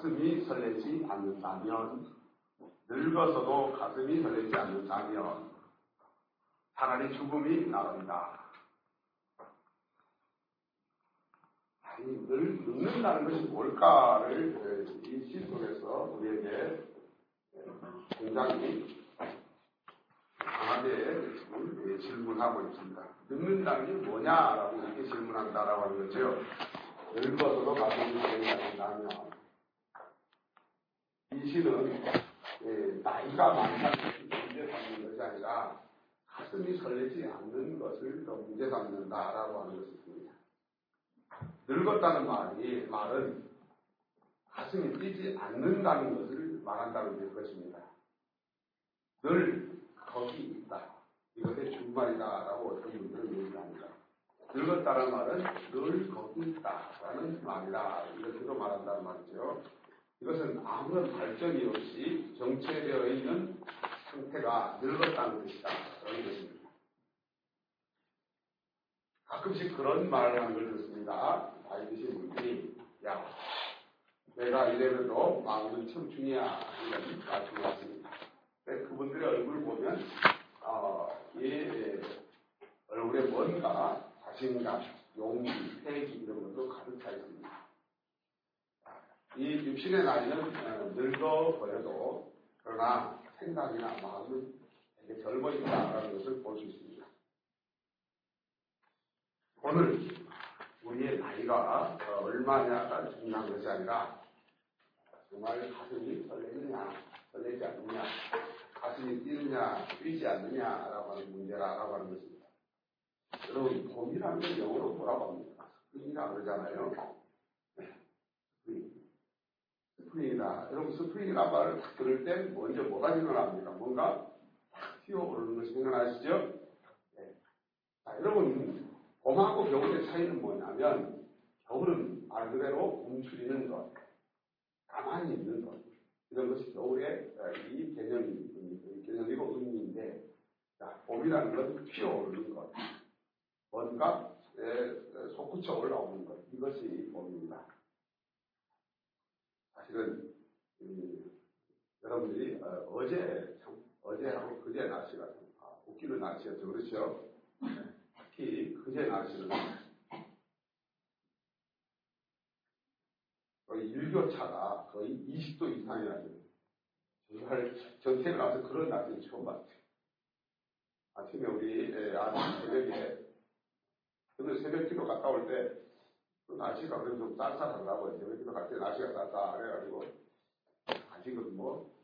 가슴이 설레지 않는다면 늙어서도 가슴이 설레지 않는다면 차라리 죽음이 나옵니다. 아니, 늘 늙는다는 것이 뭘까를 이 시 속에서 우리에게 굉장히 강하게 질문하고 있습니다. 늙는다는 게 뭐냐라고 이렇게 질문한다라고 하는 거죠. 늙어서도 가슴이 설레지 않는다면 이 시는 예, 나이가 많다는 문제 삼는 것이 아니라 가슴이 설레지 않는 것을 더 문제 삼는다라고 하는 것입니다. 늙었다는 말이 말은 가슴이 뛰지 않는다는 것을 말한다는 것입니다. 늘 거기 있다. 이것의 준말이다라고 어떤 분들은 얘기합니다. 늙었다는 말은 늘 거기 있다라는 말이다. 이렇게도 말한다는 말이죠. 이것은 아무런 발전이 없이 정체되어 있는 상태가 늙었다는 것이다. 그런 것입니다. 가끔씩 그런 말을 하는 걸 듣습니다. 나이 드신 분들이, 야, 내가 이래봬도 마음은 청춘이야. 이런 말씀을 하십니다. 그분들의 얼굴을 보면, 어, 이 얼굴에 뭔가 자신감, 용기, 패기 이런 것도 가득 차 있습니다. 이 육신의 나이는 늙어버려도 그러나 생각이나 마음은 되게 젊어 있다라는 것을 볼 수 있습니다. 오늘 우리의 나이가 얼마냐가 중요한 것이 아니라 정말 가슴이 설레느냐 설레지 않느냐 가슴이 뛰느냐 뛰지 않느냐라고 하는 문제라고 하는 것입니다. 여러분 봄이라는 건 영어로 뭐라고 합니까? Spring이라 그러잖아요. Spring. Spring이다. 여러분 spring이라는 말을 딱 들을 때 먼저 뭐가 생각납니까? 뭔가 탁 튀어오르는 것이 생각나시죠? 네. 자, 여러분 봄하고 겨울의 차이는 뭐냐면 겨울은 말 그대로 움츠리는 것, 가만히 있는 것 이런 것이 겨울의 이 개념이, 개념이고 의미인데 자, 봄이라는 것은 튀어오르는 것, 뭔가 솟구쳐 올라오는 것 이것이 봄입니다. 사실은 음, 여러분들이 어, 제 어제하고 그제 날씨가 좀 아, 웃기는 날씨였죠. 그렇죠? 특히 그제 날씨는 거의 일교차가 거의 20도 이상이 나죠. 정말 전택을 가서 그런 날씨는 처음 봤어요. 아침에 우리 예, 아침 새벽에 저는 새벽 기도 갔다 올때 그 날씨가 그래도 좀 쌀쌀하다고 이제 여기도 갈때 날씨가 쌀쌀해가지고 아직은 뭐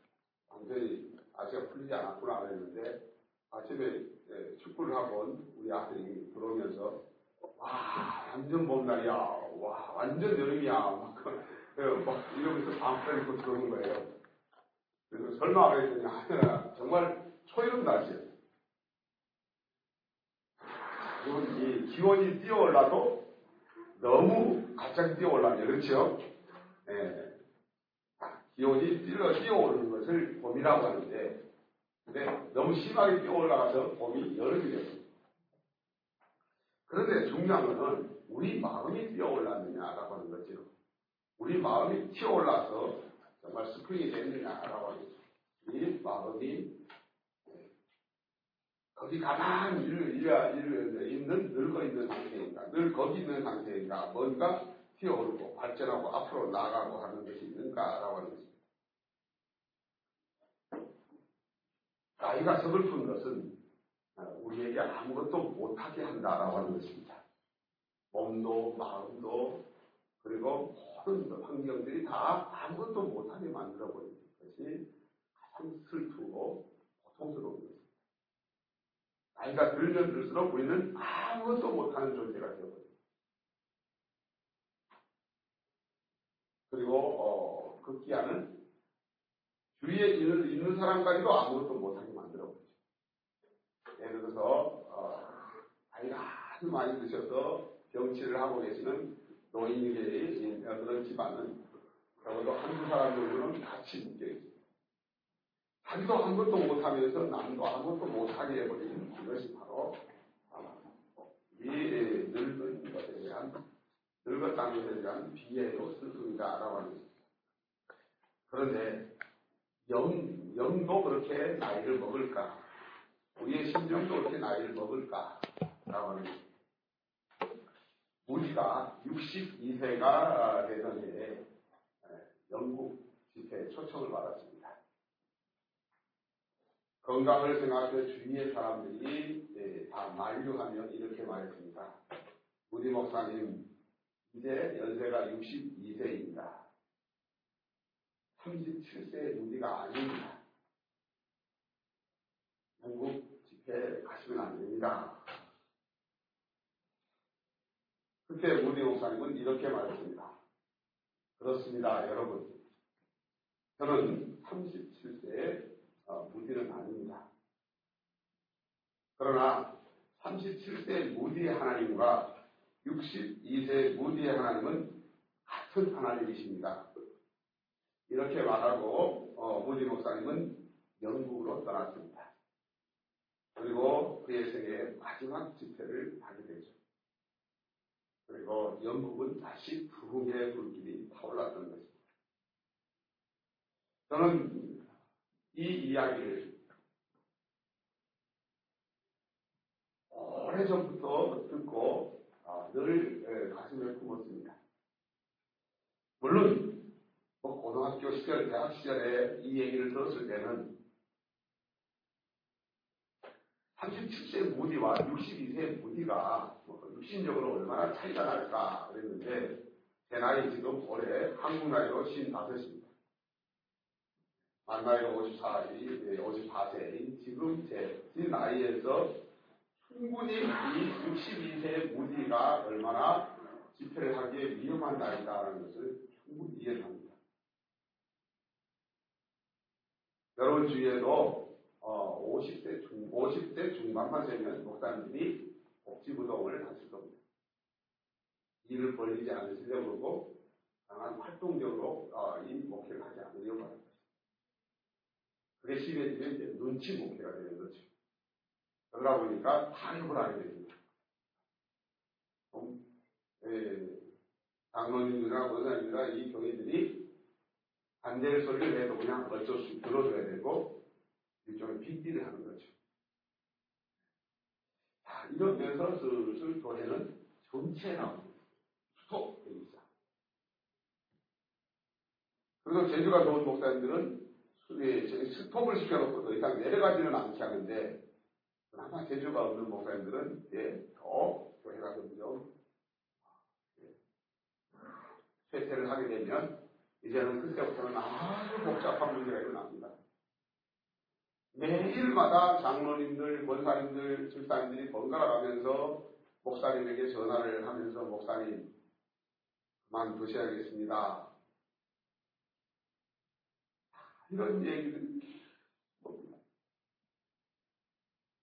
완전히 날씨가 풀리지 않았구나 그랬는데 아침에 예, 축구를 하고 온 우리 아들이 들어오면서 와 완전 봄 날이야 와 완전 여름이야 막, 그, 막 이러면서 방패를 입고 들어오는 거예요. 그래서 설마 그랬더니 하늘아 정말 초여름. 이건 이 기온이 뛰어올라도 너무 갑자기 뛰어올라면 그렇죠? 예. 기온이 뛰어, 뛰어오르는 것을 봄이라고 하는데 근데 너무 심하게 뛰어올라가서 봄이 여름이 됐습니다. 그런데 중요한 것은 우리 마음이 뛰어올랐느냐라고 하는 거죠. 우리 마음이 튀어올라서 정말 스프링이 됐느냐라고 하는 거죠. 이 마음이 거기 가만히 있는 늙어 있는 상태인가, 늘 거기 있는 상태인가, 뭔가 튀어오르고 발전하고 앞으로 나가고 하는 것이 있는가라고 하는 것입니다. 나이가 서글픈 것은 우리에게 아무것도 못하게 한다라고 하는 것입니다. 몸도 마음도 그리고 모든 환경들이 다 아무것도 못하게 만들어버리는 것이 가장 슬프고 고통스러운 것입니다. 나이가 들면 들수록 우리는 아무것도 못하는 존재가 되어버립니다. 그리고 어, 극기야는 주위에 있는, 있는 사람까지도 아무것도 못하게 만들어버리죠. 예를 들어서 어, 나이가 아주 많이 드셔서 병치를 하고 계시는 노인에게 그런 집안은 적어도 한두 사람 정도는 같이 묶여있습니다. 자기도 아무것도 못하면서 남도 아무것도 못하게 해버리는 이것이 바로 이 늙은 것에 대한 늙었다는 것에 대한 비애로 슬픔이다 라고 하는 것입니다. 그런데 영, 영도 그렇게 나이를 먹을까? 우리의 심정도 그렇게 나이를 먹을까? 라고 하는 거죠. 우리가 62세가 되던 해에 영국 집회에 초청을 받았습니다. 건강을 생각해 주위의 사람들이 예, 다 만류하면 이렇게 말했습니다. 우리 목사님 이제 연세가 62세입니다. 37세의 무디가 아닙니다. 영국 집회에 가시면 안 됩니다. 그때 무디 목사님은 이렇게 말했습니다. 그렇습니다, 여러분. 저는 37세의 어, 무디는 아닙니다. 그러나 37세 무디의 하나님과 62세 무디의 하나님은 같은 하나님이십니다. 이렇게 말하고 어, 무디 목사님은 영국으로 떠났습니다. 그리고 그의 생애 마지막 집회를 하게 되죠. 그리고 영국은 다시 부흥의 불길이 타올랐던 것입니다. 저는 이 이야기를 오래전부터 듣고 아, 늘 가슴에 품었습니다. 물론 뭐 고등학교 시절, 대학 시절에 이 얘기를 들었을 때는 37세 무디와 62세 무디가 뭐 육신적으로 얼마나 차이가 날까 그랬는데 제 나이 지금 올해 한국 나이로 55입니다. 만 나이가 54이, 54세인 지금 제, 제 나이에서 충분히 이 62세 무디가 얼마나 집회를 하기에 위험한 나이다라는 것을 충분히 이해합니다. 여러분 주위에도 어, 50대 중, 50대 중반만 되면 목사님들이 복지부동을 하실 겁니다. 일을 벌리지 않으시려고 그러고 강한 활동적으로 어, 이 목회를 하지 않으려고 합니다. 그게 심해지면 이제 눈치 목회가 되는 거죠. 그러다 보니까 타협을 하게 됩니다. 음, 예, 장로님들이나 원사님들이나 이 교회들이 반대의 소리를 해도 그냥 어쩔 수 들어줘야 되고 일종의 빅딜을 하는 거죠. 자, 이러면서 슬슬 교회는 전체에 나옵니다. 스톱! 시작. 그래서 제주가 좋은 목사님들은 스톱을 시켜놓고 더 이상 내려가지는 않게 하는데 그나마 제주가 없는 목사님들은 예, 더 교회가 예, 쇠퇴를 하게 되면 이제는 그때부터는 아주 복잡한 문제가 일어납니다. 매일마다 장로님들, 권사님들, 집사님들이 번갈아 가면서 목사님에게 전화를 하면서 목사님 그만두셔야겠습니다. 이런 얘기들 뭡니다.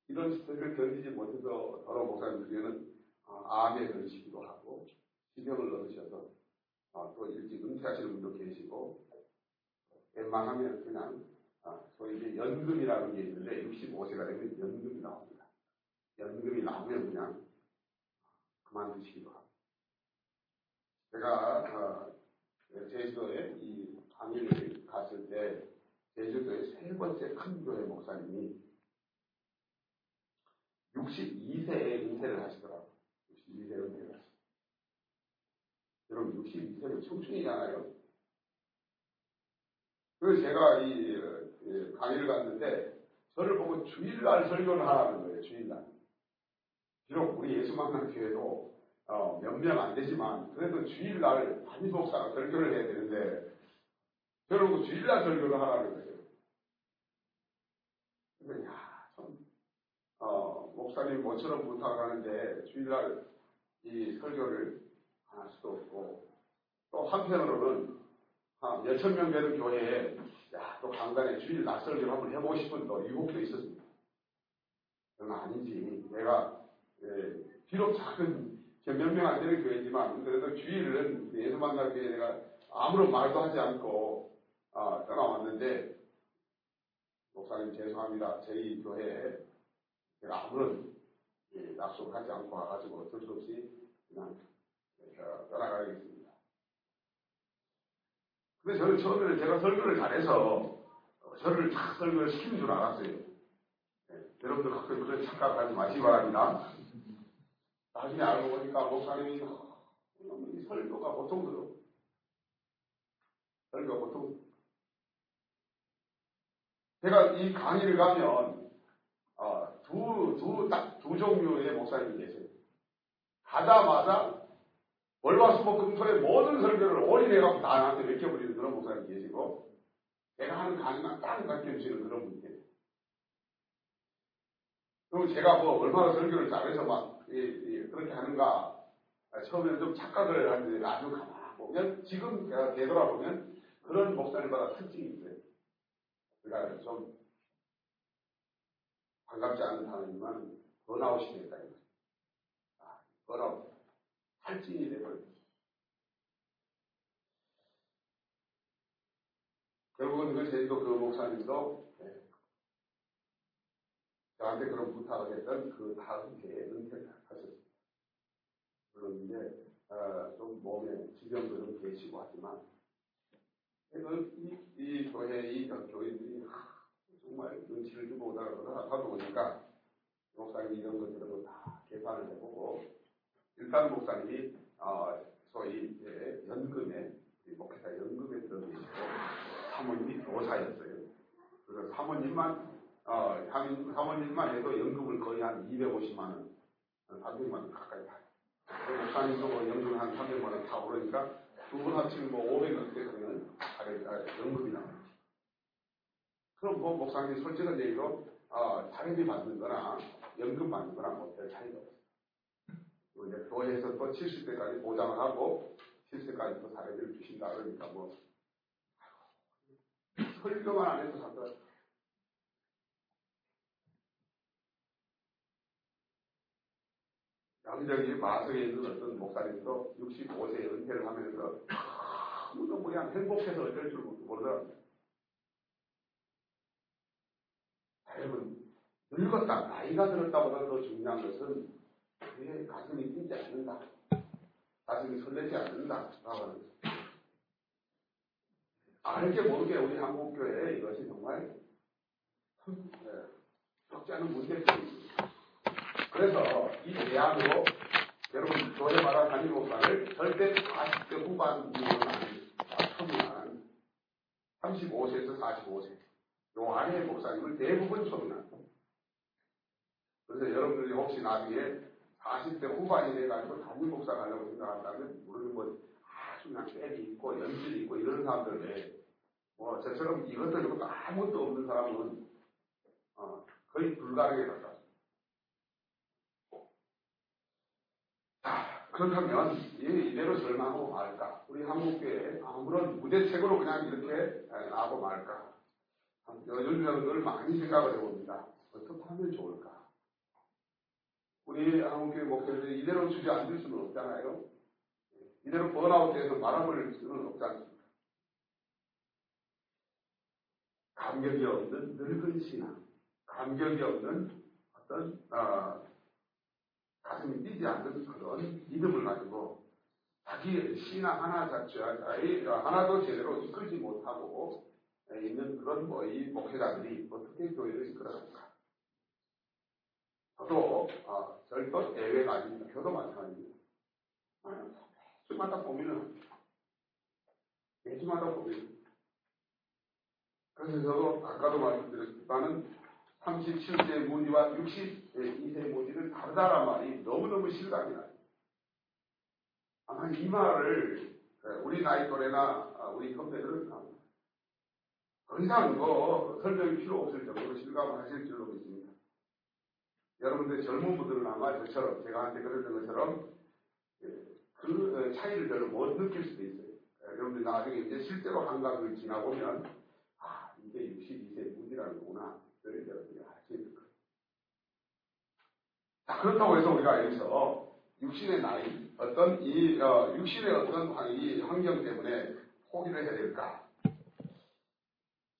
이런 스트레스를 견디지 못해서 더러 목사님들에게는 어, 암에 걸리시기도 하고 지병을 얻으셔서 어, 또 일찍 은퇴하시는 분도 계시고 웬만하면 그냥 어, 소위 이제 연금이라는 게 있는데 65세가 되면 연금이 나옵니다. 연금이 나오면 그냥 그만두시기도 하고 제가 제주도에 이 강의를 갔을 때 제주도의 세 번째 큰 교회 목사님이 62세에 은퇴를 하시더라고요. 62세에 은퇴를 하시고. 여러분, 62세는 청춘이잖아요. 그래서 제가 이 강의를 갔는데 저를 보고 주일날 설교를 하라는 거예요, 주일날. 비록 우리 예수 만난 교회도 어, 몇명 안 되지만 그래도 주일날 담임 목사가 설교를 해야 되는데 보고 주일날 설교를 하라는 거예요. 근데 야, 참, 어, 목사님 모처럼 부탁을 하는데 주일날 이 설교를 안 할 수도 없고 또 한편으로는 아, 몇천 명 되는 교회에 야, 또 강단에 주일 낮설교를 한번 해보고 싶은 또 유혹도 있었습니다. 그건 아니지. 내가 예, 비록 작은 몇명 안 되는 교회지만 그래도 주일은 예수 만날 교회 내가 아무런 말도 하지 않고 아, 떠나왔는데 목사님 죄송합니다. 저희 교회에 제가 아무런 예, 약속하지 않고 와가지고 어쩔 수 없이 그냥 떠나가야겠습니다. 근데 저는 처음에는 제가 설교를 잘해서 저를 탁 설교를 시키는 줄 알았어요. 네, 여러분들 가끔 그런 착각하지 마시기 바랍니다. 나중에 알고 보니까 목사님이 이 설교가 보통 들어. 설교가 보통. 제가 이 강의를 가면 어, 두, 두, 딱 두 종류의 목사님이 계세요. 가자마자 월화수목금토의 모든 설교를 올인해갖고 다 나한테 맡겨버리는 그런 목사님이 계시고 내가 하는 강의만 딱 맡겨주시는 그런 분이 계세요. 그리고 제가 뭐 얼마나 설교를 잘해서 막 예, 예, 그렇게 하는가 처음에는 좀 착각을 하는데 아주 가만 보면 지금 제가 되돌아보면 그런 목사님마다 특징이 있어요. 그러니까 좀 반갑지 않은 단어지만 됐다. 아, 번아웃. 탈진이 되버렸어. 결국은 그 제주도 그 목사님도 네. 저한테 그런 부탁을 했던 그 다음 해에 은퇴를 하셨습니다. 물론 이제 어, 좀 몸에 지병도 좀 계시고 하지만 이, 이 교회 이 교인들이 정말 눈치를 주고 오다가 하다 보니까 목사님이 이런 것들을 다 계산을 해보고 일단 목사님이 어, 소위 이제 연금에 목회자 연금에 들어계시고 사모님이 교사였어요. 그래서 사모님만 어, 사모님만 해도 연금을 거의 한 250만 원, 300만 원 가까이 타요. 목사님도 뭐 연금 한 300만 원 타고 그러니까 두 분 합치면 뭐 500만 원대면 연금이 나와요. 그럼 뭐 목사님이 솔직한 얘기로 어, 자료비 받는 거나 연금 받는 거나 뭐별 차이가 없어요. 이제 교회에서 또 70대까지 보장을 하고 70세까지 또 사례비를 주신다 그러니까 뭐 설교만 안 해도 산다. 양정이 마석에 있는 어떤 목사님도 65세에 은퇴를 하면서 너무 그냥 행복해서 어쩔 줄 모르더랍니다. 여러분, 늙었다, 나이가 들었다보다 더 중요한 것은 그의 가슴이 뛰지 않는다. 가슴이 설레지 않는다. 라고 하는 거죠. 알게 모르게 우리 한국교회에 이것이 정말 네, 적지 않은 문제점입니다. 그래서 이 대안으로 여러분 교회마다 담임 목사를 절대 40대 후반 이후는 초기만 35세에서 45세. 요 안에 목사님을 대부분 초기한 그래서 여러분들이 혹시 나중에 40대 후반이 돼가지고 담임 목사 가려고 생각한다면 우리는 뭐 아주 그냥 빽이 있고 연질이 있고 이런 사람들 뭐 저처럼 이것도 저것도 아무것도 없는 사람은 어, 거의 가깝습니다. 자, 그렇다면 이대로 절망하고 말까? 우리 한국교회 아무런 무대책으로 그냥 이렇게 나하고 말까? 요즘 여러분들 많이 생각을 해봅니다. 어떻게 하면 좋을까? 우리 한국교회 목회자들이 이대로 주저앉을 수는 없잖아요. 이대로 번아웃돼서 바람을 수는 없지 않습니까? 감격이 없는 늙은 신앙, 감격이 없는 어떤 어, 가슴이 뛰지 않는 그런 믿음을 가지고 자기 신앙 하나 자체 하나도 제대로 이끌지 못하고 있는 그런 뭐 이 목회자들이 어떻게 교회를 이끌어갈까? 저도 어, 절도 예외가 아닙니다. 저도 마찬가지입니다. 매주마다 합니다. 매주마다 고민. 그래서 저도 아까도 말씀드렸지만은 37세 무지와 62세 무지는 다르다란 말이 너무너무 실감이 나요. 아마 이 말을 우리 나이 또래나 아, 우리 선배들은 더 이상 뭐 설명이 필요 없을 정도로 실감을 하실 줄로 믿습니다. 여러분들 젊은 분들은 아마 저처럼 제가 한테 그랬던 것처럼 예, 그 차이를 별로 못 느낄 수도 있어요. 여러분들 나중에 이제 실제로 한강을 지나보면 아 이게 62세 무지라는 거구나. 그걸 여러분이 알게 될 거예요. 자 그렇다고 해서 우리가 여기서 육신의 나이 어떤 이 어, 육신의 어떤 이 환경 때문에 포기를 해야 될까?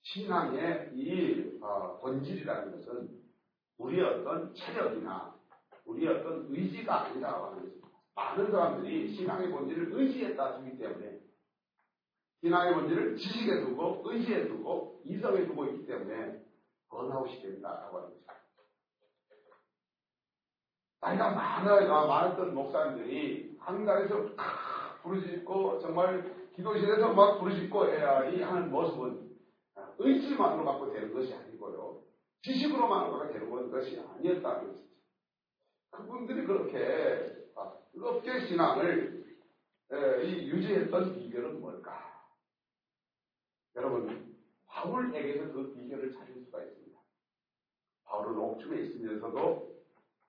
신앙의 이 어, 본질이라는 것은 우리의 어떤 체력이나 우리의 어떤 의지가 아니라고 하는 것입니다. 많은 사람들이 신앙의 본질을 의지했다 하기 때문에 신앙의 본질을 지식에 두고 의지에 두고 이성에 두고 있기 때문에 번아웃이 된다라고 하는 거죠. 나이가 많아, 많았던 목사님들이 한간에서 부르짖고 정말 기도실에서 막 부르짖고 이 하는 모습은 의지만으로 갖고 되는 것이 아니고요. 지식으로만 되는 것이 아니었다는 것이죠. 그분들이 그렇게 뜨겁게 신앙을 유지했던 비결은 뭘까? 여러분, 바울에게서 그 비결을 찾을 수가 있습니다. 바울은 옥중에 있으면서도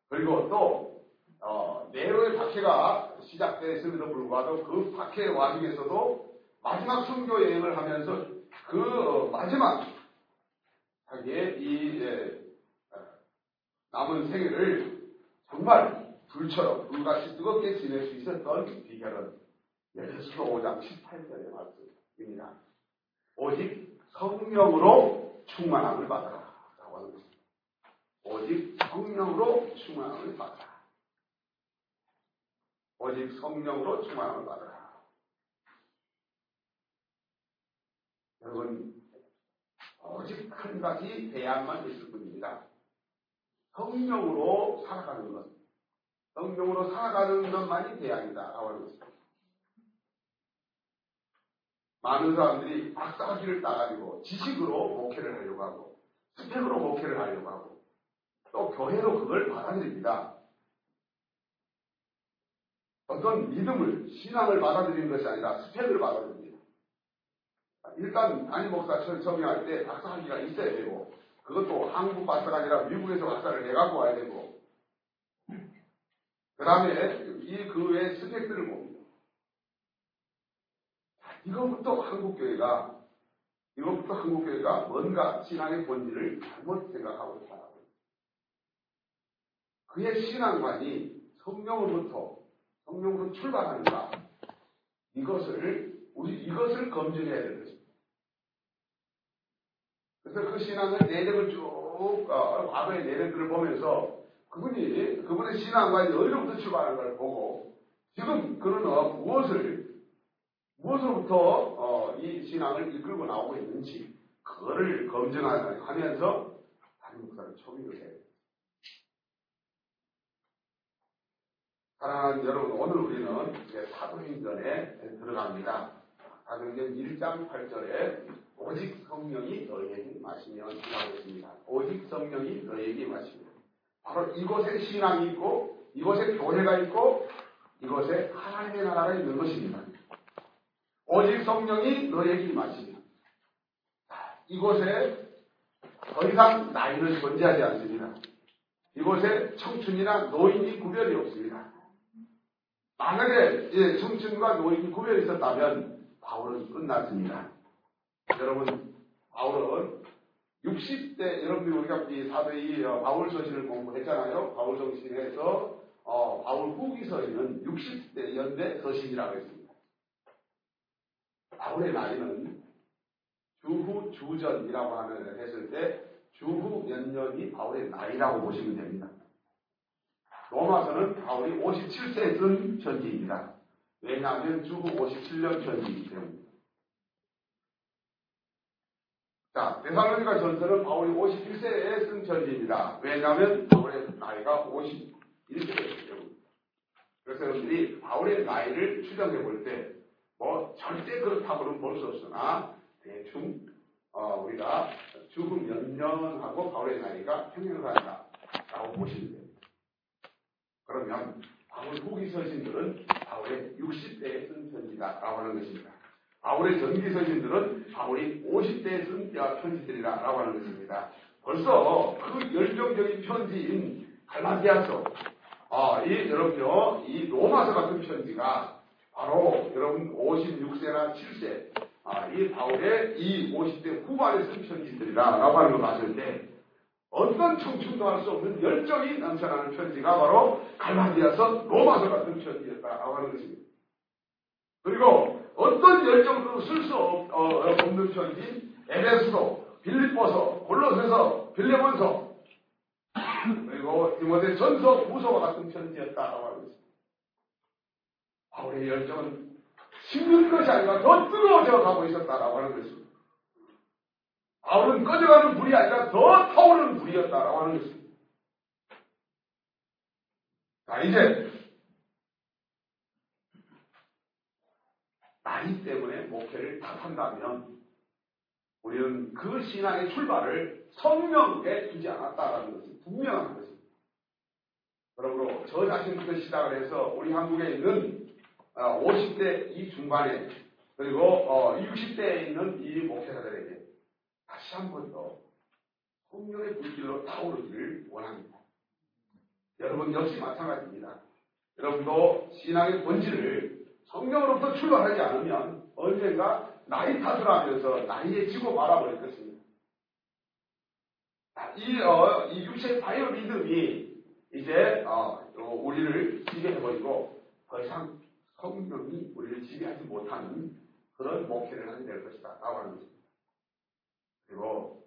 그리고 또 어, 네로의 박해가 시작됐음에도 불구하고 그 박해 와중에서도 마지막 선교 여행을 하면서 그 마지막 자기의 이 예, 남은 생애를 정말 불처럼 불같이 뜨겁게 지낼 수 있었던 비결은 예수로 5장 18절의 말씀입니다. 오직 성령으로 충만함을 받아라. 오직 성령으로 충만함을 받아라. 오직 성령으로 충만함을 받아라. 여러분, 오직 한 가지 대안만 있을 뿐입니다. 성령으로 살아가는 것. 성령으로 살아가는 것만이 대안이다. 라고 하는 것입니다. 많은 사람들이 박사학위를 따가지고 지식으로 목회를 하려고 하고 스펙으로 목회를 하려고 하고 또 교회로 그걸 받아들입니다. 어떤 믿음을 신앙을 받아들이는 것이 아니라 스펙을 받아들입니다. 일단 담임 목사 청명할 때 박사 학위가 있어야 되고 그것도 한국 박사가 아니라 미국에서 박사를 해갖고 와야 되고 그 다음에 이 그외 스펙들을 봅니다. 이것부터 한국교회가, 이것부터 한국교회가 뭔가 신앙의 본질을 잘못 생각하고 있다. 그의 신앙관이 성령으로부터, 성령으로 출발하는가, 이것을, 우리 이것을 검증해야 되는 것입니다. 그래서 그 신앙의 내력을 쭉, 어, 과거의 내력들을 보면서 그분이, 그분의 신앙관이 어디로부터 출발하는 걸 보고, 지금 그는 어, 무엇을 무엇으로부터 어, 이 신앙을 이끌고 나오고 있는지 그거를 검증하면서 다른 목사를 초빙을 해요. 사랑하는 여러분, 오늘 우리는 이제 사도행전에 들어갑니다. 사도행전 1장 8절에 오직 성령이 너희에게 마시면 이라고 했습니다. 오직 성령이 너희에게 마시면 바로 이곳에 신앙이 있고 이곳에 교회가 있고 이곳에 하나님의 나라가 있는 것입니다. 오직 성령이 너에게 임하시니 이곳에 더 이상 나이는 존재하지 않습니다. 이곳에 청춘이나 노인이 구별이 없습니다. 만약에 청춘과 노인이 구별이 있었다면 바울은 끝났습니다. 여러분, 바울은 60대, 여러분들이 우리가 이 사도의 어, 바울 서신을 공부했잖아요. 바울 서신에서 어, 바울 후기서에는 60대 연대 서신이라고 했습니다. 바울의 나이는 주후 주전이라고 하는 했을 때 주후 몇 년이 바울의 나이라고 보시면 됩니다. 로마서는 바울이 57세에 쓴 편지입니다. 왜냐하면 주후 57년 편지이기 때문입니다. 자, 대살로니가 전서는 바울이 51세에 쓴 편지입니다. 왜냐하면 바울의 나이가 51세였기 때문입니다. 그래서 여러분들이 바울의 나이를 추정해 볼 때 뭐 절대 그렇다고는 볼 수 없으나 대충 어, 우리가 죽음 몇 년하고 바울의 나이가 평행하다라고 보시면 됩니다. 그러면 바울 후기 서신들은 바울의 60대에 쓴 편지다라고 하는 것입니다. 바울의 전기 서신들은 바울이 50대에 쓴 편지들이라고 하는 것입니다. 벌써 그 열정적인 편지인 갈라디아서, 아, 이 여러분요, 이 로마서 같은 편지가 바로 여러분 56세나 7세 아, 이 바울의 이 50대 후반에 쓴 편지들이라고 하는 걸 봤을 때 어떤 청춘도 할 수 없는 열정이 넘쳐나는 편지가 바로 갈라디아서 로마서 같은 편지였다라고 하는 것입니다. 그리고 어떤 열정도 쓸 수 없는 편지 에베소서, 빌립보서, 골로새서, 빌레몬서 그리고 디모데 전서, 무서와 같은 편지였다라고 하는 것입니다. 바울의 열정은 식는 것이 아니라 더 뜨거워져 가고 있었다라고 하는 것입니다. 바울은 꺼져가는 불이 아니라 더 타오르는 불이었다라고 하는 것입니다. 자, 이제 나이 때문에 목회를 탓한다면 우리는 그 신앙의 출발을 성령에 두지 않았다라는 것이 분명한 것입니다. 그러므로 저 자신부터 시작을 해서 우리 한국에 있는 50대 어, 이 중반에 그리고 60대에 어, 있는 이 목회자들에게 다시 한 번 더 성령의 불길로 타오르기를 원합니다. 여러분 역시 마찬가지입니다. 여러분도 신앙의 본질을 성령으로부터 출발하지 않으면 언젠가 나이 탓을 하면서 나이에 지고 말아버릴 것입니다. 이, 어, 이 육체 바이오 리듬이 이제 어, 우리를 지배해버리고 더 이상 성령이 우리를 지배하지 못하는 그런 목회를 하게 될 것이다. 라고 하는 것입니다. 그리고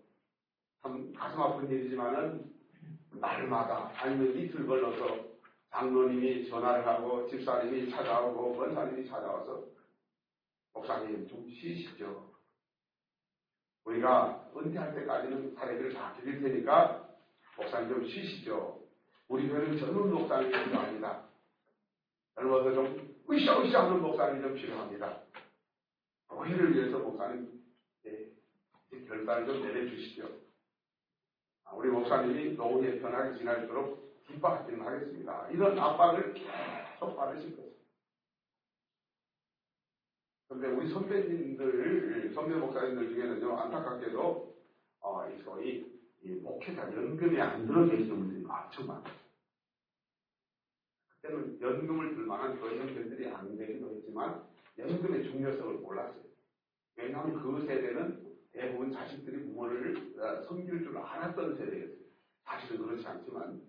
참 가슴 아픈 일이지만은 날마다 아니면 이틀 걸러서 장로님이 전화를 하고 집사님이 찾아오고 권사님이 찾아와서 목사님 좀 쉬시죠. 우리가 은퇴할 때까지는 사례비를 다 드릴 테니까 목사님 좀 쉬시죠. 우리 교회는 젊은 목사님이 필요합니다. 젊어서 좀 으쌰으쌰 하는 목사님이 좀 필요합니다. 교회를 위해서 목사님 네, 결단을 좀 내려주시죠. 아, 우리 목사님이 노후에 편하게 지날수록 뒷받기는 하겠습니다. 이런 압박을 계속 받으실 것입니다. 그런데 우리 선배님들, 선배 목사님들 중에는요, 안타깝게도, 어, 이 소위, 이 목회자 연금이 안 들어 계시는 분들이 엄청 많아요. 그때는 연금을 들 만한 형들이 안 되기도 했지만, 연금의 중요성을 몰랐어요. 왜냐하면 그 세대는 대부분 자식들이 부모를 어, 섬길 줄 알았던 세대였어요. 사실은 그렇지 않지만.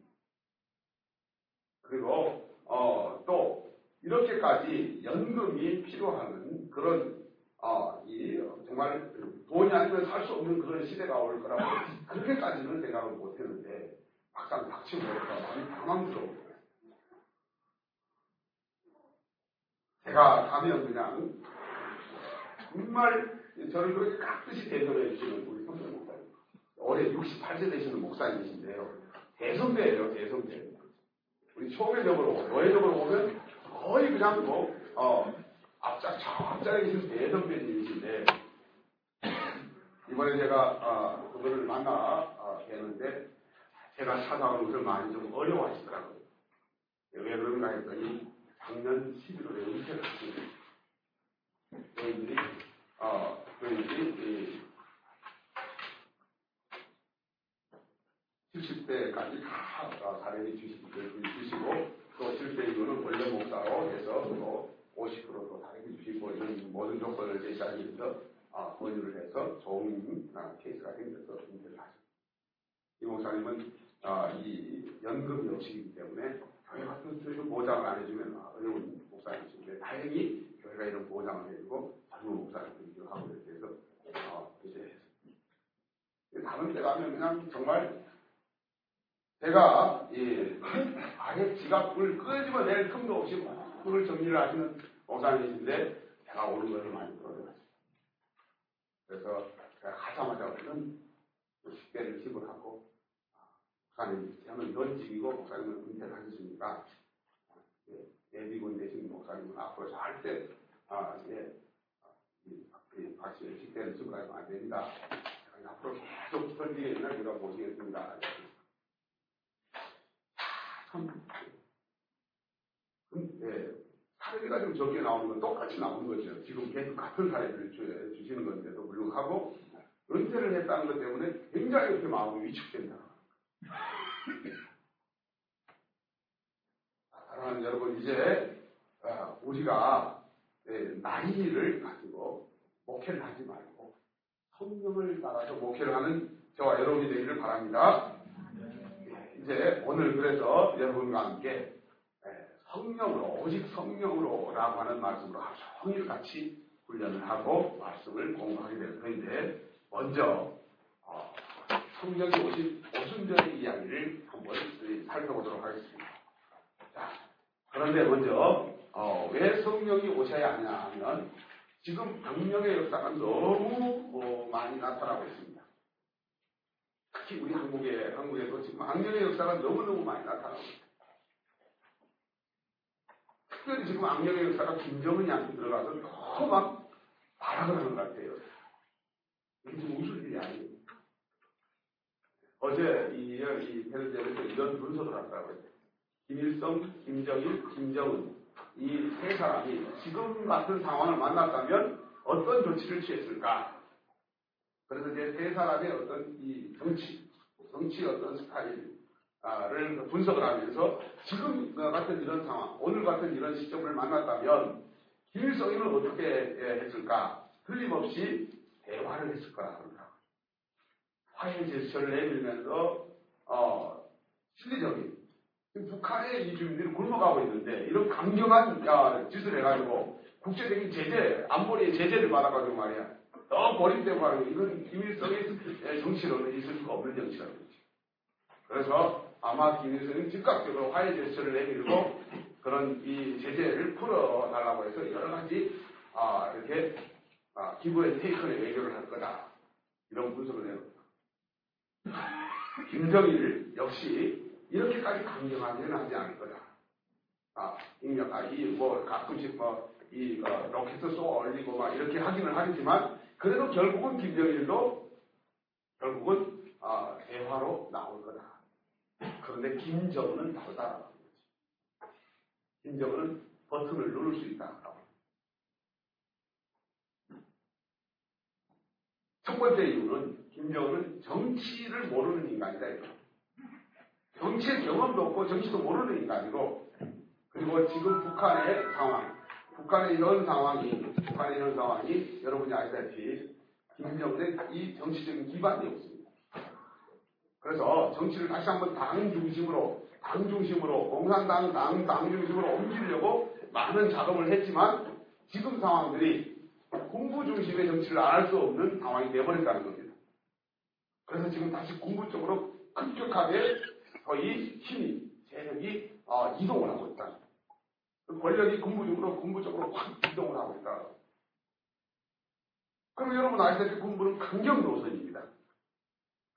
그리고, 어, 또, 이렇게까지 연금이 필요한 그런, 어, 이, 정말 돈이 아니면 살 수 없는 그런 시대가 올 거라고 그렇게까지는 생각을 못 했는데, 막상 닥치고 보니까 많이 당황스러워요. 제가 가면 그냥, 정말 저를 그렇게 깍듯이 대접해 주시는 우리 선배 목사님. 올해 68세 되시는 목사님이신데요. 대선배예요, 대선배. 우리 초계적으로, 노예적으로 보면 거의 그냥 뭐, 어, 앞짝, 저 앞자리에 계신 대선배님이신데, 이번에 제가, 어, 그분을 만나 어, 뵀는데, 제가 찾아오는 것을 많이 좀 어려워하시더라고요. 왜 그런가 했더니, 작년 11월에 은퇴를 하시는 저희들이, 어, 저희들이, 70대까지 다 어, 사례를 주시고, 또 실제 이거는 원래 목사로 해서 또 50%도 다르게 주시고 이런 모든 조건을 제시하면서 아, 권유를 해서 좋은 아, 케이스가 생겨서 문제를 하죠. 이 목사님은 아, 이 연금 역식이기 때문에 교회 같은 교회도 보장을 안 해주면 어려운 목사님이신데 다행히 교회가 이런 보장을 해주고 젊은 목사님들이 하고 이렇게 다른 데 가면 그냥 정말 제가 이 아예 지갑을 끄집어 낼 틈도 없이 그걸 정리를 하시는 목사님이신데 제가 오는 것을 많이 들어요. 그래서 제가 가자마자 얼른 그 식대를 지불하고 목사님 저는 이런 직이고 목사님은 은퇴를 하셨으니까 예, 예비군 되신 목사님은 앞으로 절대 아, 예, 같이 식대를 지불하시면 안 됩니다. 앞으로 계속 있는 제가 모시겠습니다. 참, 네, 사례비가 좀 적게 나오는 건 똑같이 나오는 거죠. 지금 계속 같은 사례를 주시는 건데도 불구하고 은퇴를 했다는 것 때문에 굉장히 이렇게 마음이 위축된다. 사랑하는 여러분, 이제 어, 우리가 네, 나이를 가지고 목회를 하지 말 고 성령을 따라서 목회를 하는 저와 여러분이 되기를 바랍니다. 이제 오늘 그래서 여러분과 함께 성령으로 오직 성령으로라고 하는 말씀으로 하루 종일 같이 훈련을 하고 말씀을 공부하게 될 텐데 먼저 어, 성령이 오신 오순절의 이야기를 한번 살펴보도록 하겠습니다. 자, 그런데 먼저 어, 왜 성령이 오셔야 하냐 하면 지금 악령의 역사가 너무 어, 많이 나타나고 있습니다. 특히 우리 한국에, 한국에도 지금 악령의 역사가 너무너무 많이 나타나고 있습니다. 특별히 지금 악령의 역사가 김정은이한테 들어가서 너무 막 발악을 하는 것 같아요. 이게 지금 웃을 일이 아니에요. 어제 이, 이 텔레비전에서 이런 분석을 하더라고요. 김일성, 김정일, 김정은 이 세 사람이 지금 같은 상황을 만났다면 어떤 조치를 취했을까? 그래서 이제 세 사람의 어떤 이 정치, 정치 어떤 스타일을 분석을 하면서 지금 같은 이런 상황, 오늘 같은 이런 시점을 만났다면 김일성이는 어떻게 했을까? 틀림없이 대화를 했을 거라 그런다. 화해 제스처를 내밀면서 어, 실리적인 북한의 이 주민들이 굶어가고 있는데 이런 강경한 야, 짓을 해가지고 국제적인 제재, 안보리의 제재를 받아가지고 말이야. 너 고립되고 하는 이건 김일성의 정치로는 있을 수가 없는 정치라는 거지. 그래서 아마 김일성이 즉각적으로 화해 제스처를 내밀고 그런 이 제재를 풀어달라고 해서 여러 가지 아, 이렇게 아, 기부의 테이크의 외교를 할 거다. 이런 분석을 내놓습니다. 김정일 역시 이렇게까지 강경하게는 하지 않을 거다. 아, 인력, 아, 이, 뭐, 가끔씩 뭐, 이, 어, 로켓 쏘아 올리고 막 이렇게 하기는 하겠지만, 그래도 결국은 김정일도 결국은, 아, 대화로 나올 거다. 그런데 김정은은 다르다라는 거지. 김정은은 버튼을 누를 수 있다. 첫 번째 이유는 김정은은 정치를 모르는 인간이다. 이거. 정치의 경험도 없고 정치도 모르는 인간이고 그리고 지금 북한의 상황, 북한의 이런 상황이 북한의 이런 상황이 여러분이 아시다시피 김정은의 이 정치적인 기반이 없습니다. 그래서 정치를 다시 한번 당 중심으로 당 중심으로 공산당 당, 당 중심으로 옮기려고 많은 작업을 했지만 지금 상황들이 군부 중심의 정치를 안 할 수 없는 상황이 되어버렸다는 겁니다. 그래서 지금 다시 군부 쪽으로 급격하게 거의 힘이, 세력이 어, 이동을 하고 있다. 그 권력이 군부적으로, 군부적으로 확 이동을 하고 있다. 그럼 여러분 아시다시피 군부는 강경 노선입니다.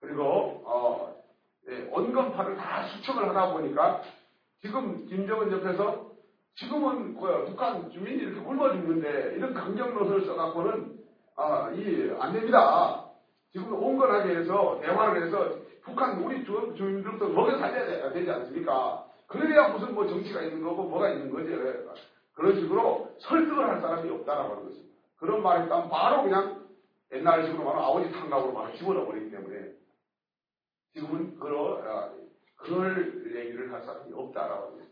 그리고, 어, 예, 온건파를 다 수척을 하다 보니까 지금 김정은 옆에서 지금은 뭐야, 북한 주민이 이렇게 굶어 죽는데 이런 강경 노선을 써갖고는 아, 이, 안 됩니다. 지금 온건하게 해서 대화를 해서 북한 우리 주, 주민들도 먹여 살려야 되지 않습니까? 그래야 무슨 뭐 정치가 있는 거고 뭐가 있는 거지. 그런 식으로 설득을 할 사람이 없다라고 하는 것입니다. 그런 말이 있다면 바로 그냥 옛날식으로 말하면 아버지 탕각으로 바로 집어넣어 버리기 때문에 지금은 그런, 아, 그럴 얘기를 할 사람이 없다라고 합니다.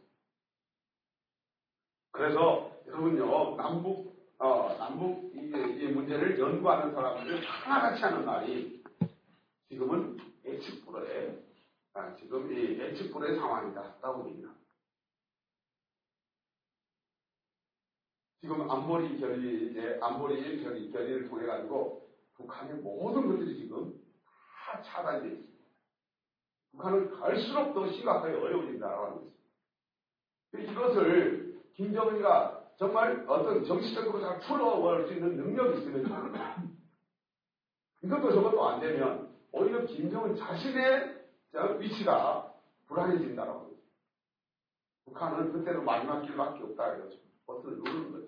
그래서 여러분요, 남북, 어, 남북 이, 이 문제를 연구하는 사람들을 하나같이 하는 말이 지금은 예측불허의 아, 지금 이 예측불허의 상황이다 라고 봅니다. 지금 안보리 결의 이제 안보리 결의 결의를 통해 가지고 북한의 모든 것들이 지금 다 차단되어 있습니다. 북한은 갈수록 더 심각하게 어려워진다라고 것입니다. 이것을 김정은이가 정말 어떤 정치적으로 잘 풀어볼 수 있는 능력이 있으면 이것도 저것도 안 되면 오히려 김정은 자신의 위치가 불안해진다라고 합니다. 북한은 그때는 마지막 길밖에 없다 이거죠. 버튼을 누르는 거죠.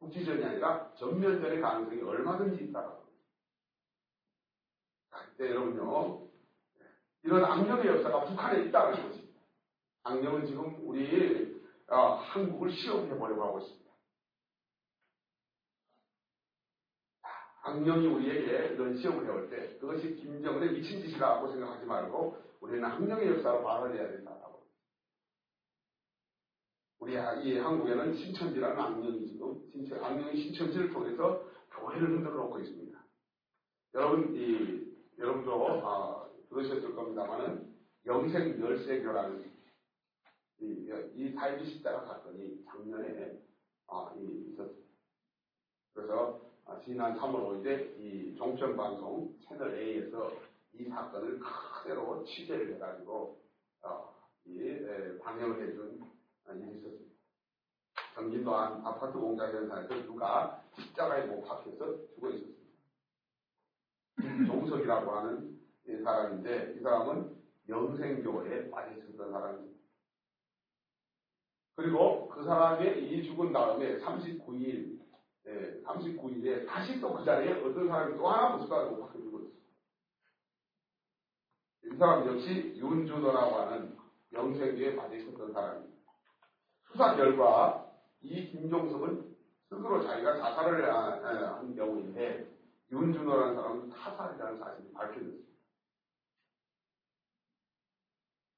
국지전이 아니라 전면전의 가능성이 얼마든지 있다라고 합니다. 그때 여러분요, 이런 악령의 역사가 북한에 있다는 것입니다. 악령은 지금 우리 어, 한국을 시험해 보려고 하고 있습니다. 악령이 우리에게 이런 시험을 해올 때 그것이 김정은의 미친 짓이라고 생각하지 말고 우리는 악령의 역사로 받아내야 된다고. 우리 이 한국에는 신천지라는 악령이 지금 신천, 악령이 신천지를 통해서 교회를 흔들어 놓고 있습니다. 여러분 이 여러분도 아, 들으셨을 겁니다만은 영생 열쇠교라는 이, 이 사이비 십자가 사건이 작년에 아, 이, 있었습니다. 그래서 아, 지난 3월 5일에 이 종편방송 채널 A에서 이 사건을 그대로 취재를 해가지고 어, 이 에, 방영을 해준 일이 있었습니다. 경기도 한 아파트 공장 현상에서 누가 십자가에 못 박혀서 죽어 있었습니다. 종석이라고 하는 이 사람인데 이 사람은 영생교에 빠져 있었던 사람입니다. 그리고 그 사람의 이 죽은 다음에 39일, 예, 39일에 다시 또 그 자리에 어떤 사람이 또 하나 무수가고 박혀 죽었어요. 이 사람 역시 윤준호라고 하는 영생교에 빠져 있었던 사람입니다. 수사 결과 이 김종석은 스스로 자기가 자살을 한 경우인데 윤준호라는 사람은 타살이라는 사실이 밝혀졌습니다.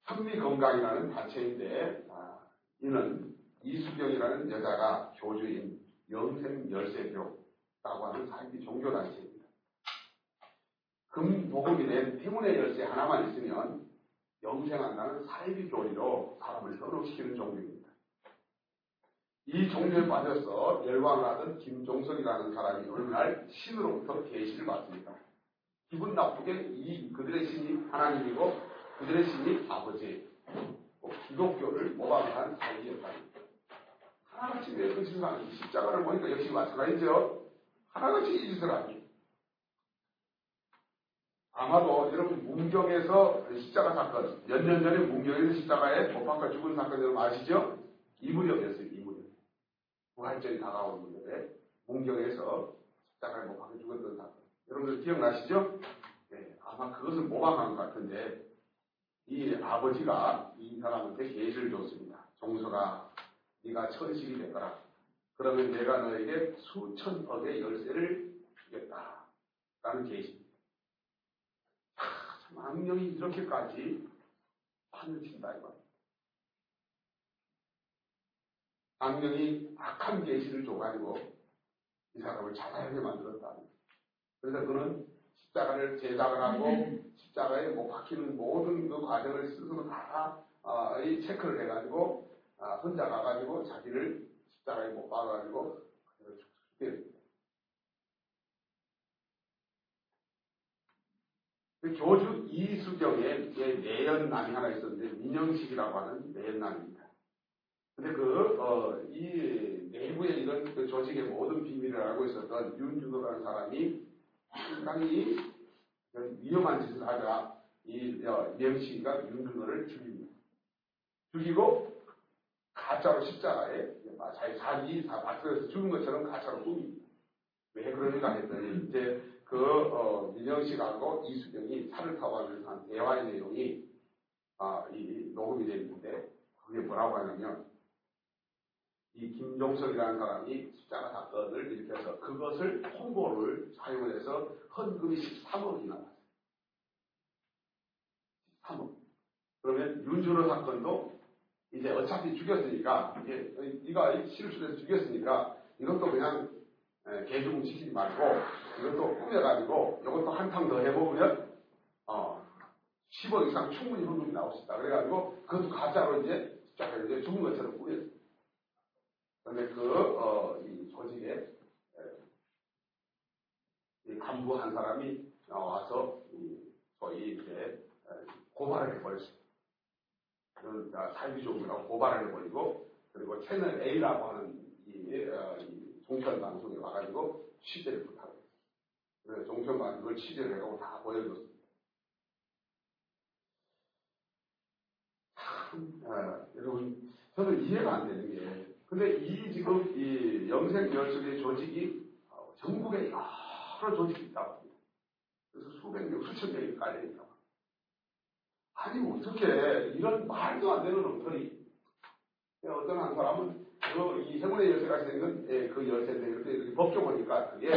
현미건강이라는 단체인데 아, 이는 이수경이라는 여자가 교주인 영생열세교라고 하는 사이비 종교 단체입니다. 금복음이 된 행운의 열쇠 하나만 있으면 영생한다는 사이비 교리로 사람을 현혹시키는 종교입니다. 이 종교에 빠져서 열광을 하던 김종석이라는 사람이 어느 날 신으로부터 계시를 받습니다. 기분 나쁘게 이 그들의 신이 하나님이고 그들의 신이 아버지, 기독교를 모방한 사이였답니다. 하나같이 내그 신상 십자가를 보니까 역시 마찬가지죠. 하나같이 이 짓을 하니. 아마도 여러분 문경에서 십자가 사건, 몇 년 전에 문경에서 십자가에 못 박혀 죽은 사건 여러분 아시죠? 이 무렵이었어요, 이 무렵. 부활절이 다가오는 무렵에 문경에서 십자가에 못 박혀 죽었던 사건. 여러분들 기억나시죠? 네, 아마 그것을 모방한 것 같은데 이 아버지가 이 사람한테 계시를 줬습니다. 종서가 네가 천식이 되거라. 그러면 내가 너에게 수천억의 열쇠를 주겠다. 라는 계시입니다. 참 악령이 이렇게까지 판을 친다 이거. 악령이 악한 계시를 줘가지고 이 사람을 자살하게 만들었다. 그래서 그는 십자가를 제작을 하고 십자가에 못 박히는 모든 그 과정을 스스로 다 어, 체크를 해가지고 어, 혼자 가가지고 자기를 십자가에 못 박아가지고 죽게 됩니다. 그 교주 이수경의 내연남이 하나 있었는데 민영식이라고 하는 내연남입니다. 근데 그, 어, 이 내부에 이런 그 조직의 모든 비밀을 알고 있었던 윤준호라는 사람이 상당히 위험한 짓을 하자 이 명식이가 윤준호를 죽입니다. 죽이고 가짜로 십자가에 자기 자기 맞서서 죽은 것처럼 가짜로 꾸밉니다. 왜 그러는가 했더니 이제 그 어, 민영식하고 이수경이 차를 타고 한 대화의 내용이 아, 이 녹음이 되어 있는데 그게 뭐라고 하냐면 이 김종석이라는 사람이 십자가 사건을 일으켜서 그것을 홍보를 사용을 해서 헌금이 13억이나 나왔어요. 13억. 그러면 윤준호 사건도 이제 어차피 죽였으니까 이게 네가 실수해서 죽였으니까 이것도 그냥 개중 시키지 말고 이것도 꾸며가지고 이것도 한탕 더 해먹으면 어 10억 이상 충분히 헌금이 나올 수 있다. 그래가지고 그것도 가짜로 이제 십자가 이제 죽은 것처럼 꾸몄어요. 그런데 그, 어, 이 조직에, 이 간부 한 사람이 나와서, 이, 저희 이제, 고발을 해버렸습니다. 사회주의라고 고발을 해버리고, 그리고 채널 A라고 하는 이, 어, 이 종편 방송에 와가지고 취재를 부탁을 했어요. 종편 방송을 취재를 해가고 다 보여줬습니다. 참, 어, 여러분, 저는 이해가 안 되는 게, 근데 이 지금 이 영생열쇠의 조직이 어, 전국에 여러 조직이 있다고 합니다. 그래서 수백 명, 수천 명이 깔려있다고 합니다. 아니, 어떻게 이런 말도 안 되는 엉터리. 어떤 한 사람은 그이 행운의 열쇠가 생긴 예, 그 열쇠인데 이렇게, 벗겨보니까 그게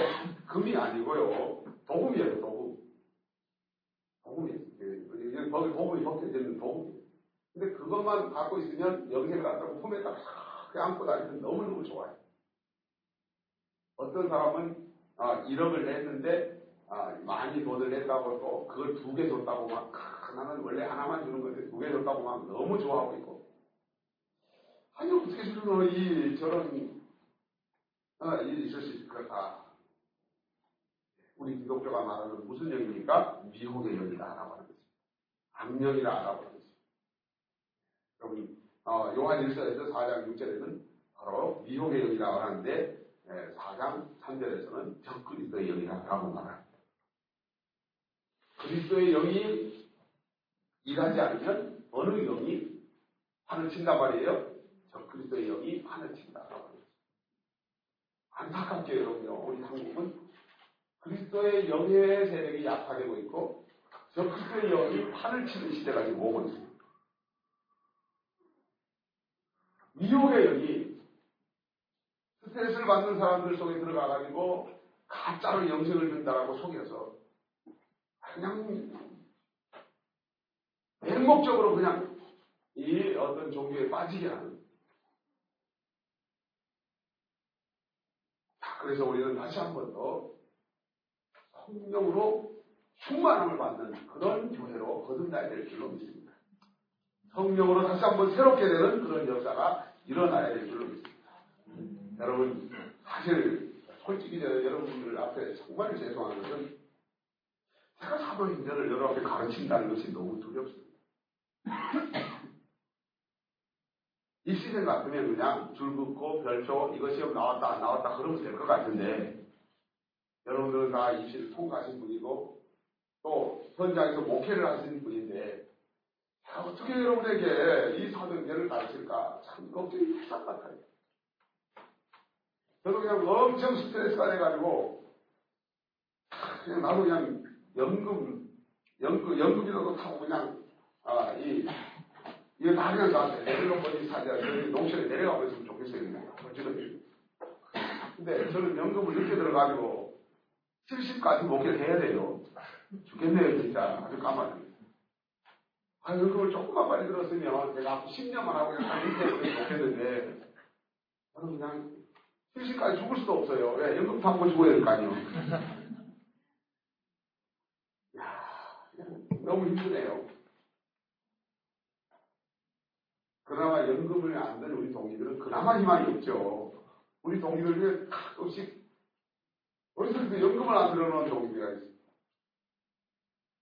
금이 아니고요. 도금이에요, 도금. 도금이에요. 도금이 벗겨지는 도금이에요. 근데 그것만 갖고 있으면 영생을 갖다가 품에다가 그 안고 다니면 너무너무 좋아요. 어떤 사람은 아, 1억을 냈는데 아, 많이 돈을 냈다고 또 그걸 두 개 줬다고 막 나는 원래 하나만 주는 건데 두 개 줬다고 막 너무 좋아하고 있고 아니 어떻게 주는 이 저런 아, 있을 수 있을까 우리 기독교가 말하는 무슨 영입니까? 미혹의 영이다 라고 하는 거죠. 악령이라 라고 하는 거죠. 여러분 어, 요한 1서에서 4장 6절에는 바로 미혹의 영이라고 하는데 4장 예, 3절에서는 적그리스도의 영이라고 말합니다. 그리스도의 영이 일하지 않으면 어느 영이 판을 친단 말이에요? 적그리스도의 영이 판을 친다. 안타깝게 여러분요, 우리 한국은 그리스도의 영의 세력이 약화되고 있고, 적그리스도의 영이 판을 치는 시대가 지금 오고 있습니다. 미혹의 영이 스트레스를 받는 사람들 속에 들어가가지고 가짜로 영생을 준다라고 속여서 그냥 맹목적으로 그냥 이 어떤 종교에 빠지게 하는. 그래서 우리는 다시 한 번 더 성령으로 충만함을 받는 그런 교회로 거듭나야 될 줄로 믿습니다. 성령으로 다시 한번 새롭게 되는 그런 역사가 일어나야 될 줄로 믿습니다. 여러분, 사실 솔직히 여러분들 앞에 정말 죄송한 것은 제가 사도행전을 여러분께 가르친다는 것이 너무 두렵습니다. 이 시즌 같으면 그냥 줄 긋고 별표 이거 시험 나왔다 안 나왔다 그러면 될 것 같은데 여러분들은 다 입시를 통과하신 분이고 또 현장에서 목회를 하시는 분인데 어떻게 여러분에게 이 사도행전을 가르칠까 참 걱정이 같아요. 저도 그냥 엄청 스트레스가 돼가지고 그냥 나도 그냥 연금 연금 연금이라도 타고 그냥 아 이 이거 다 그냥 나한테 내려놓 버리 사자 저기 농촌에 내려가 버렸으면 좋겠어요 어찌든 근데 저는 연금을 늦게 들어가지고 70까지 목회를 해야 돼요 죽겠네요 진짜 아주 까마득 아, 연금을 조금만 빨리 들었으면 앞으로 10년만 하고 그냥 이렇게 못했는데 저는 그냥 70까지 죽을 수도 없어요. 왜? 연금 타고 죽어야 될 거 아니에요. 야, 너무 힘드네요. 그나마 연금을 안 드는 우리 동기들은 그나마 희망이 없죠. 우리 동기들 중에 가끔씩 어디서도 연금을 안 들어놓은 동기가 있어요.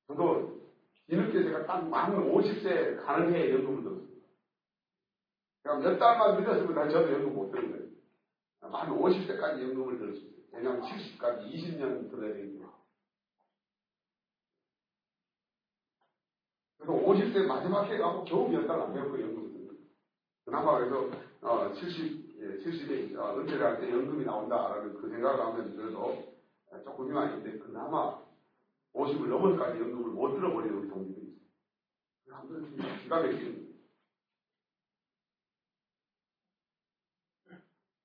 저도 뒤늦게 제가 딱만 50세 가는 해에 연금을 들었어요. 그러니까 몇 달만 늦었으면 저도 연금 못 들은 거예요. 만 50세까지 연금을 있어요. 왜냐하면 70까지 20년 들어야 되니까. 그래서 50세 마지막 해 가고 겨우 몇 달 안 배웠고 연금을 들어요. 그나마 그래서 어, 70, 예, 70에 어, 은퇴를 할 때 연금이 나온다라는 그 생각을 하면 그래도 조금 희망인데 그나마 50을 넘어서까지 연금을 못 들어버리는 우리 동기들이 있어요. 한번 기가 막히는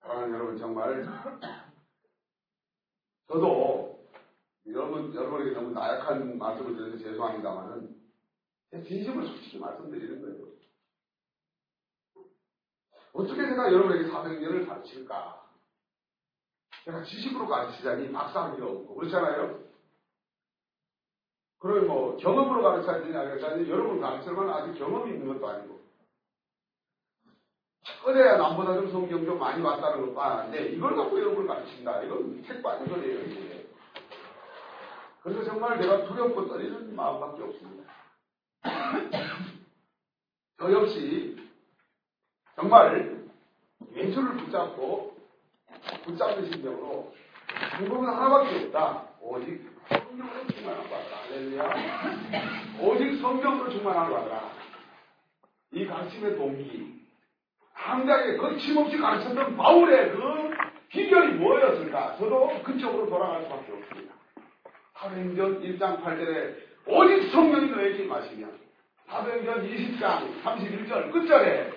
사랑하는 여러분 정말 저도 여러분 여러분에게 너무 나약한 말씀을 드려서 죄송합니다만은 제 진심을 솔직히 말씀드리는 거예요. 어떻게 제가 여러분에게 사백년을 가르칠까? 제가 지식으로 가르치자니 박사학위가 없고 그렇잖아요. 그럼 뭐 경험으로 가르쳐야 되냐 그랬더니 여러분 만한 아직 경험이 있는 것도 아니고 그래야 남보다 좀 성경 좀 많이 봤다는 것도 아는데 이걸 갖고 여러분을 가르친다. 이건 책받은 거예요 이게. 그래서 정말 내가 두렵고 떨리는 마음밖에 없습니다. 저 역시 정말 예수를 붙잡고 붙잡는 심정으로 방법은 하나밖에 없다. 오직 성경으로 충만한 받아라. 할렐루야. 오직 성경으로 충만한 받아라. 이 가르침의 동기. 당장에 거침없이 가르쳤던 바울의 그 비결이 뭐였을까? 저도 그쪽으로 돌아갈 수밖에 없습니다. 사도행전 1장 8절에 오직 성령이 너에게 마시면 사도행전 20장 31절 끝절에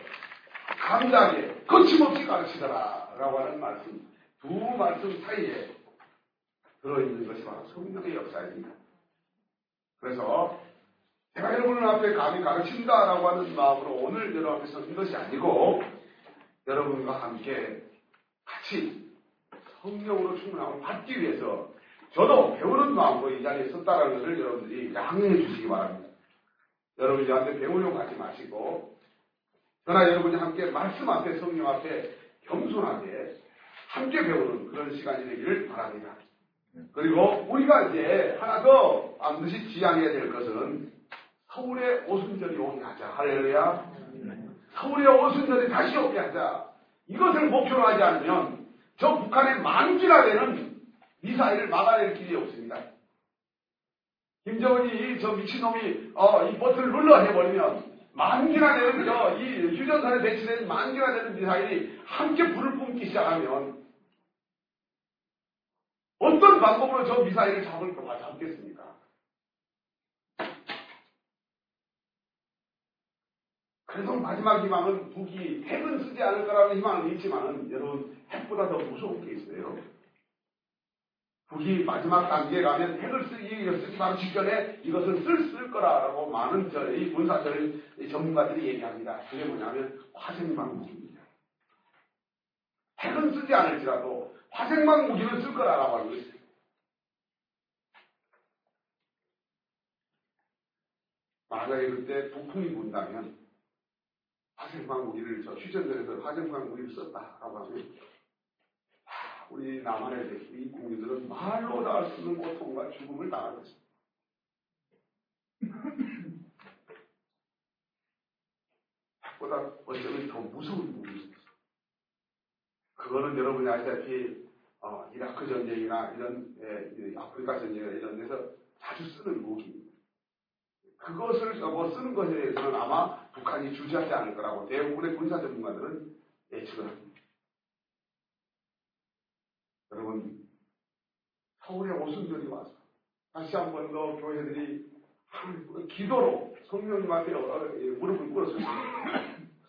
강자하게 거침없이 가르치더라 라고 하는 말씀 두 말씀 사이에 들어있는 것이 바로 성령의 역사입니다. 그래서 제가 여러분을 앞에 감히 가르친다라고 하는 마음으로 오늘 여러분 앞에 서는 것이 아니고 여러분과 함께 같이 성령으로 충분함을 받기 위해서 저도 배우는 마음으로 이 자리에 섰다라는 것을 여러분들이 양해해 주시기 바랍니다. 여러분이 저한테 배우려고 하지 마시고 저나 여러분이 함께 말씀 앞에 성령 앞에 겸손하게 함께 배우는 그런 시간이 되기를 바랍니다. 그리고 우리가 이제 하나 더 반드시 지향해야 될 것은 서울의 오순절이 오게 하자. 할렐루야. 서울의 오순절이 다시 오게 하자. 이것을 목표로 하지 않으면 저 북한의 만기나 되는 미사일을 막아낼 길이 없습니다. 김정은이 저 미친놈이 어, 이 버튼을 눌러 해버리면 만기나 되는 저이 휴전선에 배치된 만기나 되는 미사일이 함께 불을 뿜기 시작하면 어떤 방법으로 저 미사일을 잡을 거가 잡겠습니까? 그래서 마지막 희망은 북이 핵은 쓰지 않을 거라는 희망은 있지만 여러분 핵보다 더 무서운 게 있어요. 북이 마지막 단계에 가면 핵을 쓰기 쓰지 바로 직전에 이것을 쓸, 쓸 거라고 많은 저희 군사절 전문가들이 얘기합니다. 그게 뭐냐면 화생방 무기입니다. 핵은 쓰지 않을지라도 화생방 무기는 쓸 거라고 하는 것이죠. 만약에 그때 북풍이 분다면 화생방 무기를 저 휴전선에서 화생방 무기를 썼다라고 하면 우리 남한의 이 국민들은 말로 다 할 수 없는 고통과 죽음을 당할 것입니다. 핵보다 어쩌면 더 무서운 무기입니다. 그거는 여러분이 아시다시피 어, 이라크 전쟁이나 이런 예, 아프리카 전쟁이나 이런 데서 자주 쓰는 무기입니다. 그것을 뭐 쓰는 것에 대해서는 아마 북한이 주지하지 않을 거라고 대부분의 군사 전문가들은 예측을 합니다. 여러분, 서울에 오순절이 와서 다시 한 번 더 교회들이 기도로 성령님한테 무릎을 꿇었습니다.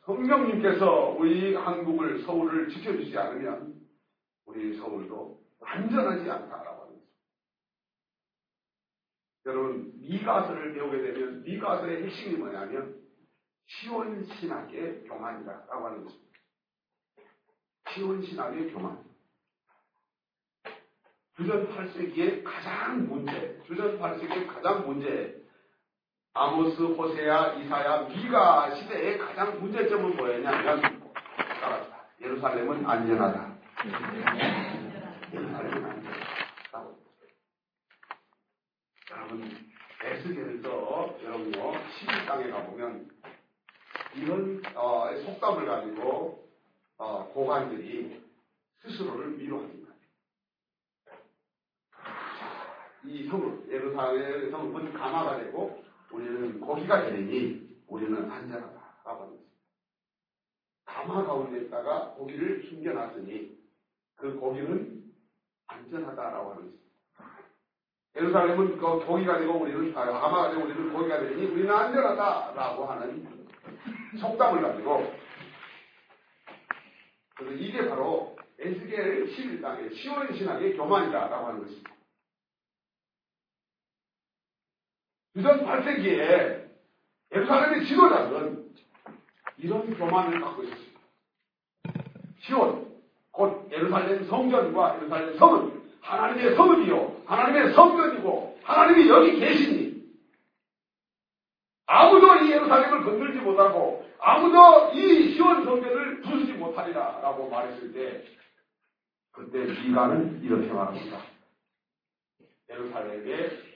성령님께서 우리 한국을, 서울을 지켜주지 않으면 우리 서울도 안전하지 않다라고 하는 거죠. 여러분, 미가서를 배우게 되면 미가서의 핵심이 뭐냐면 시원신학의 교만이다라고 하는 것입니다. 시원신학의 교만. 주전 8세기의 가장 문제, 주전 8세기의 가장 문제, 아모스, 호세야, 이사야, 미가 시대의 가장 문제점은 뭐였냐면, 따랐다. 예루살렘은 안전하다. 예루살렘은 안전하다. 여러분, 에스겔에서 여러분요, 11장에 가보면, 이런, 어, 속담을 가지고, 어, 고관들이 스스로를 위로합니다. 이 성을, 예루살렘의 먼저 감화가 되고, 우리는 고기가 되니, 우리는 안전하다라고 합니다. 감화 가운데 있다가 고기를 숨겨놨으니, 그 고기는 안전하다라고 하는 것입니다. 예루살렘은 그 고기가 되고 우리는 감화가 되고 우리는 고기가 되니 우리는 안전하다라고 하는 속담을 가지고 그래서 이게 바로 에스겔 11장의 시온 신학의 교만이다라고 하는 것입니다. 유전 8세기에 예루살렘의 지도자들은 이런 교만을 갖고 있었습니다. 시온, 곧 예루살렘 성전과 예루살렘 성은 하나님의 성은이요, 하나님의 성전이고, 하나님이 여기 계시니, 아무도 이 예루살렘을 건들지 못하고, 아무도 이 시온 성전을 부수지 못하리라, 라고 말했을 때, 그때 미가는 이렇게 말합니다. 예루살렘의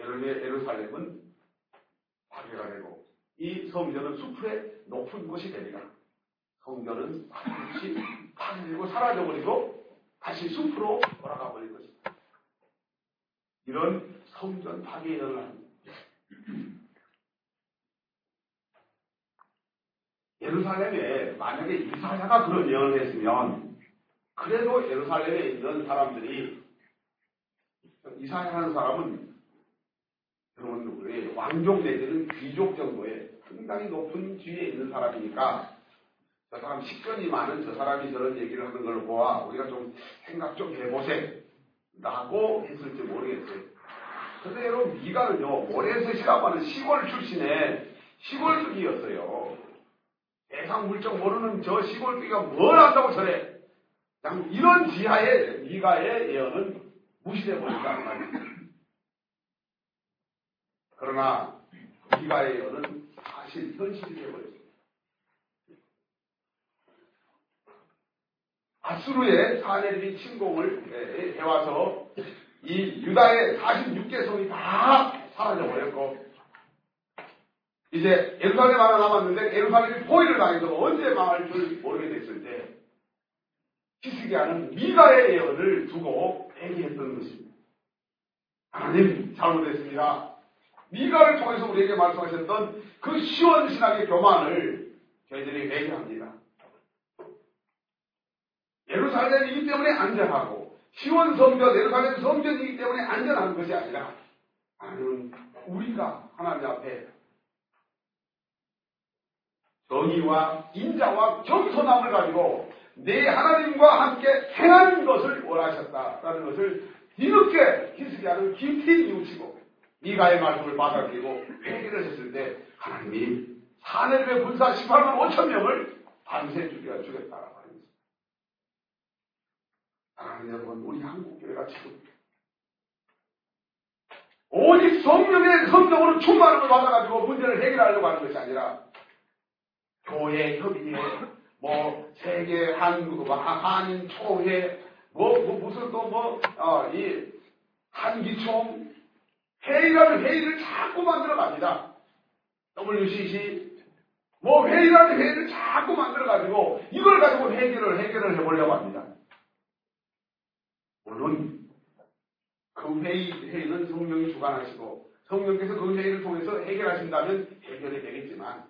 예루의 에루살렘은 파괴가 되고 이 성전은 숲의 높은 곳이 되리라. 성전은 반드시 파괴되고 사라져버리고 다시 숲으로 돌아가 버릴 것이다. 이런 성전 파괴 예언을 합니다. 예루살렘에 만약에 이사야가 그런 예언을 했으면 그래도 예루살렘에 있는 사람들이 이사야라는 사람은 그런 왜 왕족 내지는 귀족 정도의 상당히 높은 지위에 있는 사람이니까 저 사람 식견이 많은 저 사람이 저런 얘기를 하는 걸 보아 우리가 좀 생각 좀 해보세 라고 했을지 모르겠어요. 근데 여러분 미가는요 모래셋이라고 하는 시골 출신의 시골주기였어요. 대상 물정 모르는 저 시골주기가 뭘 안다고 저래. 이런 지하에 미가의 예언은 무시돼 버린다는 말이에요. 그러나 미가의 예언은 사실 현실이 되어버렸습니다. 아수르의 사내들이 침공을 해와서 이 유다의 46개 성이 다 사라져 버렸고 이제 예루살렘 하나 남았는데 예루살렘이 포위를 당해서 언제 망할 줄 모르게 됐을 때 히스기야는 미가의 예언을 두고 얘기했던 것입니다. 하나님 잘못했습니다. 미가를 통해서 우리에게 말씀하셨던 그 시원 신학의 교만을 저희들이 회개합니다. 예루살렘이기 때문에 안전하고 시원 성전, 예루살렘 성전이기 때문에 안전한 것이 아니라 하나님은 우리가 하나님 앞에 정의와 인자와 겸손함을 가지고 내 하나님과 함께 행하는 것을 원하셨다라는 것을 뒤늦게 히스기야는 깊이 뉘우치고 미가의 말씀을 받아들이고 회개를 했을 때 하나님이 사내의 군사 18만 5천 명을 밤새 죽여 주겠다라고 것입니다. 사랑하는 여러분, 우리 한국 교회가 지금 오직 성령의 성령으로 충만함을 받아가지고 문제를 해결하려고 하는 것이 아니라 교회 협의회, 뭐 세계 한국, 뭐 한인 총회, 뭐, 뭐 무슨 또뭐 어, 이 한기총 회의라는 회의를 자꾸 만들어 갑니다. WCC 뭐 회의라는 회의를 자꾸 만들어 가지고 이걸 가지고 해결을 해결을 해보려고 합니다. 물론 그 회의 회의는 성령이 주관하시고 성령께서 그 회의를 통해서 해결하신다면 해결이 되겠지만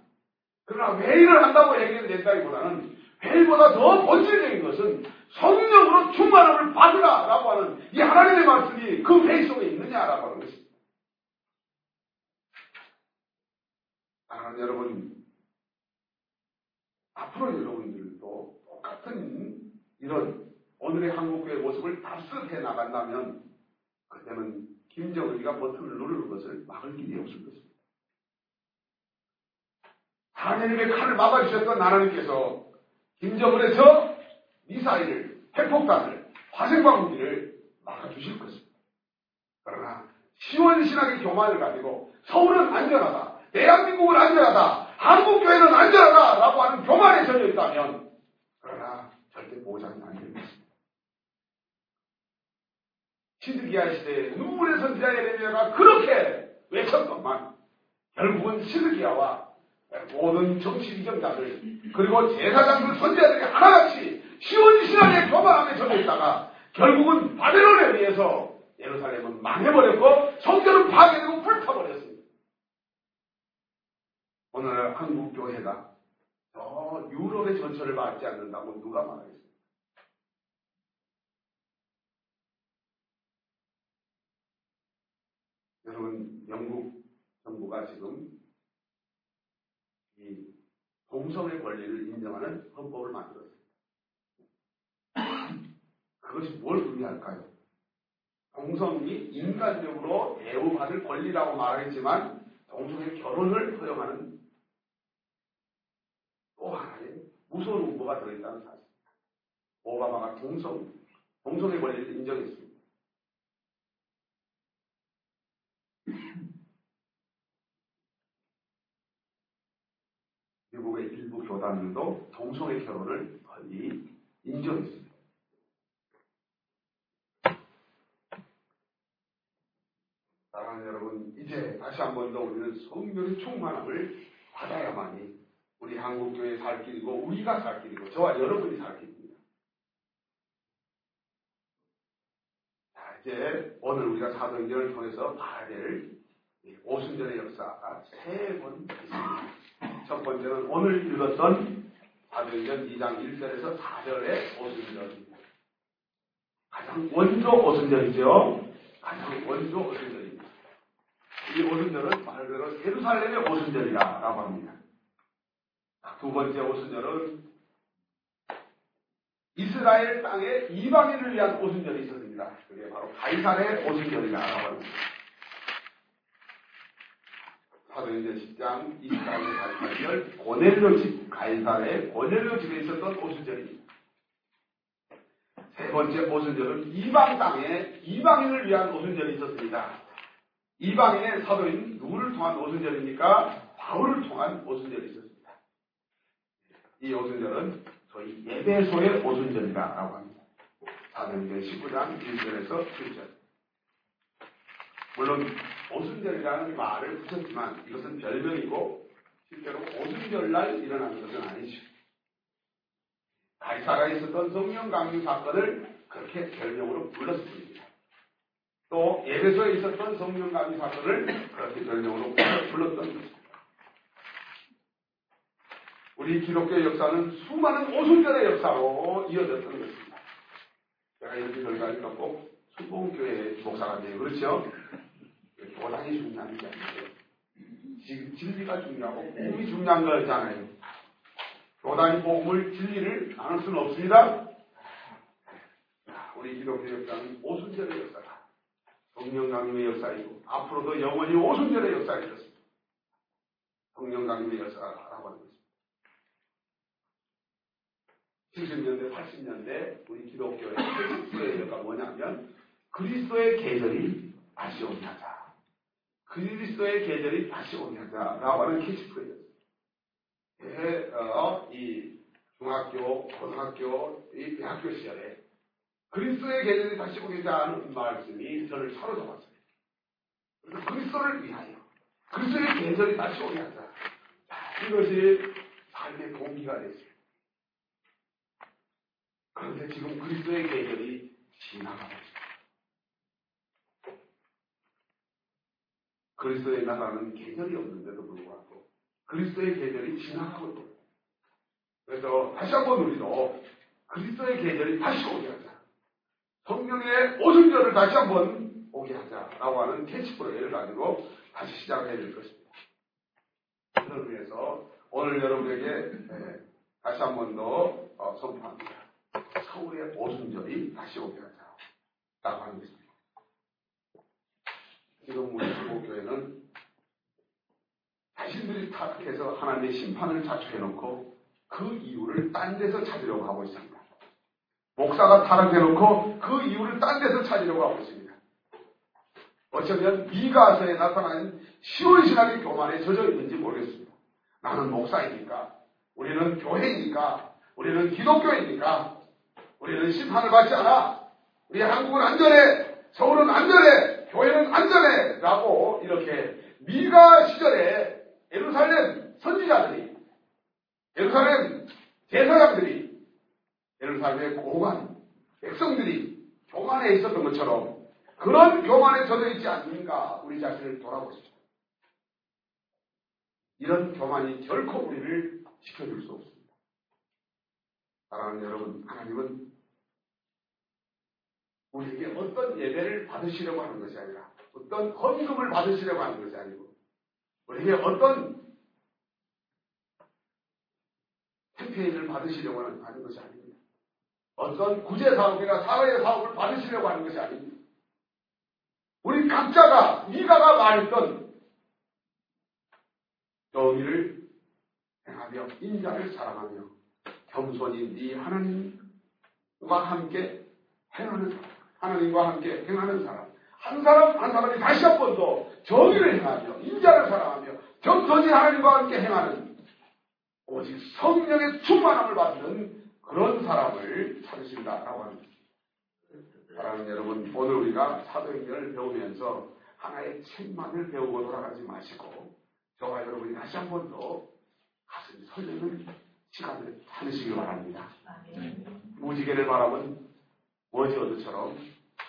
그러나 회의를 한다고 해결이 된다기보다는 회의보다 더 본질적인 것은 성령으로 충만함을 받으라라고 하는 이 하나님의 말씀이 그 회의 속에 있느냐라고 하는 것입니다. 사랑하는 여러분, 앞으로 여러분들도 똑같은 이런 오늘의 한국교회 모습을 답습해 나간다면 그때는 김정은이가 버튼을 누르는 것을 막을 길이 없을 것입니다. 하나님의 칼을 막아주셨던 하나님께서 김정은의 저 미사일을, 핵폭탄을, 화생방무기를 막아주실 것입니다. 그러나 시원신학의 교만을 가지고 서울은 안전하다, 대한민국은 안전하다, 한국 교회는 안전하다라고 하는 교만에 젖어 있다면 그러나 절대 보장이 안 됩니다. 시드기야 시대에 눈물의 선지자 예레미야가 그렇게 외쳤건만 결국은 시드기야와 모든 정치 지정자들 그리고 제사장들 선지자들이 하나같이 시온 신앙의 교만함에 젖어 있다가 결국은 바벨론에 의해서 예루살렘은 망해버렸고 성전은 파괴되고 불타버렸습니다. 오늘 한국 교회가 저 유럽의 전철을 받지 않는다고 누가 말하겠습니까? 여러분 영국 정부가 지금 이 동성의 권리를 인정하는 헌법을 만들었습니다. 그것이 뭘 의미할까요? 동성이 인간적으로 대우받을 권리라고 말하겠지만 동성의 결혼을 허용하는 또 하나의 무서운 운보가 들어있다는 사실. 오바마가 동성, 동성의 권리를 인정했습니다. 미국의 일부 교단들도 동성의 결혼을 거의 인정했습니다. 사랑하는 여러분, 이제 다시 한 번 더 우리는 성령의 충만함을 받아야만이 우리 한국교회 살 길이고 우리가 살 길이고 저와 여러분이 살 길입니다. 자, 이제 오늘 우리가 사도행전을 통해서 봐야 될 오순절의 역사가 세 번 있습니다. 첫 번째는 오늘 읽었던 사도행전 2장 1절에서 4절의 오순절입니다. 가장 원조 오순절이죠. 가장 원조 오순절입니다. 이 오순절은 말 그대로 예루살렘의 오순절이라고 합니다. 두 번째 오순절은 이스라엘 땅에 이방인을 위한 오순절이 있었습니다. 그게 바로 가이사의 오순절이라고 합니다. 사도행전 10장 24절 48절 고넬료 집 가이사의 고넬료 집에 있었던 오순절입니다. 세 번째 오순절은 이방 땅에 이방인을 위한 오순절이 있었습니다. 이방인의 사도인 누구를 통한 오순절입니까? 바울을 통한 오순절이 있었습니다. 이 오순절은 저희 예배소의 오순절이라고 합니다. 사도행전 19장 1절에서 7절. 물론 오순절이라는 말을 붙였지만 이것은 별명이고 실제로 오순절날 일어나는 것은 아니죠. 가이사가 있었던 성령 강림 사건을 그렇게 별명으로 불렀을 뿐입니다. 또 예배소에 있었던 성령 강림 사건을 그렇게 별명으로 불렀던 것입니다. 우리 기독교 역사는 수많은 오순절의 역사로 이어졌던 것입니다. 제가 이렇게 결과하니까 꼭 순봉교회 목사가 돼요. 그렇죠? 교단이 중요한 게 아니에요. 지금 진리가 중요하고 복음이 중요한 거잖아요. 교단이 복음을 진리를 나눌 수는 없습니다. 우리 기독교 역사는 오순절의 역사다. 성령 강림의 역사이고 앞으로도 영원히 오순절의 역사가 되었습니다. 성령 강림의 역사라고 하는 것입니다. 70년대, 80년대 우리 기독교의 그리스도의 역사가 뭐냐면 그리스도의 계절이 다시 하자. 그리스도의 계절이 다시 오게 하자라고 하는 캐치프레이즈. 예, 어, 이 중학교, 고등학교, 이 대학교 시절에 그리스도의 계절이 다시 하자는 말씀이 저를. 그래서 그리스도를 위하여 그리스도의 계절이 다시 오게 하자. 이것이 삶의 동기가 됐어요. 그런데 지금 그리스도의 계절이 지나가고 있습니다. 그리스도의 나라는 계절이 없는데도 불구하고 그리스도의 계절이 지나가고 있고 그래서 다시 한번 우리도 그리스도의 계절이 다시 오게 하자. 성령의 오순절을 다시 한번 오게 하자라고 하는 캐치프레이를 가지고 다시 시작해야 될 것입니다. 그를 위해서 오늘 여러분에게 다시 한 번 더 어, 선포합니다. 서울의 오순절이 다시 오게 하자. 라고 하는 것입니다. 지금 우리 중국교회는 자신들이 타락해서 하나님의 심판을 자초해놓고 그 이유를 딴 데서 찾으려고 하고 있습니다. 목사가 타락해놓고 그 이유를 딴 데서 찾으려고 하고 있습니다. 어쩌면 미가서에 나타난 시온신학의 교만에 젖어 있는지 모르겠습니다. 나는 목사이니까, 우리는 교회이니까, 우리는 기독교이니까, 우리는 심판을 받지 않아. 우리 한국은 안전해. 서울은 안전해. 교회는 안전해. 라고 이렇게 미가 시절에 예루살렘 선지자들이, 예루살렘 제사장들이, 예루살렘의 고관, 백성들이 교만에 있었던 것처럼 그런 교만에 젖어 있지 않는가 우리 자신을 돌아보십시오. 이런 교만이 결코 우리를 지켜줄 수 없습니다. 사랑하는 여러분, 하나님은 우리에게 어떤 예배를 받으시려고 하는 것이 아니라 어떤 헌금을 받으시려고 하는 것이 아니고 우리에게 어떤 캠페인을 받으시려고 하는 것이 아닙니다. 어떤 구제 사업이나 사회 사업을 받으시려고 하는 것이 아닙니다. 우리 각자가 미가가 말했던 정의를 행하며 인자를 사랑하며 겸손히 네 하나님과 함께 행하는. 하나님과 함께 행하는 사람. 한 사람 한 사람이 다시 한 번 더 정의를 행하며 인자를 사랑하며 겸손히 하나님과 함께 행하는 오직 성령의 충만함을 받는 그런 사람을 찾으신다라고 합니다. 사랑하는 여러분, 오늘 우리가 사도행전을 배우면서 하나의 책만을 배우고 돌아가지 마시고 저와 여러분이 다시 한 번 더 가슴이 설레는 시간을 찾으시기 바랍니다. 무지개를 바라본 워지어드처럼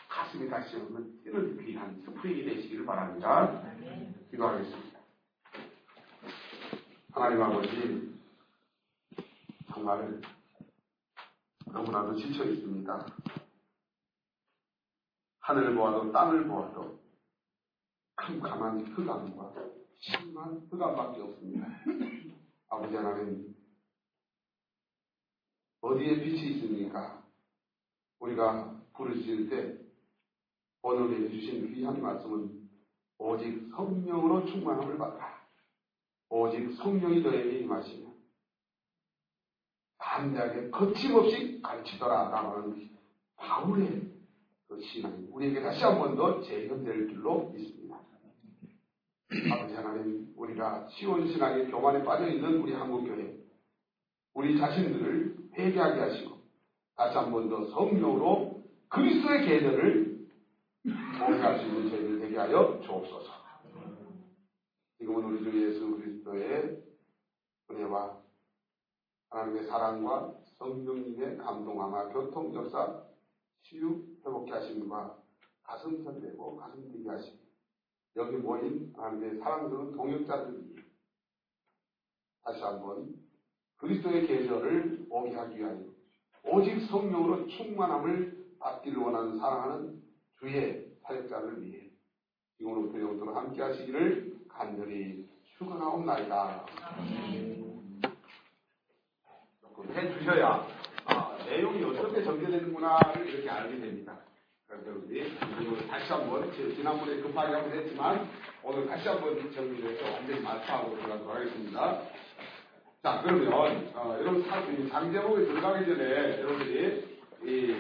가슴이 다시 한번 뛰는 귀한 스프링이 되시기를 바랍니다. 기도하겠습니다. 하나님 아버지, 정말 너무나도 지쳐 있습니다. 하늘을 보아도 땅을 보아도 캄캄한 흑암과 심한 흑암밖에 없습니다. 아버지 하나님, 어디에 빛이 있습니까? 우리가 부르실 때 오늘 해주신 귀한 말씀은 오직 성령으로 충만함을 받라. 오직 성령이 너에게 임하시며 담대하게 거침없이 가르치더라 라는 바울의 그 신앙이 우리에게 다시 한 번 더 재현될 줄로 믿습니다. 아버지 하나님, 우리가 시온 신앙의 교만에 빠져 있는 우리 한국 교회, 우리 자신들을 회개하게 하시고 다시 한 번 더 성령으로 그리스도의 계절을 수 있는 저희들 되게 하여 주옵소서. 지금은 우리 주 예수 그리스도의 은혜와 하나님의 사랑과 성령님의 감동함과 교통 역사 치유 회복케 하심과 가슴 설레고 가슴 뛰게 하심 여기 모인 하나님의 사랑스러운 동역자들이 다시 한번 그리스도의 계절을 오게 하기 위하여 오직 성령으로 충만함을 받기를 원하는 사랑하는 주의 사역자를 위해 지금으로부터 영토로 함께 하시기를 간절히 축원하옵나이다. 조금 해주셔야 아, 내용이 어떻게 전개되는구나를 이렇게 알게 됩니다. 그래서 우리 다시 한번 지난번에 급하게 한번 했지만 오늘 다시 한번 정리해서 완전히 말파하고 들어가도록 하겠습니다. 자 그러면 어, 여러분 장제목에 들어가기 전에 여러분들이 이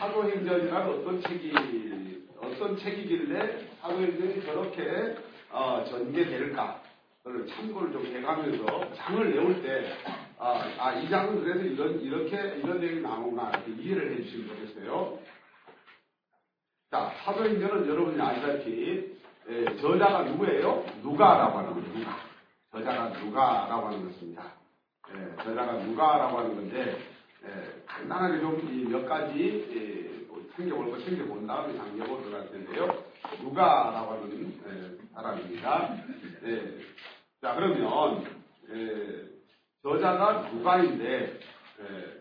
사도행전이란 어떤 책이 어떤 책이길래 사도행전이 저렇게 어, 전개될까를 참고를 좀 해가면서 장을 외울 때 아, 아, 이 장은 그래서 이런, 이렇게, 이런 내용이 나오나, 이렇게 이해를 해 주시면 좋겠어요. 자, 사도행전은 여러분이 아시다시피, 예, 저자가 누구예요? 누가라고 하는 누가. 저자가 누가라고 하는 것입니다. 예, 저자가 누가라고 하는 건데, 예, 간단하게 좀 몇 가지, 예, 뭐 챙겨볼 거 챙겨본 다음에 장려고 들어갈 텐데요. 누가라고 하는 예, 사람입니다. 예, 자, 그러면, 예, 저자가 누가인데 예.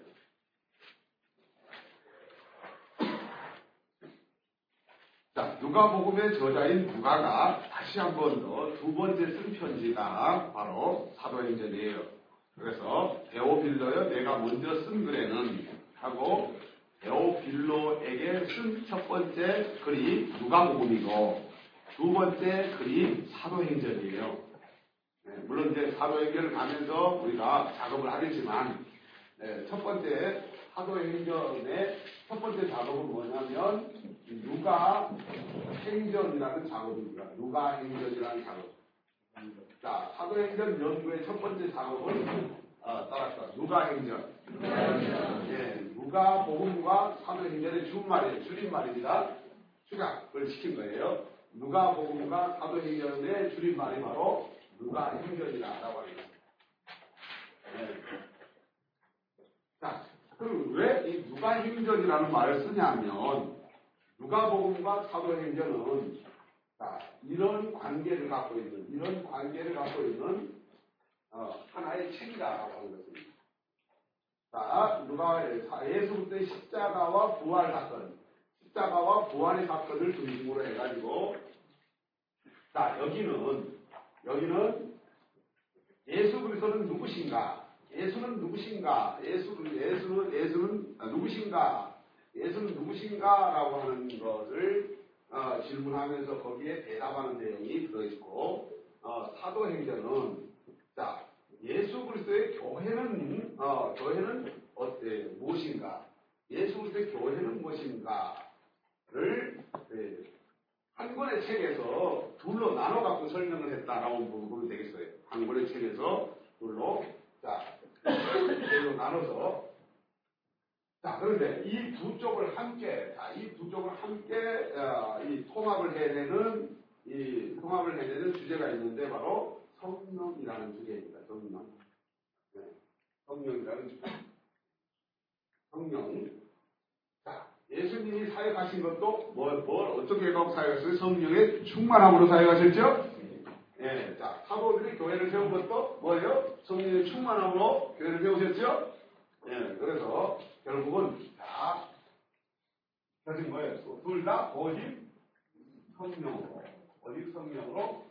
자 누가복음의 저자인 누가가 다시 한번 더 두 번째 쓴 편지가 바로 사도행전이에요. 그래서 데오빌로여 내가 먼저 쓴 글에는 하고 데오빌로에게 쓴 첫 번째 글이 누가복음이고 두 번째 글이 사도행전이에요. 네, 물론 이제 사도행전을 가면서 우리가 작업을 하겠지만 네, 첫 번째 사도행전의 첫 번째 작업은 뭐냐면 누가 행전이라는 작업입니다. 누가 행전이라는 작업. 자, 사도행전 연구의 첫 번째 작업은 어, 따라서 누가 행전. 예, 누가 복음과 사도행전의 준말이에요. 줄임말입니다. 추각을 시킨 거예요. 누가 복음과 사도행전의 줄임말이 바로 누가 행전이다라고 합니다. 네. 자, 그럼 왜 이 누가 행전이라는 말을 쓰냐면 누가복음과 사도행전은 자, 이런 관계를 갖고 있는 이런 관계를 갖고 있는 어, 하나의 책이다라고 하는 것입니다. 자, 누가 예수부터의 십자가와 부활 사건, 십자가와 부활의 사건을 중심으로 해가지고 자 여기는 여기는 예수 그리스도는 누구신가? 예수는 누구신가? 예수, 예수는, 예수는 누구신가? 예수는 누구신가라고 하는 것을 어, 질문하면서 거기에 대답하는 내용이 들어있고 어, 사도행전은 자 예수 그리스도의 교회는 어, 교회는 어때 무엇인가? 예수 그리스도의 교회는 무엇인가를 네, 한 권의 책에서 둘로 나눠 갖고 설명을 했다라고 보면 되겠어요. 한 권의 책에서 둘로 자 둘로 나눠서 자 그런데 이 두 쪽을 함께 자이 두 쪽을 함께 어, 이 통합을 해내는 이 통합을 해내는 주제가 있는데 바로 성령이라는 주제입니다. 성령. 네. 성령이라는 주제. 성령. 예수님이 사역하신 것도 뭘, 뭘 어떻게 하고 사역했어요? 성령의 충만함으로 사역하셨죠? 예, 자, 사도들이 교회를 세운 것도 뭐예요? 성령의 충만함으로 교회를 세우셨죠? 예, 그래서 결국은 다 결국 뭐예요? 둘 다 오직 성령으로, 오직 성령으로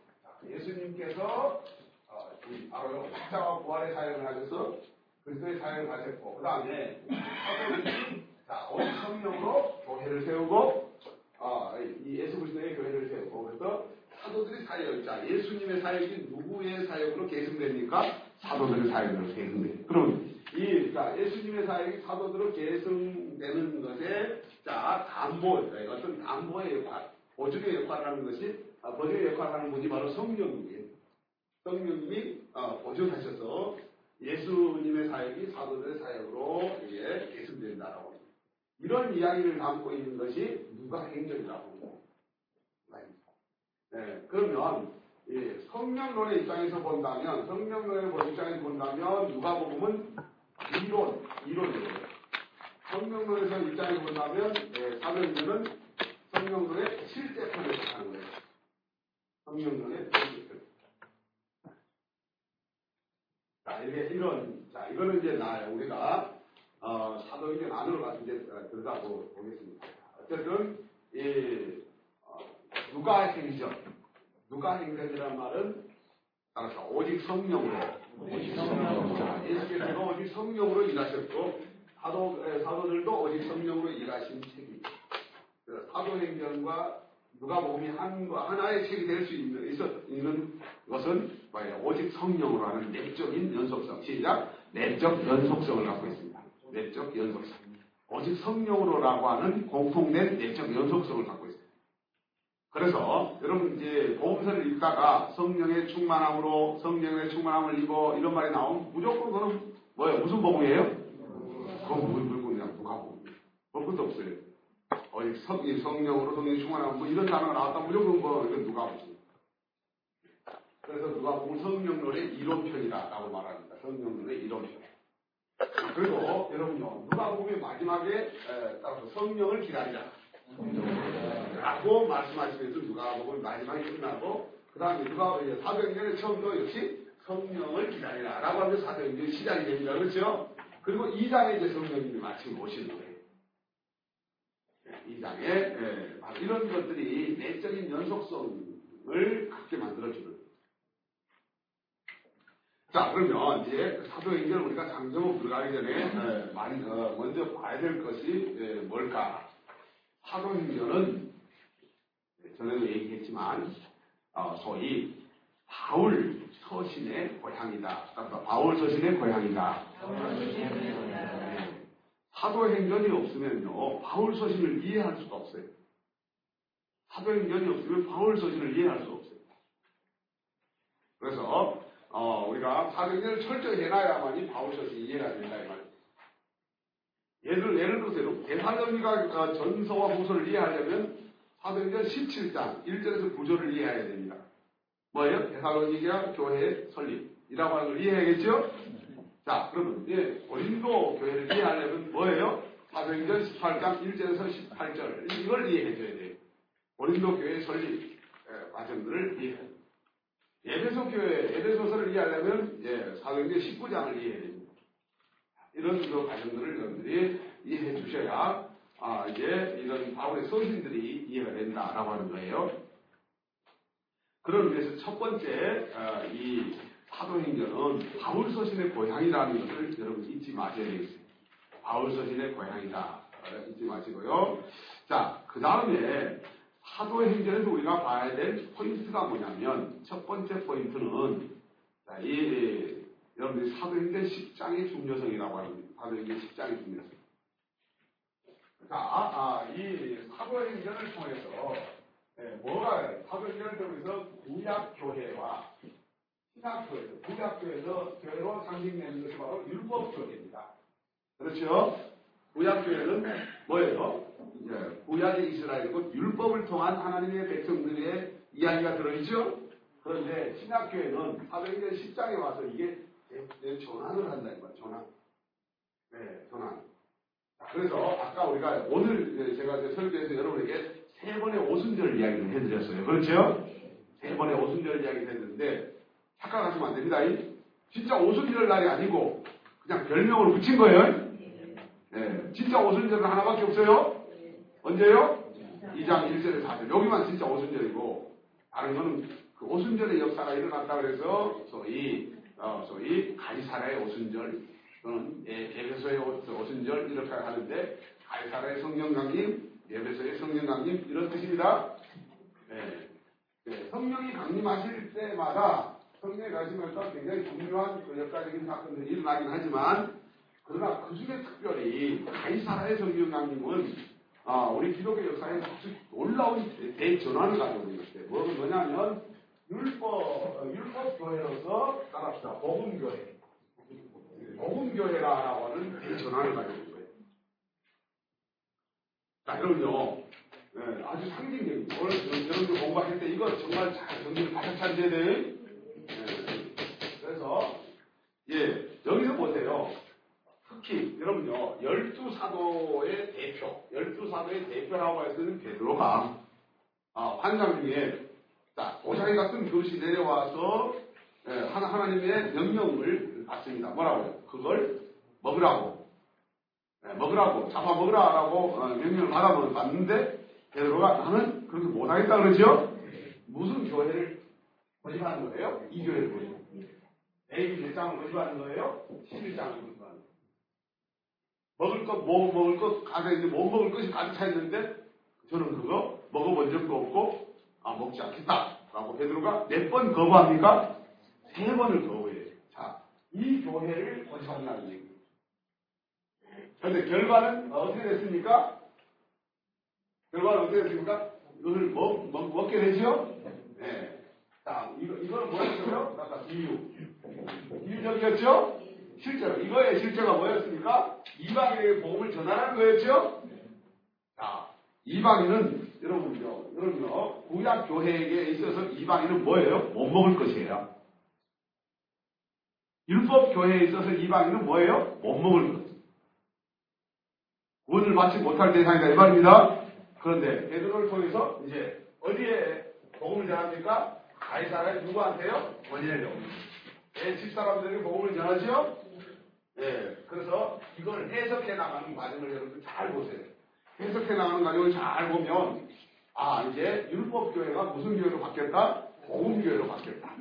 예수님께서 어, 바로 십자가 부활의 사역을 하셔서 그리스도의 사역을 하셨고 그 다음에 사도들이 자, 오직 성령으로 교회를 세우고, 어, 이 예수 그리스도의 교회를 세우고, 그래서 사도들의 사역, 자, 예수님의 사역이 누구의 사역으로 계승됩니까? 사도들의 사역으로 계승돼요. 그럼, 이, 자, 예수님의 사역이 사도들로 계승되는 것에, 자, 담보, 어떤 담보의 역할, 보증의 역할을 하는 것이, 아, 보증의 역할을 하는 분이 바로 성령이에요. 성령님이 어, 보증하셔서 예수님의 사역이 사도들의 사역으로 이게 계승된다라고 이런 이야기를 담고 있는 것이 누가 행전이라고 합니다. 네, 그러면 예, 성령론의 입장에서 본다면, 성령론의 입장에서 본다면, 누가 복음은 이론, 이론이에요. 성령론에서 입장에서 본다면, 예, 사도행전은 성령론의 실제 편을 하는 거예요. 성령론의 실제 편. 자, 이게 이런, 자, 이거는 이제 나, 우리가, 어, 사도행전 안으로 가서 이제 들어가 보겠습니다. 어쨌든, 이, 어, 누가 행전, 누가 행전이란 말은, 따라서 오직 성령으로, 오직 성령으로, 자, 예수께서도 오직 성령으로 일하셨고, 사도, 사도들도 오직 성령으로 일하신 책이, 사도행전과 누가 보이 한, 하나의 책이 될 수 있는, 있는 것은? 오직 성령으로 하는 내적인 연속성. 시작. 내적 연속성을 갖고 있습니다. 내적 연속성. 오직 성령으로라고 하는 공통된 내적 연속성을 갖고. 그래서 여러분 이제 보험서를 읽다가 성령의 충만함으로 성령의 충만함을 입어 이런 말이 나오면 무조건 그는 뭐예요? 무슨 복음이에요? 그건 무슨 복음이냐? 누가 복음이에요? 볼 것도 없어요. 어디 성, 성령으로 성령 충만하면 뭐 이런 단어가 나왔다 무조건 뭐 이건 누가 보지. 그래서 누가 보면 성령론의 이론편이다라고 말합니다. 성령론의 이론편. 그리고 여러분요 누가 보면 마지막에 에, 따라서 성령을 기다리자. 라고 말씀하시면서 누가 보면 마지막에 끝나고 그 다음에 누가 사도행전의 처음도 역시 성령을 기다리라 라고 하면서 사도행전이 시작이 됩니다. 그렇죠? 그리고 2장에 이제 성령님이 마침 오시는 거예요. 2장에 예, 바로 이런 것들이 내적인 연속성을 갖게 만들어주는 자 그러면 이제 사도행전 우리가 장정으로 들어가기 전에 예, 많이 어, 먼저 봐야 될 것이 예, 뭘까 사도행전은 전에도 얘기했지만 어, 소위 바울 서신의 고향이다. 그러니까 바울 서신의 고향이다. 사도행전이 없으면요, 바울 서신을 이해할 수가 없어요. 사도행전이 없으면 바울 서신을 이해할 수 없어요. 그래서, 어, 우리가 사도행전을 철저히 해놔야만이 바울 서신이 이해가 된다, 이 말이에요. 예를, 예를 들어서, 대사전리가 전서와 후서를 이해하려면 사도행전 17장 1절에서 9절을 이해해야 됩니다. 뭐예요? 대사로니가 교회 설립이라고 하는 걸 이해해야겠죠? 자, 그러면 이제 고린도 교회를 이해하려면 뭐예요? 사도행전 18장 1절에서 18절 이걸 이해해 줘야 돼요. 고린도 교회 설립 과정들을 이해해. 예배소 교회 예배소서를 이해하려면 예, 사도행전 19장을 이해해야 됩니다. 이런 그 과정들을 여러분들이 이해해 주셔야 아, 이제 이런 바울의 서신들이 이해가 된다라고 하는 거예요. 그런 의미에서 첫 번째 어, 이 사도행전은 바울서신의 고향이라는 것을 여러분 잊지 마셔야 되겠습니다. 바울서신의 고향이다. 잊지 마시고요. 자, 그 다음에 사도행전에서 우리가 봐야 될 포인트가 뭐냐면 첫 번째 포인트는 자, 이 여러분들이 사도행전 10장의 중요성이라고 합니다. 사도행전 10장의 중요성. 자, 아, 이 사도행전을 통해서 네, 뭐가 사도행전을 통해서 구약 교회와 신학교에서, 구약교에서 교회로 상징되는 것이 바로 율법 교회입니다. 그렇죠? 구약 교회는 뭐예요? 이제 구약의 이스라엘이고 율법을 통한 하나님의 백성들의 이야기가 들어있죠? 그런데 신학교회는 사도행전 10장에 와서 이게 전환을 한다 이거야, 전환. 네, 전환. 그래서 아까 우리가 오늘 제가 설교에서 여러분에게 세 번의 오순절 이야기를 해드렸어요. 그렇죠? 세 번의 오순절 이야기를 했는데 착각하시면 안 됩니다. 진짜 오순절 날이 아니고 그냥 별명으로 붙인 거예요. 네, 진짜 오순절은 하나밖에 없어요. 언제요? 2장 1절에 4절. 여기만 진짜 오순절이고 다른 거는 그 오순절의 역사가 일어났다 그래서 소위 어, 소위 가이사라의 오순절 또는 예배소의 오순절 이렇게 하는데 가이사라의 성령 강림, 예배소의 성령 강림 이런 뜻입니다. 네. 네, 성령이 강림하실 때마다 성령에 가시면서 굉장히 중요한 그 역사적인 사건들이 일어나긴 하지만 그러나 그 중에 특별히 가이사라의 성경강림은 아, 우리 기독교 역사에 아주 놀라운 대전환을 가져오는 것이에요. 뭐냐면 율법 율법 교회로서 따라합시다 복음 교회 복음 교회라고 하는 대전환을 가져오는 거예요. 자, 그럼요. 예, 아주 상징적인 오늘 저- 여러분들 공부하실 때 이거 정말 잘 정리를 바짝 찾으셔야 돼요. 예, 그래서 예 여기서 보세요. 특히 여러분요 열두 사도의 대표, 열두 사도의 대표라고 할 때는 베드로가 아, 환상 중에 자 도자기 같은 그릇이 내려와서 예, 하나 하나님의 명령을 받습니다. 뭐라고요? 그걸 먹으라고 예, 먹으라고 잡아 먹으라라고 어, 명령을 받아 받는데 베드로가 나는 그렇게 못하겠다 그러죠? 무슨 교회를 고집하는 거예요? 이 교회를 고집. A 몇 장을 고집하는 거예요? 11장을 고집하는 거예요. 먹을 것, 뭐 먹을 것, 가서 이제 못 먹을 것이 가득 차 있는데 저는 그거 먹어본 적도 없고 아 먹지 않겠다 라고 베드로가 몇 번 거부합니까? 세 번을 거부해요. 자, 이 교회를 고집한다는 얘기예요. 그런데 결과는 어떻게 됐습니까? 결과는 어떻게 됐습니까? 이걸 먹, 먹, 먹게 되죠? 네. 자, 이거, 이거는 뭐였어요? 아까 비유. 비유적이었죠? 실제로. 이거의 실제가 뭐였습니까? 이방인에게 복음을 전하는 거였죠? 자, 이방인은, 여러분요, 여러분요, 구약 교회에게 있어서 이방인은 뭐예요? 못 먹을 것이에요. 율법 교회에 있어서 이방인은 뭐예요? 못 먹을 것. 구원을 받지 못할 대상이다 이 말입니다. 그런데 베드로를 통해서 이제 어디에 복음을 전합니까? 가이사라의 누구한테요? 원인을요. 예, 집사람들에게 복음을 전하죠? 예, 그래서 이걸 해석해 나가는 과정을 여러분들 잘 보세요. 해석해 나가는 과정을 잘 보면 아 이제 율법 교회가 무슨 교회로 바뀌었다? 복음 교회로 바뀌었다.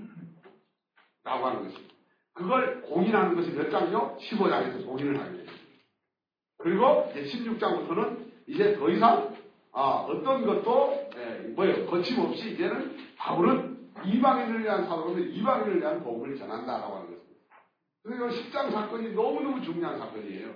라고 하는 것입니다. 그걸 공인하는 것이 몇 장이요? 15장에서 공인을 하게 됩니다. 그리고 이제 16장부터는 이제 더 이상 아, 어떤 것도 예, 뭐예요? 거침없이 이제는 바울은 이방인을 위한 사도로서 이방인을 위한 복음을 전한다라고 하는 것입니다. 그래서 이 10장 사건이 너무너무 중요한 사건이에요.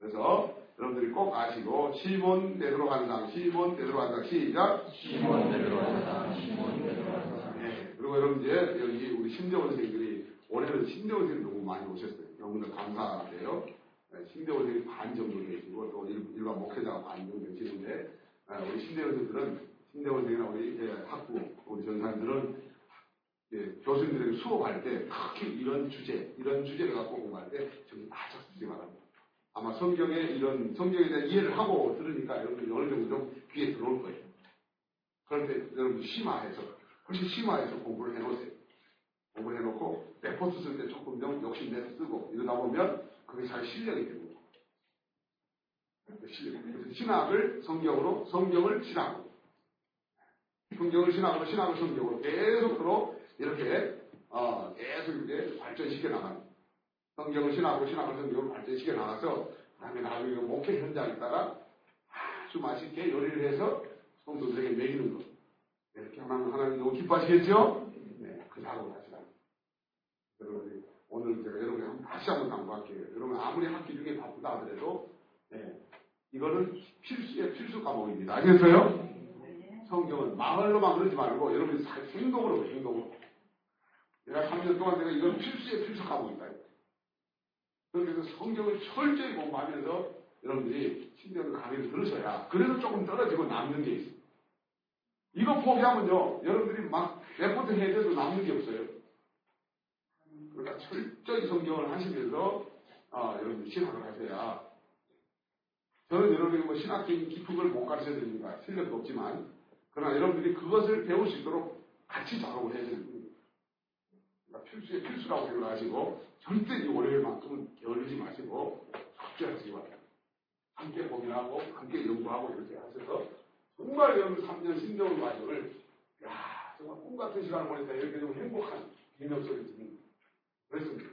그래서 여러분들이 꼭 아시고 시몬 베드로 간상, 시몬 베드로 간상 시작. 시몬 베드로 간다. 시몬 베드로 간다. 네, 그리고 여러분 이제 여기 우리 신대원생들이 올해는 신대원생이 너무 많이 오셨어요. 너무나 감사한데요. 네, 신대원생이 반 정도 계시고 또 일- 일반 목회자가 반 정도 계시는데 네, 우리 신대원생들은 신대원생이나 우리 예, 학부 우리 전사님들은 예, 교수님들에게 수업할 때 특히 이런 주제 이런 주제를 갖고 공부할 때 정말 바짝 쓰지 말합니다. 아마 성경에 이런 성경에 대한 이해를 하고 들으니까 여러분들이 어느 정도 좀 귀에 들어올 거예요. 그런데 여러분 심화해서 훨씬 심화해서 공부를 해놓으세요. 공부를 해놓고 레포트 쓸 때 조금 좀 욕심내서 쓰고 이러다 보면 그게 잘 실력이 됩니다. 실력. 그래서 신학을 성경으로 성경을 신학으로 성경을 신학으로 신학을 성경으로 계속 으로 이렇게 어, 계속 이렇게 발전시켜 나가는 성경을 신학으로 신학을 성경으로 발전시켜 나가서 그다음에 나중에 그 목회 현장에다가 아주 맛있게 요리를 해서 성도들에게 먹이는 것 이렇게 하나님 하나님 너무 기뻐하시겠죠? 네, 그 작업을 하시라. 여러분 오늘 제가 여러분이 한번 다시 한번 당부할게요. 여러분 아무리 학기 중에 바쁘다 하더라도 네, 이거는 필수의 필수 과목입니다. 아시겠어요? 성경은 마을로만 그러지 말고 여러분이 살- 행동으로 행동으로. 내가 3년 동안 내가 이건 필수의 필수 과목이다. 그래서 성경을 철저히 공부하면서 여러분들이 신대원 강의를 들으셔야 그래도 조금 떨어지고 남는 게 있어요. 이거 포기하면요, 여러분들이 막 레포트 해야 돼도 남는 게 없어요. 그러니까 철저히 성경을 하시면서, 아, 여러분들 신학을 하셔야. 저는 여러분이 뭐 신학적인 깊은 걸 못 가르쳐 드립니다. 실력도 없지만. 그러나 여러분들이 그것을 배울 수 있도록 같이 작업을 해야 되는 겁니다. 그러니까 필수의 필수라고 생각하시고, 절대 이 월요일만큼은 게을르지 마시고, 숙제하시기 바랍니다. 함께 고민하고, 함께 연구하고 이렇게 하셔서, 정말 여러분 3년 신대원 과정을 야 정말 꿈 같은 시간을 보냈다 이렇게 좀 행복한 기념 소리 듣는 그랬습니다.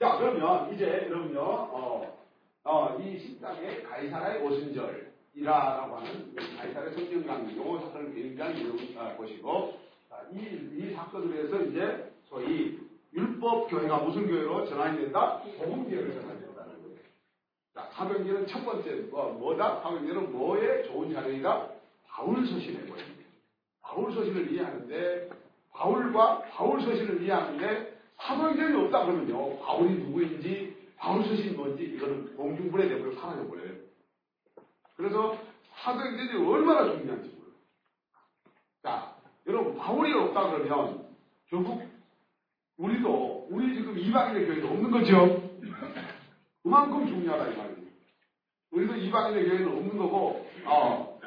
자 그러면 이제 여러분요 어, 어, 이 식당에 가이사라의 오순절이라고 하는 가이사라의 성경 강의 요 사건을 굉장히 여러분 아, 보시고 자, 이, 이 사건으로 해서 이제 소위 율법 교회가 무슨 교회로 전환이 된다? 복음 교회로 전환이 된다는 거예요. 자, 사병기는 첫 번째, 뭐, 뭐다? 사병기는 뭐에 좋은 자료이다? 바울 서신에 보입니다. 바울 서신을 이해하는데, 바울과 바울 서신을 이해하는데, 사도행전이 없다 그러면요, 바울이 누구인지, 바울 서신이 뭔지, 이거는 공중분해 되고 사라져 버려요. 그래서 사도행전이 얼마나 중요한지 몰라요. 자, 여러분, 바울이 없다 그러면 결국 우리도, 우리 지금 이방인의 교회도 없는 거죠? 그만큼 중요하다, 이 말이에요. 우리도 이방인의 교회는 없는 거고, 어,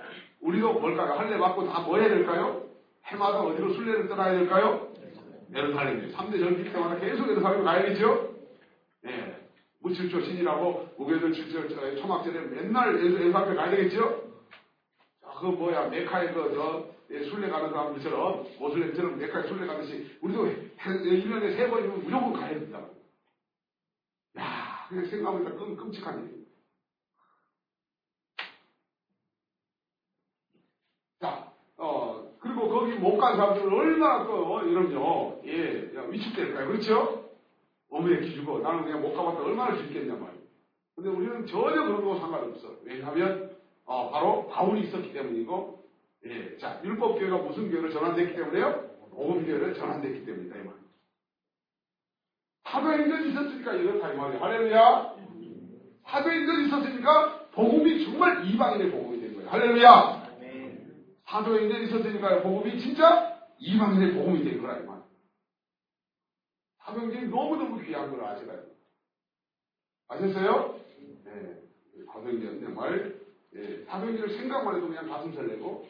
우리도 뭘까요? 할례 받고 다 뭐 해야 될까요? 해마다 어디로 순례를 떠나야 될까요? 예루살렘이요. 3대 전기 때마다 계속 예루살렘 가야겠죠? 예. 무칠조 신이라고 무교절 칠절 초막절에 맨날 예루살렘 가야 되겠죠? 자, 그 뭐야 메카에 그저 예, 순례 가는 사람들처럼 모슬렘처럼 메카에 순례 가듯이 우리도 1년에 세 번이면 무조건 가야 된다. 야, 그냥 생각하니까 끔, 끔찍한 일이에요. 자, 어, 그리고 거기 못 간 사람들은 얼마나 또, 이런요, 예, 위축될까요? 그렇죠? 어머니에 기주고, 나는 그냥 못 가봤다 얼마나 죽겠냐 말이에요. 근데 우리는 전혀 그런 거 상관없어. 왜냐하면, 어, 바로 바울이 있었기 때문이고, 예, 자, 율법교회가 무슨 교회로 전환됐기 때문에요? 복음교회로 전환됐기 때문이다, 이 말이에요. 사도행전이 있었으니까 이렇다, 이 말이에요. 할렐루야! 사도행전이 있었으니까, 복음이 정말 이방인의 복음이 된 거예요. 할렐루야! 사도행전이 있었으니까 복음이 진짜 이방인의 복음이 된 거라, 이 말. 사도행전이 너무너무 귀한 걸 아시나요? 아셨어요? 네. 사도행전 정말, 예, 사도행전을 생각만 해도 그냥 가슴 설레고,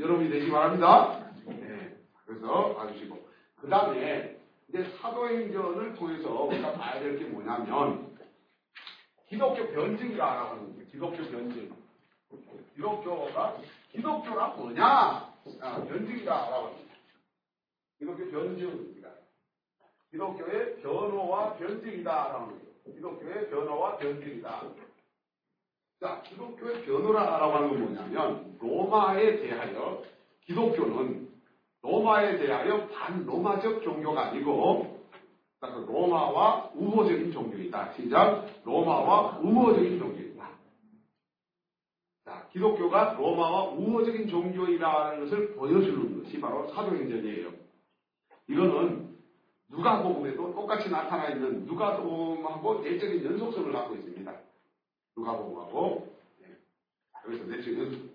여러분이 되시기 바랍니다. 네. 그래서 봐주시고. 그 다음에, 이제 사도행전을 통해서 우리가 봐야 될 게 뭐냐면, 기독교 변증이라고 하는 거예요. 기독교 변증. 기독교가 기독교가 뭐냐? 아, 변증이다라고 합니다. 기독교 변증입니다. 기독교의 변호와 변증이다라고 합니다. 기독교의 변호와 변증이다. 자, 기독교의 변호라고 하는 건 뭐냐면 로마에 대하여 기독교는 로마에 대하여 반로마적 종교가 아니고 로마와 우호적인 종교이다. 시작. 로마와 우호적인 종교이다. 자, 기독교가 로마와 우호적인 종교이라는 것을 보여주는 것이 바로 사도행전이에요. 이거는 누가 복음에도 똑같이 나타나 있는 누가 복음하고 내적인 연속성을 갖고 있습니다. 누가복음하고 네. 여기서 연속.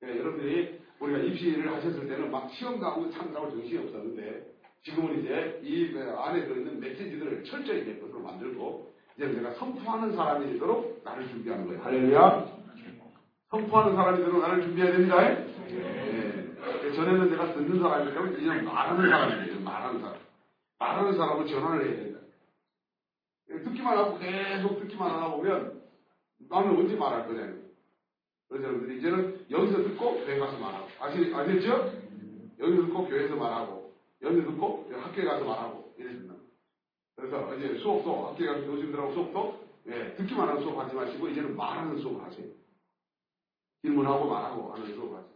네, 여러분들이 우리가 입시를 하셨을 때는 막 시험 가고 참 가고 정신이 없었는데 지금은 이제 이그 안에 들어있는 메시지들을 철저히 내 것으로 만들고 이제 내가 선포하는 사람이 되도록 나를 준비하는 거예요. 할렐루야. 선포하는 사람이 되도록 나를 준비해야 됩니다. 네. 전에는 내가 듣는 사람이니까 이제 말하는 사람이에요. 말하는 사람. 말하는 사람은 전환을 해야 된다. 듣기만 하고 계속 듣기만 하다 보면 나는 언제 말할 거냐. 그래서 여러분들이 이제는 여기서 듣고 교회 가서 말하고. 아시, 아셨죠? 여기서 듣고 교회에서 말하고. 여기서 듣고 학교에 가서 말하고. 이랬습니다. 그래서 이제 수업도 학교에 가서 교수님들하고 수업도 예, 듣기만 하는 수업 하지 마시고 이제는 말하는 수업을 하세요. 질문하고 말하고 하는 수업을 하세요.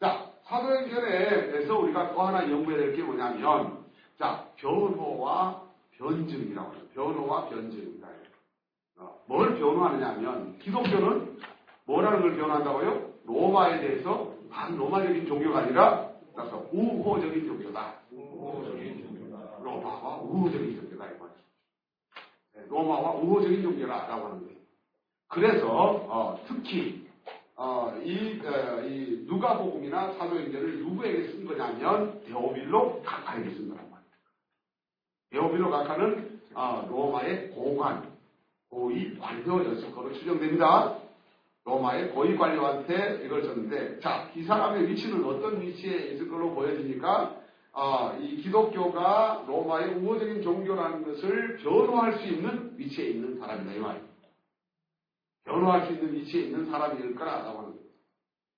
자, 사도행전에서 우리가 또 하나 연구해야 될 게 뭐냐면 자, 변호와 변증이라고 해요. 변호와 변증입니다. 어, 뭘 변호하느냐 하면 기독교는 뭐라는 걸 변호한다고요? 로마에 대해서 반로마적인 종교가 아니라 그래서 우호적인 종교다. 우호적인 종교다. 로마와 우호적인 종교다. 이 말이죠. 네, 로마와 우호적인 종교라고 하는 거예요. 그래서 어, 특히 어, 이, 어, 이 누가복음이나 사도행전을 누구에게 쓴 거냐면 데오빌로 각하에게 쓴 거란 말이에요. 데오빌로 각하는 어, 로마의 고관, 고위 관료였을 거로 추정됩니다. 로마의 고위 관료한테 이걸 썼는데, 자, 이 사람의 위치는 어떤 위치에 있을 걸로 보여지니까, 어, 이 기독교가 로마의 우호적인 종교라는 것을 변호할 수 있는 위치에 있는 사람이다, 이 말이에요. 변호할 수 있는 위치에 있는 사람일 거라고 하는 거예요.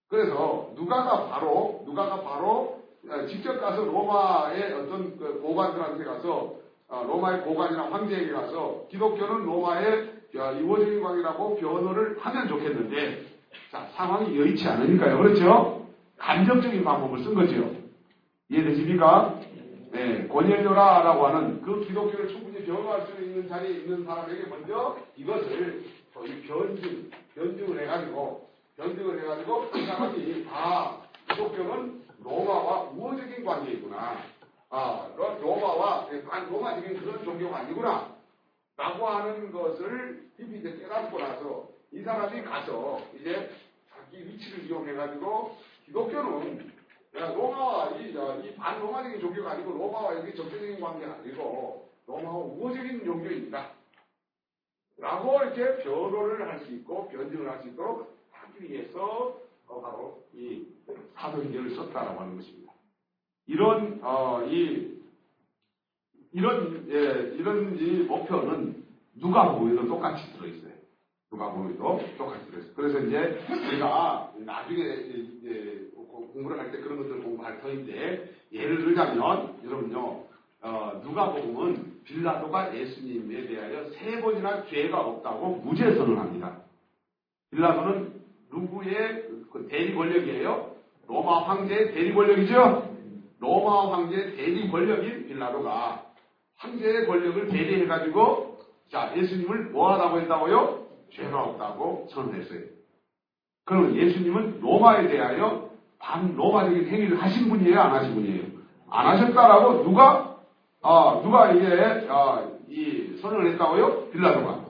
그래서 누가가 바로 누가가 바로 어, 직접 가서 로마의 어떤 그 고관들한테 가서 어, 로마의 고관이나 황제에게 가서 기독교는 로마의 이호적인 광이라고 변호를 하면 좋겠는데 자 상황이 여의치 않으니까요. 그렇죠? 감정적인 방법을 쓴 거죠. 이해되십니까? 네, 고넬료라라고 하는 그 기독교를 충분히 변호할 수 있는 자리에 있는 사람에게 먼저 이것을 이 변증, 변증을 해가지고, 변증을 해가지고, 그 사람이, 아, 기독교는 로마와 우호적인 관계이구나. 아, 로마와, 로마적인 그런 종교가 아니구나. 라고 하는 것을 깊이 이제 깨닫고 나서, 이 사람이 가서 이제 자기 위치를 이용해가지고 기독교는 야, 로마와 이, 이 반로마적인 종교가 아니고 로마와 여기 적대적인 관계가 아니고 로마와 우호적인 종교입니다. 라고 이렇게 변호를 할 수 있고 변증을 할 수 있도록 하기 위해서 어, 바로 이 사도행전을 썼다라고 하는 것입니다. 이런 어, 이 이런 예, 이런 이 목표는 누가 보여도 똑같이 들어있어요. 누가 보여도 똑같이 들어있어요. 그래서 이제 우리가 나중에 이제 공부를 할 때 그런 것들을 공부할 터인데 예를 들자면 여러분요 어, 누가 복음은 빌라도가 예수님에 대하여 세 번이나 죄가 없다고 무죄 선언합니다. 빌라도는 누구의 그 대리 권력이에요? 로마 황제의 대리 권력이죠? 로마 황제의 대리 권력인 빌라도가 황제의 권력을 대리해가지고 자 예수님을 뭐하라고 했다고요? 죄가 없다고 선언했어요. 그러면 예수님은 로마에 대하여 반로마적인 행위를 하신 분이에요? 안 하신 분이에요? 안 하셨다라고 누가 아, 누가 이게 아, 이 선언을 했다고요? 빌라도가.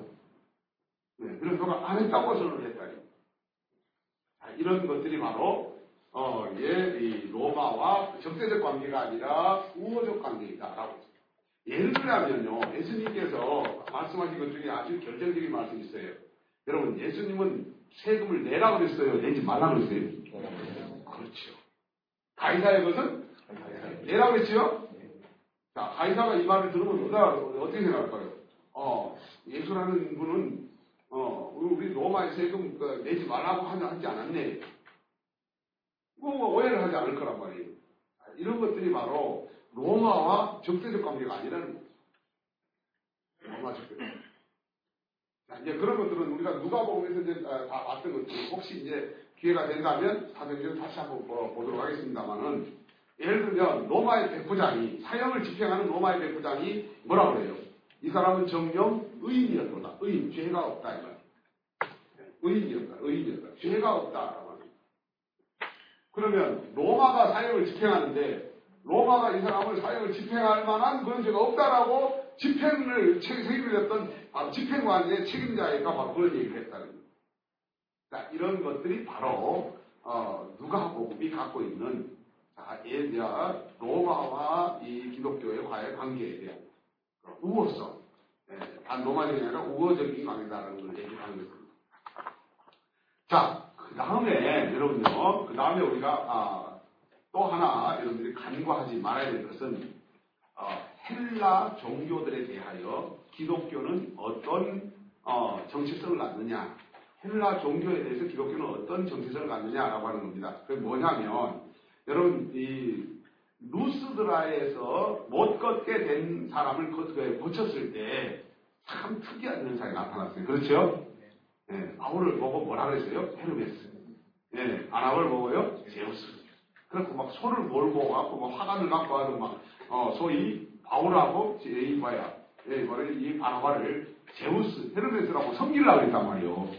네, 빌라도가 안 했다고 선언을 했다요. 자, 이런 것들이 바로 어, 예, 이 로마와 적대적 관계가 아니라 우호적 관계이다라고. 예를 들자면요, 예수님께서 말씀하신 것 중에 아주 결정적인 말씀이 있어요. 여러분, 예수님은 세금을 내라고 그랬어요? 내지 말라고 그랬어요? 그렇죠. 가이사의 것은 내라고 그랬죠? 자, 가이사가 이 말을 들으면 누가 어떻게 생각할까요? 어, 예수라는 분은 어, 우리 로마의 세금 그, 내지 말라고 하지 않았네. 뭐 오해를 하지 않을 거란 말이에요. 이런 것들이 바로 로마와 적대적 관계가 아니라는 거예요. 로마 적대. 자, 이제 그런 것들은 우리가 누가 보면서 이제 다 봤던 것들 혹시 이제 기회가 된다면 사도행전 다시 한번 보도록 하겠습니다만은 예를 들면 로마의 백부장이 사형을 집행하는 로마의 백부장이 뭐라고 그래요? 이 사람은 정령 의인이었다. 의인, 죄가 없다 이 말. 의인이었다. 의인이었다. 죄가 합니다. 그러면 로마가 사형을 집행하는데 로마가 이 사람을 사형을 집행할 만한 그런 죄가 없다라고 집행을 책임을 졌던 아, 집행관의 책임자이가 바로 그런 얘기를 했다는 거예요. 자, 이런 것들이 바로 어, 누가 복음이 갖고 있는 자, 예, 로마와 이 기독교의 과의 관계에 대한 우호성, 예, 단 로마적이 아니라 우호적인 관계다라는 걸 얘기하는 것입니다. 자, 그 다음에 여러분요, 그 다음에 우리가 아, 또 하나 여러분들이 간과하지 말아야 될 것은 어, 헬라 종교들에 대하여 기독교는 어떤 어, 정체성을 갖느냐, 헬라 종교에 대해서 기독교는 어떤 정체성을 갖느냐라고 하는 겁니다. 그게 뭐냐면 여러분 이 루스드라에서 못 걷게 된 사람을 고쳤을 때 참 특이한 현상이 나타났어요. 그렇죠? 예, 바울을 보고 뭐라 그랬어요? 헤르메스. 예, 아나를 보고요? 제우스. 그렇고 막 손을 몰고 갖고 막 화관을 갖고 와서 막 어, 소위 바울하고 이 뭐야 예, 뭐를 이 바나바를 제우스, 헤르메스라고 섬기려고 했단 말이에요.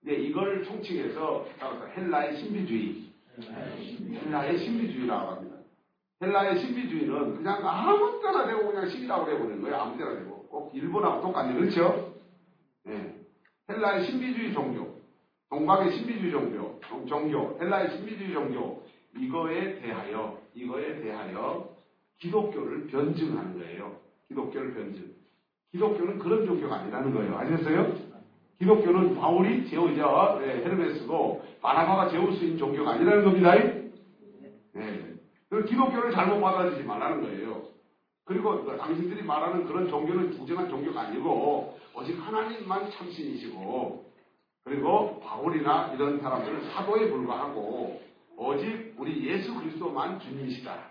근데 이걸 총칭해서 헬라의 신비주의, 헬라의 신비주의라고 합니다. 헬라의 신비주의는 그냥 아무 때나 되고 그냥 신이라고 해버리는 거예요. 아무 때나 되고. 꼭 일본하고 똑같네. 그렇죠? 네. 헬라의 신비주의 종교, 동방의 신비주의 종교, 종교, 헬라의 신비주의 종교, 이거에 대하여, 이거에 대하여 기독교를 변증하는 거예요. 기독교를 변증. 기독교는 그런 종교가 아니라는 거예요. 아셨어요? 기독교는 바울이 제우자 네, 헤르메스고 바나바가 제우스인 종교가 아니라는 겁니다. 네. 그 기독교를 잘못 받아들이지 말라는 거예요. 그리고 당신들이 말하는 그런 종교는 진정한 종교가 아니고 오직 하나님만 참신이시고 그리고 바울이나 이런 사람들은 사도에 불과하고 오직 우리 예수 그리스도만 주님이시다.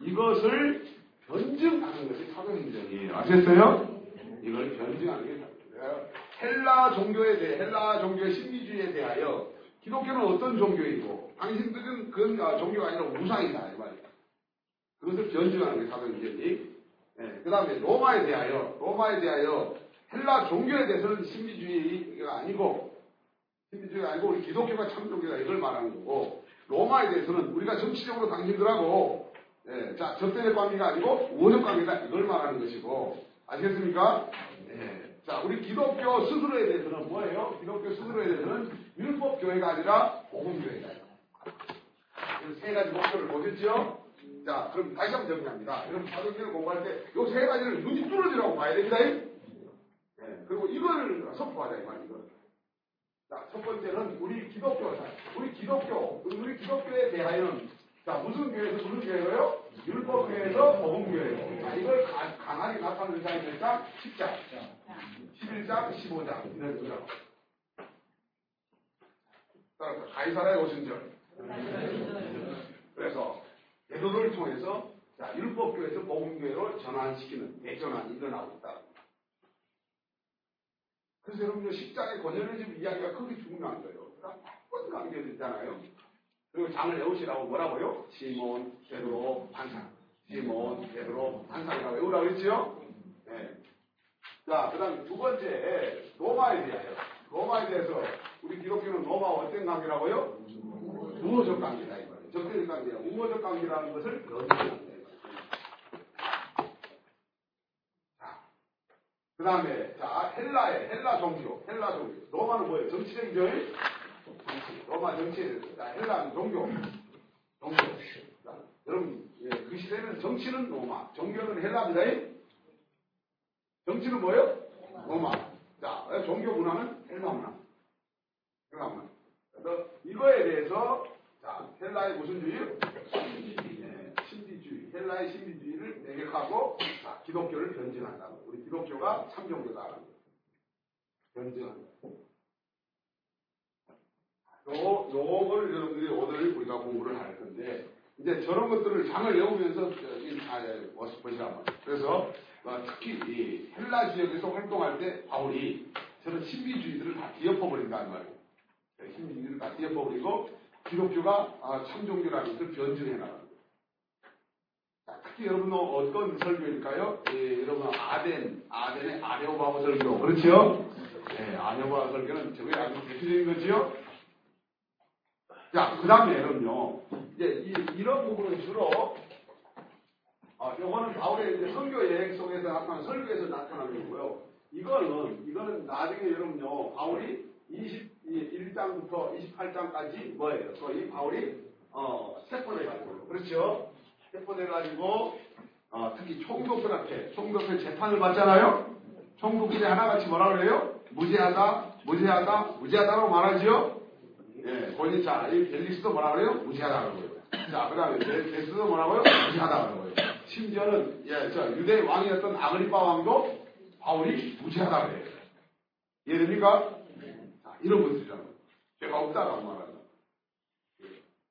이것을 변증하는 것이 사도행전이에요. 아셨어요? 이걸 변증하는 게 헬라 종교에 대해 헬라 종교의 신비주의에 대하여 기독교는 어떤 종교이고 당신들은 그건 아, 종교가 아니라 우상이다 이 말이야. 그것을 변증하는 게 사도행전이. 네, 그 다음에 로마에 대하여 로마에 대하여 헬라 종교에 대해서는 신비주의가 아니고 신비주의가 아니고 우리 기독교가 참 종교다 이걸 말하는 거고 로마에 대해서는 우리가 정치적으로 당신들하고 네, 자 적대적 관계가 아니고 우호적 관계다 이걸 말하는 것이고 아시겠습니까? 네. 자, 우리 기독교 스스로에 대해서는 뭐예요? 기독교 스스로에 대해서는 율법교회가 아니라 복음교회다. 세 가지 목표를 보셨죠? 자, 그럼 다시 한번 정리합니다. 여러분, 사도행전을 공부할 때, 요 세 가지를 눈이 뚫어지라고 봐야 됩니다. 네, 그리고 이걸 선포하자, 이 말이죠. 자, 첫 번째는 우리 기독교, 우리 기독교, 우리 기독교에 대하여는, 자, 무슨 교회에서 무슨 교회예요? 율법교회에서 복음교회예요. 자, 이걸 가, 강하게 나타내는 자이 몇 장? 10장. 11장, 15장. 이런 거죠. 가이사라의 오순절. 그래서, 대도를 통해서, 자, 율법교회에서 복음교회로 전환시키는 대전환이 일어나고 있다. 그래서 여러분, 10장의 권연의 집 이야기가 크게 중요한 거예요. 한번 강조됐잖아요. 그리고 장을 외우시라고 뭐라고요? 시몬, 베드로, 반상. 시몬, 베드로, 반상이라고 외우라고 했지요? 네. 자, 그 다음 두 번째, 로마에 대하여. 로마에 대해서 우리 기독교는 로마와 어떤 관계라고요? 우호적 관계다, 이거예요. 적대적 관계야. 우호적 관계라는 것을 연결한다. 그 다음에, 자, 헬라의, 헬라 종교, 헬라 종교. 로마는 뭐예요? 정치적이죠? 정치. 로마 정치에. 자, 헬라는 종교. 종교. 자, 여러분, 예, 그 시대는 정치는 로마, 종교는 헬라입니다. 정치는 뭐예요? 로마. 자, 종교 문화는 헬라 문화. 헬라 문화. 그래서 이거에 대해서, 자, 헬라의 무슨 주의? 신비주의. 예, 신비주의. 헬라의 신비주의를 내격하고, 자, 기독교를 변증한다. 우리 기독교가 참종교다. 변증한다. 요, 요걸 여러분들이 오늘 우리가 공부를 할 건데, 이제 저런 것들을 장을 외우면서, 다 보시라고. 그래서, 어, 특히 이 헬라 지역에서 활동할 때 바울이 저는 신비주의들을 다 뒤엎어버린다는 말이에요. 네, 신비주의를 다 뒤엎어버리고 기독교가 아, 참 종교라는 것을 변증해 나갑니다. 특히 여러분 어떤 설교일까요? 예, 여러분 아덴, 아덴의 아레오바보 설교 그렇죠? 네, 아레오바보 설교는 저게 아주 대표적인 거지요? 자, 그 다음에 여러분요, 이제 이, 이런 부분은 주로 어, 요거는 바울의 선교 여행 속에서 나타난 설교에서 나타나는 거고요. 이거는, 이거는 나중에 여러분요, 바울이 21장부터 28장까지 뭐예요? 또이 바울이, 어, 세포돼가지고, 그렇죠? 세포돼가지고, 어, 특히 총독들 앞에, 총독들 재판을 받잖아요? 총독들이 하나같이 뭐라 그래요? 무죄하다, 무죄하다, 무죄하다라고 말하지요? 예, 본인 자, 이 벨리스도 뭐라 그래요? 무죄하다 그러고요. 자, 그 다음에 베스도 뭐라고요? 무죄하다 그러고요. 심지어는 예, 저 유대 왕이었던 아그리파 왕도 바울이 무죄하다 그래요. 이해됩니까? 자, 이런 것들이잖아요. 죄가 없다라고 말합니다.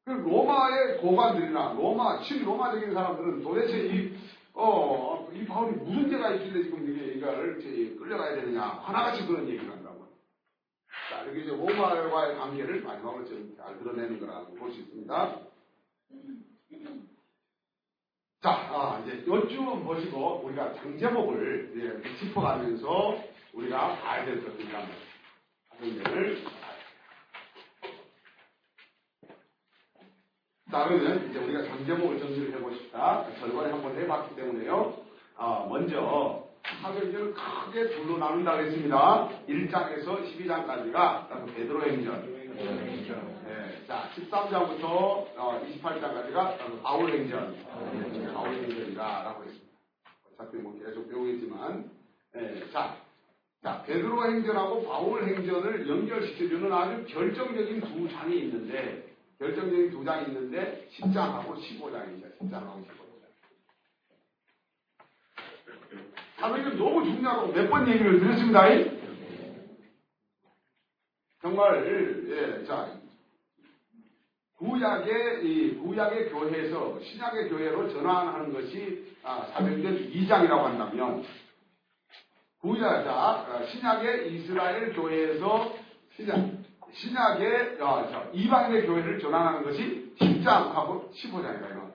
그 로마의 고관들이나 로마, 친로마적인 사람들은 도대체 이, 어, 이 바울이 무슨 죄가 있길래 지금 이게 이걸 끌려가야 되느냐. 하나같이 그런 얘기를 한다고. 자, 이렇게 이제 로마와의 관계를 마지막으로 좀잘 드러내는 거라고 볼 수 있습니다. 자, 아, 이제 요쯤 보시고 우리가 장제목을 이제 짚어가면서 우리가 봐야 될 말이에요. 자, 그러면 이제 우리가 장제목을 정리를 해보십시다. 절반에 한번 해봤기 때문에요. 아, 먼저 사도행전을 크게 둘로 나눈다고 했습니다. 1장에서 12장까지가 베드로 행전. 네, 자, 13장부터 어, 28장까지가 바울 행전. 바울 행전이다라고 했습니다. 어차피 뭐 계속 배우겠지만, 네, 자, 자, 베드로 행전하고 바울 행전을 연결시켜주는 아주 결정적인 두 장이 있는데, 결정적인 두 장이 있는데, 10장하고 15장입니다. 10장하고 15장. 사도행전 너무 중요하고 몇 번 얘기를 드렸습니다. 정말, 예, 자, 구약의, 이 구약의 교회에서 신약의 교회로 전환하는 것이 아, 사도행전 2장이라고 한다면, 구약, 자, 신약의 이스라엘 교회에서 신약, 신약의 아, 자, 이방인의 교회를 전환하는 것이 10장하고 15장이다.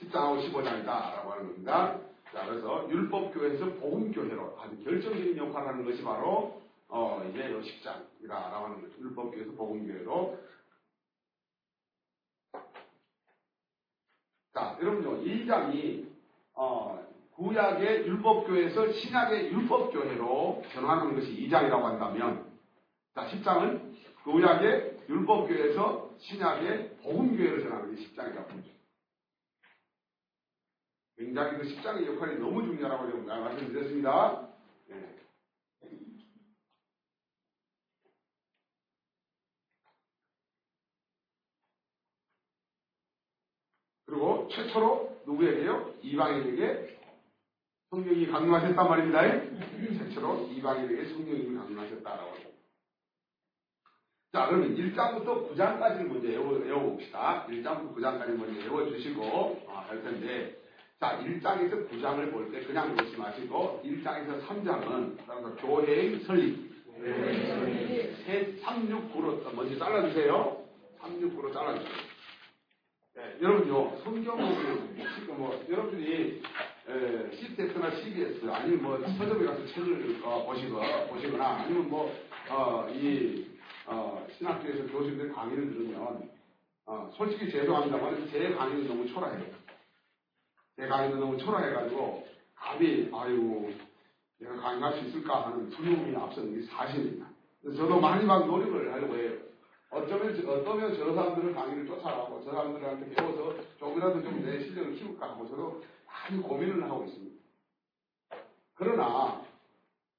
14하고 15장이다라고 하는 겁니다. 자, 그래서 율법교회에서 복음교회로 아주 결정적인 역할을 하는 것이 바로, 어, 이제 요 10장이다라고 하는 거죠. 율법교회에서 복음교회로. 자, 여러분요, 2장이, 어, 구약의 율법교회에서 신약의 율법교회로 전환하는 것이 2장이라고 한다면, 자, 10장은 구약의 율법교회에서 신약의 복음교회로 전환하는 게 10장이라고 보죠. 굉장히 그 10장의 역할이 너무 중요하다고 제가 말씀드렸습니다. 네. 그리고 최초로 누구에게요? 이방인에게 성령이 강림하셨단 말입니다. 최초로 이방인에게 성령이 강림하셨다라고. 자, 그러면 1장부터 9장까지를 먼저 외워, 외워 봅시다. 1장부터 9장까지 먼저 외워주시고, 아, 할 텐데, 자, 1장에서 9장을 볼 때 그냥 보지 마시고, 1장에서 3장은, 따라서 교회의 설립. 셋, 3, 6, 9로 먼저 잘라주세요. 3, 6, 9로 잘라주세요. 네, 여러분요, 성경 보면, 지금 뭐, 여러분들이, 에, CTS나 CBS, 아니면 뭐, 서점에 가서 책을 어, 보시거, 보시거나, 아니면 뭐, 어, 이, 어, 신학교에서 교수님들 강의를 들으면, 어, 솔직히 죄송합니다만, 제 강의는 너무 초라해요. 제 강의는 너무 초라해가지고, 감히, 아유, 내가 강의할 수 있을까 하는 두려움이 앞서는 게 사실입니다. 저도 많이 막 노력을 하려고 해요. 어쩌면, 어떠면 저 사람들은 강의를 쫓아가고, 저 사람들한테 배워서 조금이라도 좀 내 실력을 키울까 하고, 저도 많이 고민을 하고 있습니다. 그러나,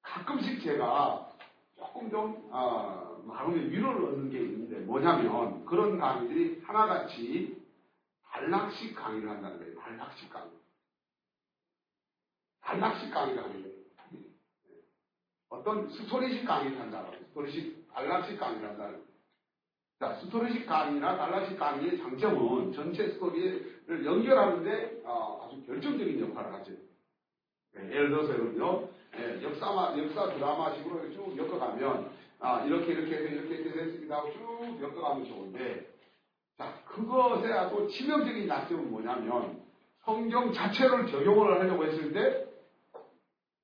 가끔씩 제가 조금 좀, 어, 마음의 위로를 얻는 게 있는데, 뭐냐면, 그런 강의들이 하나같이 단락식 강의를 한다는 거예요. 단락식 강의. 단락식 강의를 하는 거예요. 어떤 스토리식 강의를 한다고 스토리식, 단락식 강의를 한다는 거예요. 자, 스토리식 강의나 단락식 강의의 장점은 전체 스토리를 연결하는데 어, 아주 결정적인 역할을 하죠. 네, 예를 들어서 여러분요, 네, 역사, 역사 드라마식으로 쭉 엮어가면, 아, 이렇게, 이렇게 해서 이렇게, 됐습니다 쭉 엮어가면 좋은데, 자, 그것의 아주 치명적인 약점은 뭐냐면, 성경 자체를 적용을 하려고 했을 때,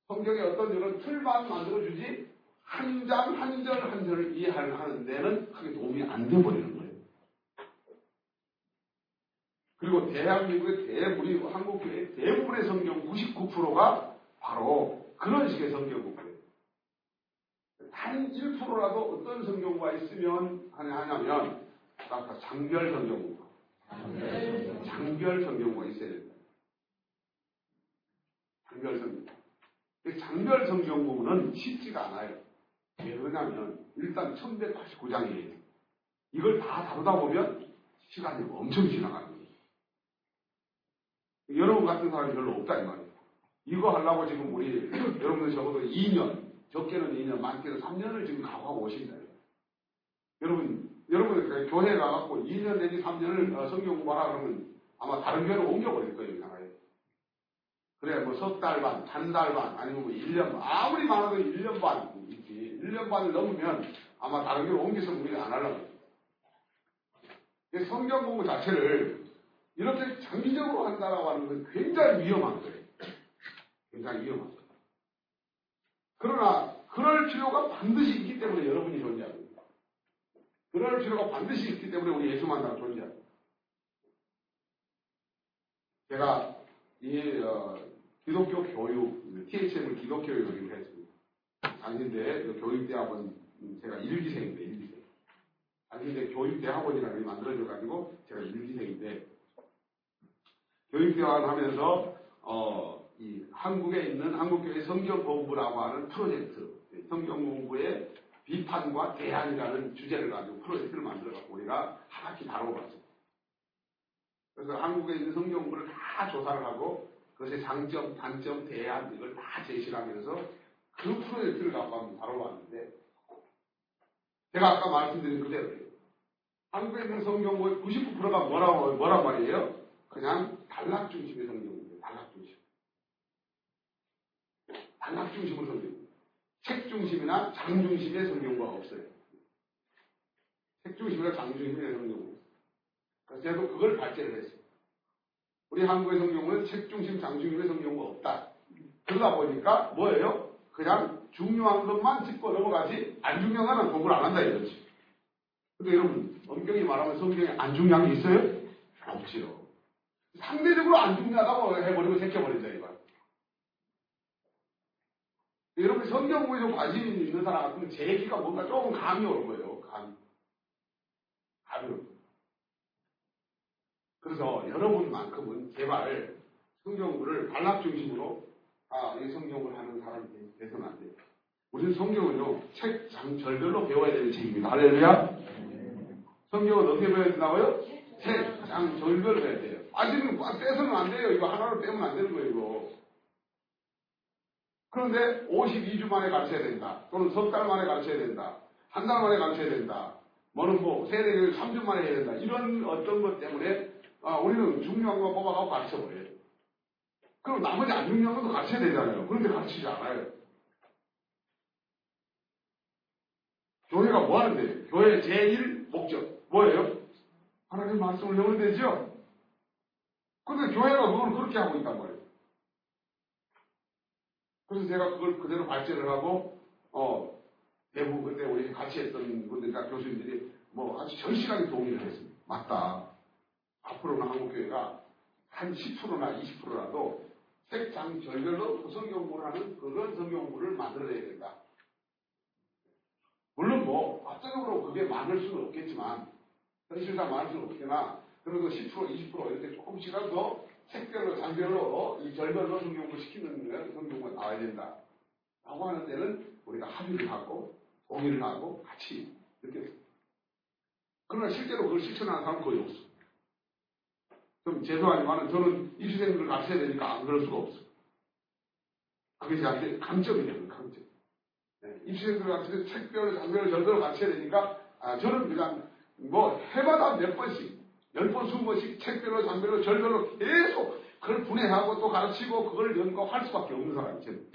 성경의 어떤 이런 틀만 만들어주지, 한 장, 한 절, 한 절을 이해하는 데는 크게 도움이 안 돼 버리는 거예요. 그리고 대한민국의 대부분, 한국 교회 대부분의 성경 99%가 바로 그런 식의 성경 공부예요. 단 1%라도 어떤 성경과 있으면 하냐면, 아까 장별 성경 공부. 장별 성경과 있어야 됩니다. 장별 성경. 장별 성경 공부는 쉽지가 않아요. 왜 그러냐면, 일단 1189장이에요. 이걸 다 다루다 보면 시간이 엄청 지나가는 거예요. 여러분 같은 사람이 별로 없다, 이 말이에요. 이거 하려고 지금 우리, 여러분들 적어도 2년, 적게는 2년, 많게는 3년을 지금 각오하고 오신다. 여러분, 여러분, 교회 가갖고 2년 내지 3년을 어, 성경 공부하라 그러면 아마 다른 교회로 옮겨버릴 거예요, 나라에. 그래, 뭐 석 달 반, 한달 반, 아니면 뭐 1년 반, 아무리 많아도 1년 반. 1년 반을 넘으면 아마 다른 교회로 옮겨서 우리가 안 하려고. 성경 공부 자체를 이렇게 장기적으로 한다라고 하는 건 굉장히 위험한 거예요. 굉장히 위험한 거예요. 그러나 그럴 필요가 반드시 있기 때문에 여러분이 존재합니다. 그럴 필요가 반드시 있기 때문에 우리 예수 만나가 존재합니다. 제가 이 어, 기독교 교육, THM을 기독교 교육을 했습니다. 당신대 교육대학원 제가 1기생인데 1기생. 당신대 교육대학원이라는 게 만들어져가지고 제가 1기생인데 교육대학원 하면서 어, 이 한국에 있는 한국교회 성경 공부라고 하는 프로젝트, 성경 공부의 비판과 대안이라는 주제를 가지고 프로젝트를 만들어갖고 우리가 한 학기 다뤄봤어요. 그래서 한국에 있는 성경 공부를 다 조사를 하고 그것의 장점, 단점, 대안 이걸 다 제시를 하면서 그 프로젝트를 갖고 한번 다뤄봤는데 제가 아까 말씀드린 그대로예요. 한국에 있는 성경 공부의 99%가 뭐라고, 뭐란 말이에요? 그냥 단락 중심의 성경 공부예요. 단락 중심. 단락 중심으로 성경 책 중심이나 장 중심의 성경과 없어요. 책 중심이나 장 중심의 성경. 그래서 제가 그걸 발제를 했어요. 우리 한국의 성경은 책 중심, 장 중심의 성경과 없다. 그러다 보니까 뭐예요? 그냥 중요한 것만 짚고 넘어가지 안 중요한 건 공부를 안 한다 이거지. 근데 여러분 엄경이 말하면 성경에 안 중요한 게 있어요? 없지요. 상대적으로 안 중요하다고 해버리고 새겨버린다 이거. 여러분 성경 공부에 좀 관심 있는 사람 같으면 제 얘기가 뭔가 조금 감이 올 거예요. 감이. 감이 올 거예요. 그래서 여러분만큼은 제발 성경을 반락 중심으로 아, 이 성경을 하는 사람이 되서는 안 돼요. 우리는 성경은요, 책 장절별로 배워야 되는 책입니다. 할렐루야? 성경은 어떻게 배워야 된다고요? 책 장절별로 배워야 돼요. 빠지는, 빼서는 안 돼요. 이거 하나로 빼면 안 되는 거예요, 이거. 그런데 52주 만에 가르쳐야 된다. 또는 석 달 만에 가르쳐야 된다. 한 달 만에 가르쳐야 된다. 뭐는 뭐, 세대교육 3주 만에 해야 된다. 이런 어떤 것 때문에, 아, 우리는 중요한 거 뽑아가고 가르쳐버려요. 그럼 나머지 안 중요한 것도 가르쳐야 되잖아요. 그런데 가르치지 않아요. 교회가 뭐 하는데? 교회 제1 목적. 뭐예요? 하나님 말씀을 외우면 되죠? 근데 교회가 그걸 그렇게 하고 있단 말이에요. 그래서 제가 그걸 그대로 발전을 하고, 어, 대부분 그때 우리 같이 했던 분들 과 교수님들이 뭐 아주 절실하게 동의를 했습니다. 맞다. 앞으로는 한국교회가 한 10%나 20%라도 책장 절별로 하는 그런 성경공부를 만들어내야 된다. 물론 뭐, 압도적으로 그게 많을 수는 없겠지만, 현실상 많을 수는 없겠나 그래도 10%, 20% 이렇게 조금씩이라도 책별로, 장별로, 이 절별로 성경을 시키는 성경을 나와야 된다. 라고 하는 데는 우리가 합의를 하고, 동의를 하고, 같이 이렇게. 그러나 실제로 그걸 실천하는 사람은 거의 없어. 좀 죄송하지만 저는 입시생들을 가르쳐야 되니까 안 그럴 수가 없어. 그게 저한테 강점이에요, 강점. 네, 입시생들을 가르치는 책별로, 장별로, 절별로 가르쳐야 되니까, 아, 저는 그냥 뭐 해마다 몇 번씩, 열 번, 스무 번씩 책별로, 장별로, 절별로 계속 그걸 분해하고 또 가르치고 그걸 연구할 수밖에 없는 사람이 저는.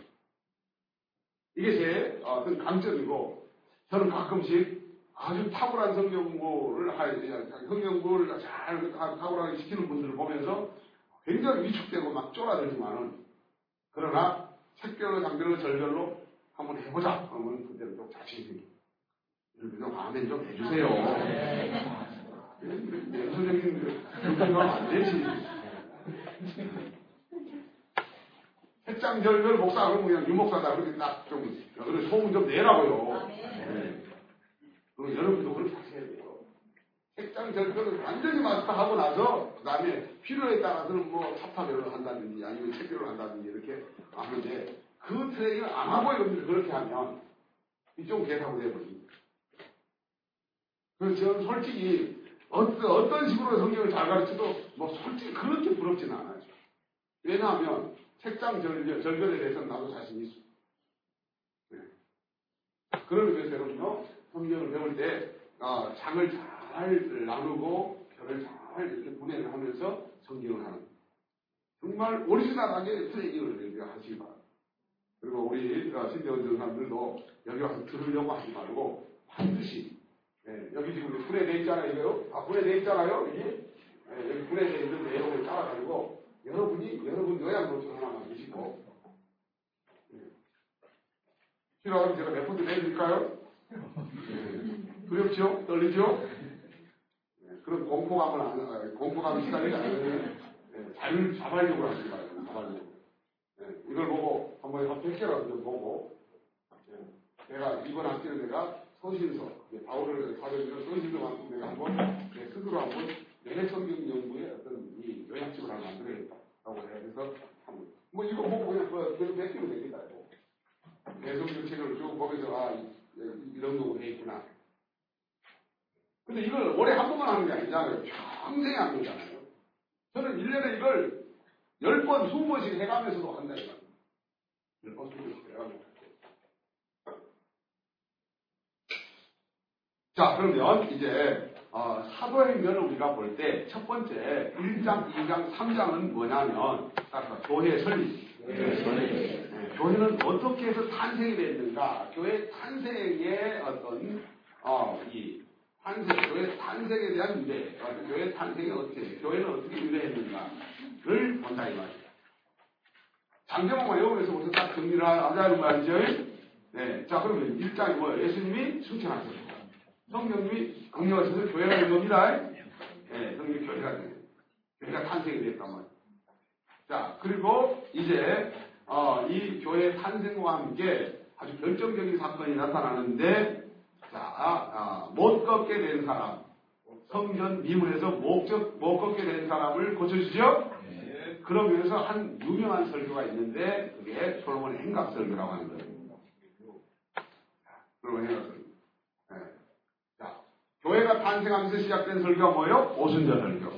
이게 제 어 떤 강점이고, 저는 가끔씩 아주 탁월한 성경 공부를 하, 성경 공부를 잘 탁월하게 시키는 분들을 보면서 굉장히 위축되고 막 쫄아들지만은, 그러나 책별로, 장별로, 절별로 한번 해보자. 그러면 그때는 좀 자신이 생깁니다. 좀 아멘 좀 해주세요. 연소적인 교육하면 안 되지. 핵장절별 목사 그러면 그냥 유목사다 그렇게 딱좀 그래 소문 좀 내라고요. 네. 그리고 여러분도 그렇게 하셔야 돼요. 핵장절별을 완전히 마스터하고 나서 그 다음에 필요에 따라서는 뭐 차파별로 한다든지 아니면 책별로 한다든지 이렇게 하는데 그 트레이닝을 안 하고 여러분들이 그렇게 하면 이쪽 개사고 돼버립니다. 그래서 저는 솔직히 어떤, 어떤 식으로 성경을 잘 가르쳐도 뭐 솔직히 그렇게 부럽지는 않아요. 왜냐하면 책장 절별, 절별에 대해서는 나도 자신이 있어. 네. 그런 의미에서 여러분요, 성경을 배울 때, 어, 장을 잘 나누고, 별을 잘 이렇게 분해를 하면서 성경을 하는. 정말 오리지널하게 트레이닝을 하시기 바랍니다. 그리고 우리 어, 신대원 사람들도 여기 와서 들으려고 하지 말고 반드시 네, 여기 지금 분해되어 있잖아요. 이거요. 다 분해되어 있잖아요. 여기. 네, 여기 분해되어 있는 내용을 따라가지고 여러분이 여러분 요약노트 하나 만 드시고 네. 필요하면 제가 몇 번도 내드릴까요? 네. 두렵죠? 떨리죠? 네, 그런 공포감을 안, 아, 공포감을 시달리지 않으면 네, 자유를 잡으려고 하지 말고 잡으려고. 네, 이걸 보고 한번 한 100개라도 좀 보고 네, 내가 이번 학기는 내가 소신서, 바울을 사도에서 소신서만큼 내가 한번 내 스스로 한번 내 성경 연구의 어떤 이 요약집을 하나 만들어야겠다 라고 해서 한번 뭐 이거 보고 그냥 그 그래도 베끼면 되겠다. 내 성경 책을 쭉 보면서 아 이, 이런 돼 있구나. 근데 이걸 올해 한 번만 하는 게 아니잖아요. 평생 하는 거잖아요. 저는 1년에 이걸 10번, 20번씩 해가면서도 한다 이거예요. 10번, 20번씩 해가면서. 자, 그러면 이제 어, 사도행전을 우리가 볼 때 첫 번째 1장, 2장, 3장은 뭐냐면 딱 교회 설립. 네, 교회는 어떻게 해서 탄생이 됐는가? 교회 탄생의 어떤 어, 이 탄생, 교회 탄생에 대한 유래, 어, 교회 탄생이 어떻게, 교회는 어떻게 유래했는가를 본다 이 말이에요. 장제목만 외우면서 우선 딱 정리를 하자는 말이죠. 네, 자 그러면 1장이 뭐예요? 예수님이 승천하셨어요. 성령님이 강력하셔서 교회가 된 겁니다. 네, 성령이 교회가 된 교회가 탄생이 됐단 말이에요. 자, 그리고 이제 어, 이 교회 탄생과 함께 아주 결정적인 사건이 나타나는데, 자, 아, 못 걷게 된 사람, 성전 미문에서 목적, 못 걷게 된 사람을 고쳐주죠? 그런 면에서 한 유명한 설교가 있는데, 그게 솔로몬의 행각 설교라고 하는 거예요. 솔로몬 행각 설교. 네. 자, 교회가 탄생하면서 시작된 설교가 뭐예요? 오순절 설교.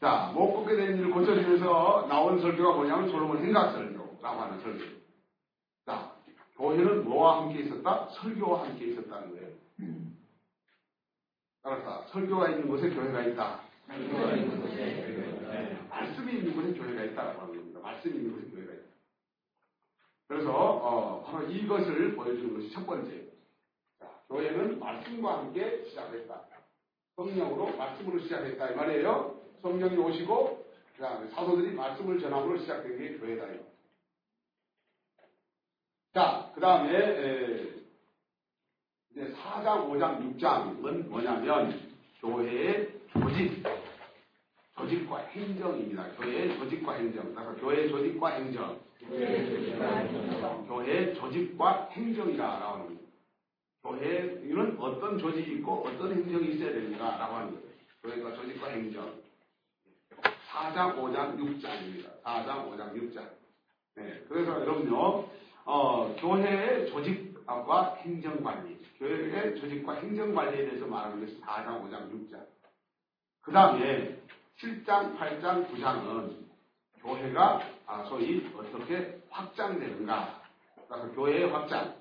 자, 못 걷게 된 일을 고쳐주면서 나온 설교가 뭐냐면 솔로몬 행각 설교 라고 하는 설교. 자, 교회는 뭐와 함께 있었다? 설교와 함께 있었다는 거예요. 알았다. 설교가 있는 곳에 교회가 있다. 설교가 있는 곳에. 네, 말씀이 있는 곳에 교회가 있다라고 하는 겁니다. 말씀이 있는 곳에 교회가 있다. 그래서 어, 바로 이것을 보여주는 것이 첫 번째. 자, 교회는 말씀과 함께 시작했다. 성령으로 말씀으로 시작했다 이 말이에요. 성령이 오시고 그다음에 사도들이 말씀을 전함으로 시작된 게 교회다. 자, 그 다음에 이제 4장, 5장, 6장은 뭐냐면 교회의 조직, 조직과 행정입니다. 교회의 조직과 행정. 그래서 교회의 조직과 행정. 교회의 조직과 행정이라 나오는 거예요. 교회는 어떤 조직이 있고 어떤 행정이 있어야 되는가라고 하는 거예요. 교회가 조직과 행정. 4장, 5장, 6장입니다. 4장, 5장, 6장. 네, 그래서 여러분요, 어, 교회의 조직과 행정관리, 교회의 조직과 행정관리에 대해서 말하는 것이 4장, 5장, 6장. 그 다음에 7장, 8장, 9장은 교회가 아, 소위 어떻게 확장되는가. 그래서 교회의 확장.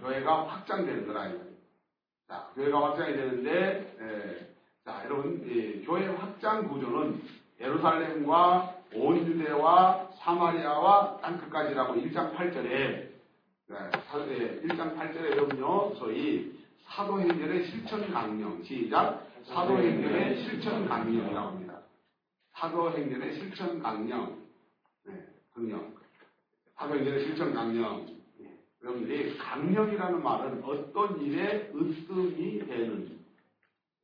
교회가 확장되는 거라. 자, 교회가 확장이 되는데, 에, 자, 여러분, 이 교회 확장 구조는 예루살렘과 온 유대와 사마리아와 땅끝까지라고 1장 8절에, 네, 1장 8절에 여러분요, 소위 사도행전의 실천 강령, 시작. 사도행전의 실천 강령이라고 합니다. 사도행전의 실천 강령, 네, 강령. 사도행전의 실천 강령. 네, 여러분들이 강령이라는 말은 어떤 일에 으뜸이 되는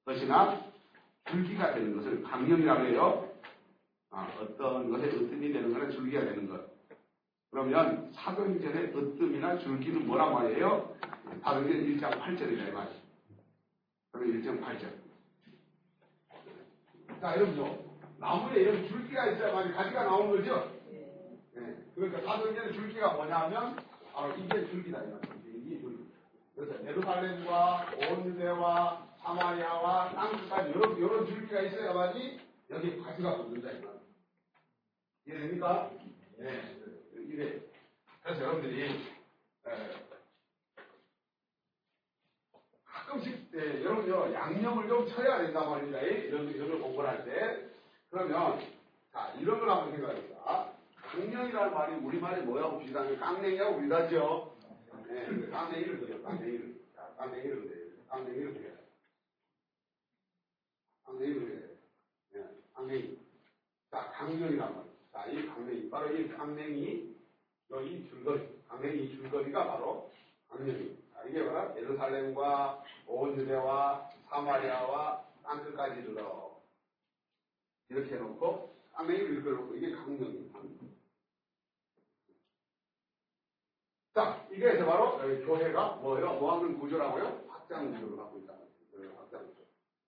것이나 줄기가 되는 것을 강령이라고 해요. 아, 어떤 것에 으뜸이 되는 것은 줄기가 되는 것. 그러면 사도행전의 으뜸이나 줄기는 뭐란 말이에요? 사도행전 1장 8절이라 이 말이에요. 그럼 1장 8절. 자, 여러분요. 나무에 이런 줄기가 있어야만 가지가 나오는 거죠? 네. 그러니까 사도행전의 줄기가 뭐냐면 바로 이게 줄기다. 이게 줄기. 그래서 예루살렘과 온 유대와 사마리아와 땅끝까지 이런 이런 줄기가 있어야만이 여기 가지가 붙는다 이해됩니까? 네. 이래. 그래서 여러분들이 에, 가끔씩 예, 여러분요 양념을 좀 쳐야 된단 말입니다. 이런 이런 공부를 할 때. 그러면 자 이런 걸 한번 생각해봅시다. 강령이라는 말이 우리말이 뭐하고 비슷하게 깡냉이하고 비슷하죠. 네, 깡냉이를 그려. 깡냉이를. 자, 깡냉이를 그려요. 깡냉이를 그려요. 깡냉이를 그려요. 네, 깡냉이. 자, 강령이란 말. 자, 이 강냉이. 바로 이 강냉이, 여기 줄거리. 강냉이 줄거리가 바로 강령입니다. 자, 이게 바로 예루살렘과 온 유대와 사마리아와 땅끝까지 이르러 이렇게 해놓고 강냉이를 이렇게 해놓고 이게 강령입니다. 자, 이게 이제 바로 교회가 뭐예요? 뭐 하는 구조라고요? 확장 구조를 갖고 있다. 확장 구조.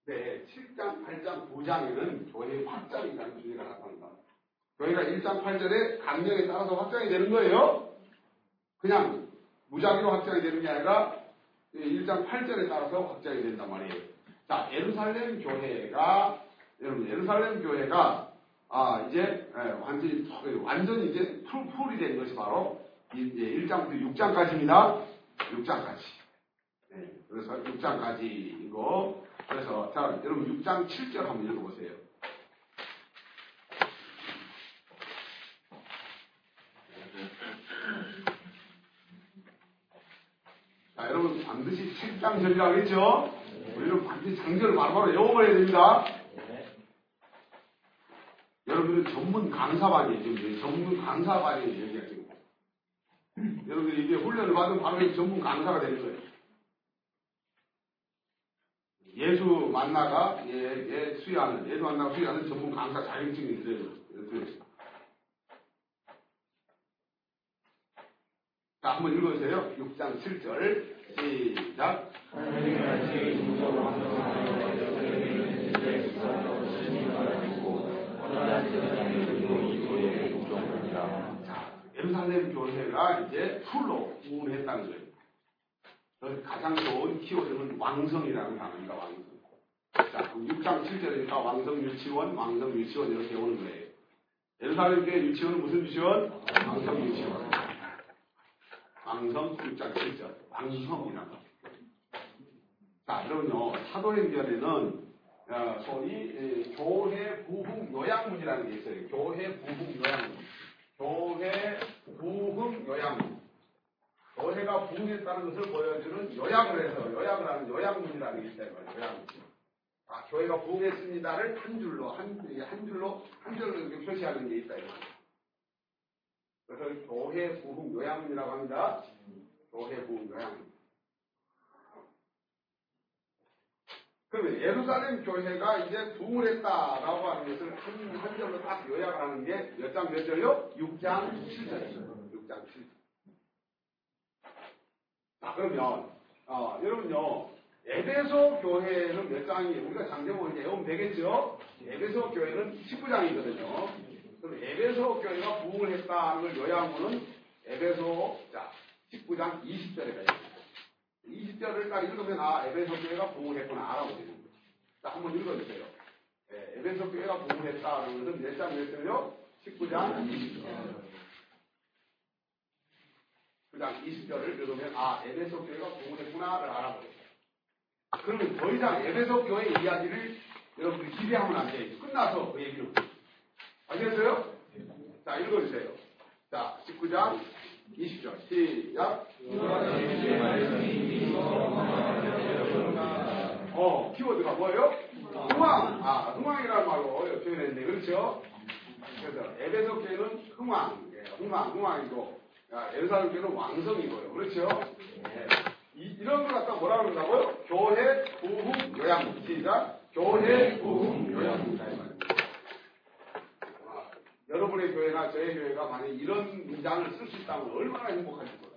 네, 7장, 8장, 9장에는 교회의 확장이라는 주제가 나타난다. 교회가 1장 8절에 강령에 따라서 확장이 되는 거예요. 그냥 무작위로 확장이 되는 게 아니라 1장 8절에 따라서 확장이 된단 말이에요. 자, 예루살렘 교회가 여러분 예루살렘 교회가 아 이제 완전히 완전히 이제 풀, 풀이 된 것이 바로 이제 1장부터 6장까지입니다. 6장까지. 네, 그래서 6장까지이고 그래서 자 여러분 6장 7절 한번 읽어보세요. 자, 여러분 반드시 7장 절이라고 했죠? 우리는 반드시 장절을 바로바로 외워버려야 됩니다. 여러분은 전문 강사반이에요. 지금 전문 강사반이에요. 여기가 지금. 여러분들이 이게 훈련을 받으면 바로 전문 강사가 되는 거예요. 예수 만나가 예, 예, 수여하는 예수 만나가 수여하는 전문 강사 자격증이 있어요. 자, 한번 읽어주세요. 6장 7절. 시작. 자, 예루살렘 교회가 이제 풀로 부흥했다는 거예요. 가장 좋은 키워드는 왕성이라는 단어입니다, 왕성. 자, 그럼 6장 7절이니까 왕성 유치원, 왕성 유치원 이렇게 오는 거예요. 예루살렘 교회 유치원은 무슨 유치원? 왕성 유치원. 왕성 6장 7절. 왕성이라는 거. 자, 여러분요, 사도행전에는 어, 소위 에, 교회 부흥 요양문이라는 게 있어요. 교회 부흥 요양문. 교회 부흥 요양문. 교회가 부흥했다는 것을 보여주는 요약을 해서 요약을 하는 요양문이라는 게 있어요. 요양문. 아, 교회가 부흥했습니다를 한 줄로 한, 한 줄로 한 줄로 이렇게 표시하는 게 있다. 이거. 그래서 교회 부흥 요양문이라고 합니다. 교회 부흥 요양문. 그러면 예루살렘 교회가 이제 부흥을 했다라고 하는 것을 한, 한 절로 딱 요약하는 게 몇 장 몇 절요? 6장 7절이죠. 6장 7절. 자, 그러면, 어, 여러분요, 에베소 교회는 몇 장이에요? 우리가 장제목을 외우면 되겠죠? 에베소 교회는 19장이거든요. 그럼 에베소 교회가 부흥을 했다는 걸 요약하면은 에베소, 자, 19장 20절에 가요. 20절을 딱 읽으면 아 에베소 교회가 부흥을 했구나 알아보게 됩니다. 자 한번 읽어주세요. 예, 에베소 교회가 부흥을 했다는 것은 몇장몇 절요? 19장 20절. 9장 20절을 읽으면 아 에베소 교회가 부흥을 했구나를 알아보게 됩니다. 그러면 더 이상 에베소 교회 이야기를 여러분들이 기대하면 안 돼요. 끝나서 그 얘기를 아시겠어요? 자 읽어주세요. 자 19장 20절 시작. 어, 키워드가 뭐예요? 흥왕. 아, 흥왕이라는 말로 표현했는데, 그렇죠? 그래서 에베소 교회는 흥왕, 예, 흥왕, 흥왕이고, 야, 예루살렘 교회는 왕성이고요. 그렇죠? 예. 이, 이런 걸 갖다 뭐라 그런다고요? 교회 부흥 요양. 시작. 교회 부흥 요양. 아, 여러분의 교회나 저의 교회가 만약 이런 문장을 쓸 수 있다면 얼마나 행복하실 거예요.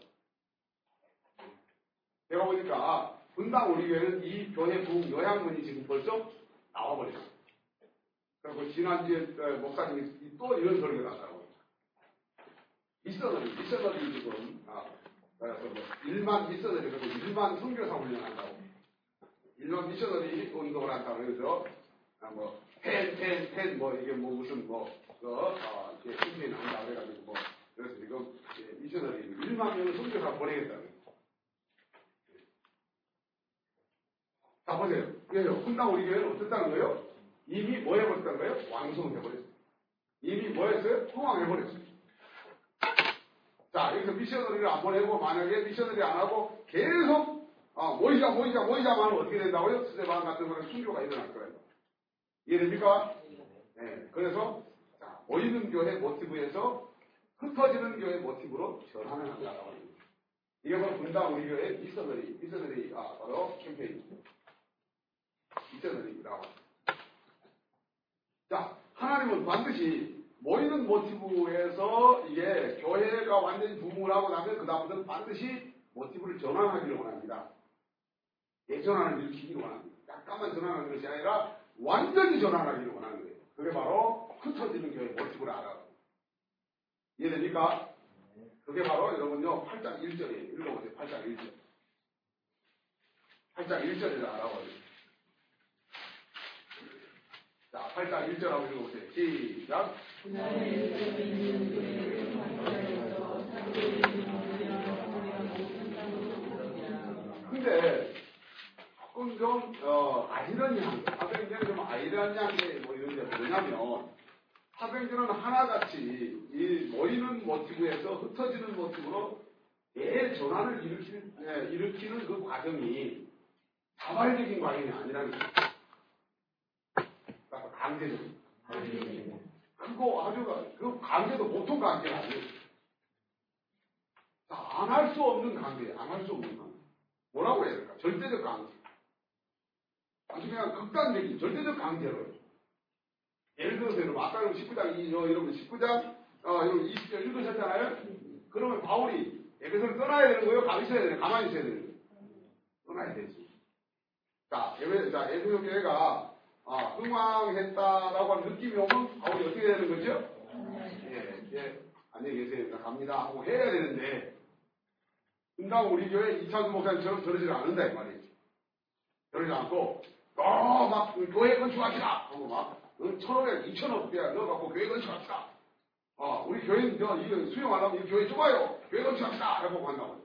제가 보니까 분당 우리 교회는 이 교회 부흥 요양문이 지금 벌써 나와버렸어요. 그리고 지난주에 어, 목사님이 또 이런 소리가 나더라고요. 미셔너리, 미셔너리 지금, 아, 그래서 뭐, 일만 미셔너리, 그리고 일만 선교사 훈련한다고. 일만 미셔너리 운동을 한다고 그래서, 아, 뭐, 펜, 펜, 펜, 뭐, 이게 뭐, 무슨 뭐, 그, 어, 이렇게 훈련을 한다 그래가지고 뭐, 그래서 지금, 예, 미셔너리, 일만 명을 선교사 보내겠다는 자, 보세요. 그래서 훈당 우리 교회는 어떻다는 거예요? 이미 뭐 해버렸다는 거예요? 왕성해버렸어요. 이미 뭐 했어요? 흥왕해버렸어요. 자, 여기서 미셔너리를 안 보내고, 만약에 미셔너리 안 하고, 계속, 아, 모이자, 모이자, 모이자만 하면 어떻게 된다고요? 스테반 같은 거는 순교가 일어날 거예요. 이해됩니까? 네. 그래서, 자, 모이는 교회 모티브에서 흩어지는 교회 모티브로 전환을 한다고 합니다. 이게 바로 분당 우리 교회 미셔너리, 미셔너리, 아, 바로 캠페인입니다. 미셔너리라고 합니다. 자, 하나님은 반드시 모이는 모티브에서 이게 교회가 완전히 부흥을 하고 나면 그다음부터는 반드시 모티브를 전환하기를 원합니다. 예전환을 일으키기를 원합니다. 약간만 전환하는 것이 아니라 완전히 전환하기를 원하는 거예요. 그게 바로 흩어지는 교회 모티브를 알아요. 이해됩니까? 그게 바로 여러분요 8장 1절이에요. 읽어보세요. 8장 1절. 8장 1절을 알아봐요. 자, 8장 1절 한번 읽어보세요. 시작. 근데 조금 좀 어, 아이러니한 거, 사도행전이 좀 아이러니한 게 뭐 이런 게 뭐냐면 사도행전은 하나같이 이 모이는 모티브에서 흩어지는 모티브로 대전환을 일으키는, 예, 일으키는 그 과정이 자발적인 과정이 아니라는 거예요. 그러니까 강제적인. 그거 아주 그 강제도 보통 강제가 아니에요. 안 할 수 없는 강제, 안할 수 없는 강제. 뭐라고 해야 될까? 절대적 강제. 아주 그냥 극단적인 절대적 강제로. 예를 들어서 여러분, 아까 19장, 이, 여, 여러분 19장, 어, 여러분 20절 읽으셨잖아요? 그러면 바울이 에베소를 떠나야 되는 거예요? 가만히 있어야 되는 가만히 있어야 되는 거예요? 떠나야 되지. 자, 에베, 자, 에베소 교회가, 아, 흥왕했다라고 하는 느낌이 오면, 바울이 어떻게 되는 거죠? 예, 예, 안녕히 계세요. 갑니다. 하고 해야 되는데, 금방 우리 교회 이창수 목사님처럼 저러지 않는다, 이 말이에요. 저러지 않고, 어, 막, 교회 건축합시다! 하고 막, 어, 천억에, 이천억 야 넣어갖고 교회 건축합시다! 어, 우리 교회는, 저, 이거 수용하려면 이 교회 좁아요! 교회 건축합시다! 해보고 한다고.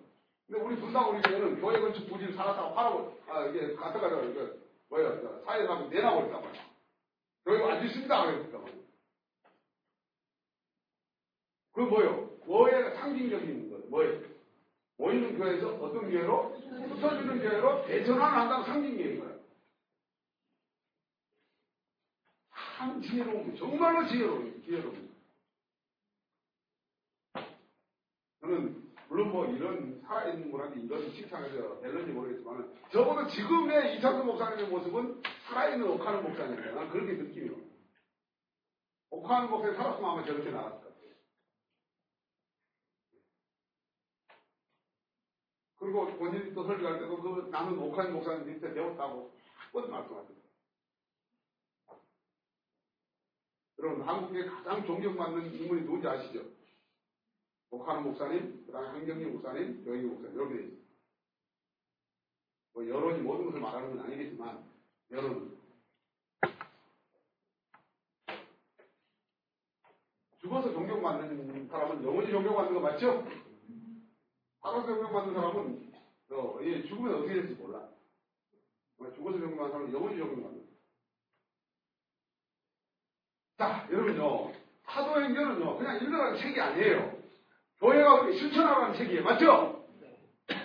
근데 우리 분당 우리 교회는 교회 건축 부지를 살았다고 팔아고, 아, 이게, 갖다가, 이거, 뭐야, 저, 사회 가면 내놔버렸단 말이야. 교회가 안 짓습니다! 그랬단 말이야. 그 뭐요? 뭐에 상징적인 거, 뭐예요? 모이는 교회에서 어떤 교회로? 흩어지는 교회로 대전환을 한다는 상징적인 거예요. 참 지혜로운, 정말로 지혜로운, 지혜로운. 저는, 물론 뭐 이런 살아있는 분한테 이런 칭찬에서 될는지 모르겠지만, 적어도 지금의 이창수 목사님의 모습은 살아있는 옥하는 목사님이에요. 난 그렇게 느낌이요. 옥하는 목사님 살았으면 아마 저렇게 나왔을 것 같아요. 그리고 본인이 또 설교할 때도 그 나는 옥하는 목사님 밑에 배웠다고 한번 말씀하셨어요. 여러분, 한국에 가장 존경받는 인물이 누군지 아시죠? 목하는 목사님, 그 다음에 한경림 목사님, 여기 목사님, 이렇게 돼 있어요. 뭐, 여론이 모든 것을 말하는 건 아니겠지만, 여론. 죽어서 존경받는 사람은 영원히 존경받는 거 맞죠? 살아서 존경받는 사람은, 어, 예, 죽으면 어떻게 될지 몰라. 죽어서 존경받는 사람은 영원히 존경받는 거야. 자, 여러분요. 사도 행전은요, 그냥 읽으라는 책이 아니에요. 교회가 그렇게 실천하라는 책이에요. 맞죠?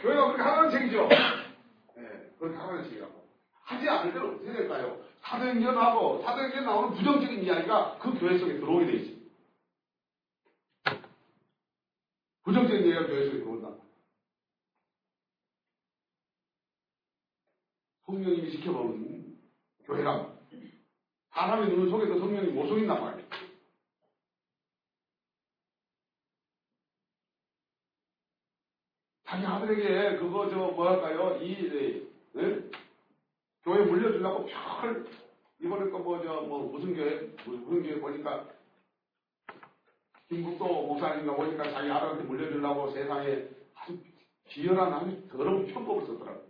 교회가 그렇게 하라는 책이죠? 네, 그렇게 하라는 책이라고. 하지 않을 때는 어떻게 될까요? 사도행전하고, 사도행전 나오는 부정적인 이야기가 그 교회 속에 들어오게 돼 있어요. 부정적인 이야기가 교회 속에 들어온다. 성령님이 지켜보는 교회라. 사람의 눈 속에서 성령이 못 속인단 말이에요. 자기 아들에게 그거 저 뭐랄까요 이 네? 교회 물려주려고 별 이번에 또뭐저 뭐 무슨 교회 무슨 교회 보니까 김국도 목사님인가 보니까 자기 아들한테 물려주려고 세상에 아주 비열한 아주 더러운 편법을 썼더라고.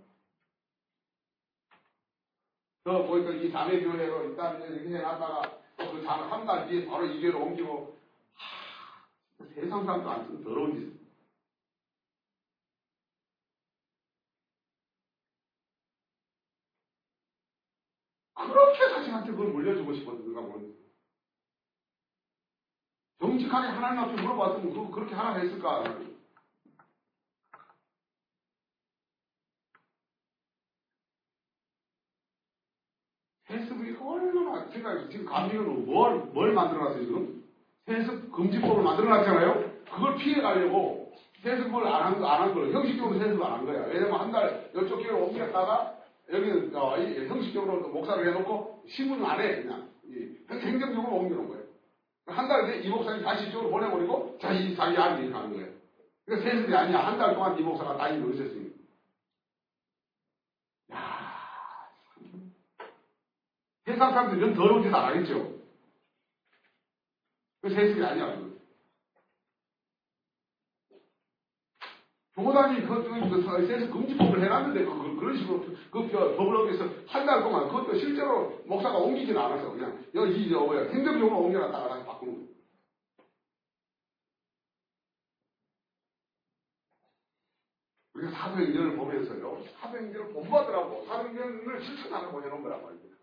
저 보니까 이 자매 교회로 일단 해놨다가 또그 자매 한달 뒤에 바로 이 교회로 옮기고 하, 세상 사람도 안 쓰는 더러운 짓. 그렇게 자신한테 그걸 물려주고 싶었는가 모르겠어요. 정직하게 하나님 앞에 물어봤으면 그, 그렇게 하나 했을까? 세습이 얼마나 생각해 지금 감리교는 뭘, 뭘 만들어놨어요 지금? 세습 금지법을 만들어놨잖아요. 그걸 피해가려고 세습을 안 한, 안한 거예요. 형식적으로 세습을 안 한 거야. 왜냐면 한달 이쪽 교회로 옮겼다가 여기는 어, 형식적으로 목사를 해놓고 신문을 안 해. 그냥 행정적으로 옮겨놓은 거예요. 한 달 뒤에 이 목사님 다시 이쪽으로 보내버리고 자기 자기 아들이 가는 거예요. 그러니까 세습이 아니야. 한 달 동안 이 목사가 다니고 있었으니. 야, 세상 사람들이 이런 더러운 짓 안 하겠죠. 그 세습이 아니야. 교단이 그, 그, 그, 세습 금지법을 해놨는데, 그, 그, 그런 식으로, 그, 저, 법을 어기서 한 달 동안, 그것도 실제로 목사가 옮기지는 않았어. 그냥, 여기, 저, 뭐야, 행정적으로 옮겨놨다가 다시 바꾸는 거야. 우리가 사도행전을 보면서요, 사도행전을 본받으라고, 사도행전을 실천하라고 해놓은 거란 말이죠.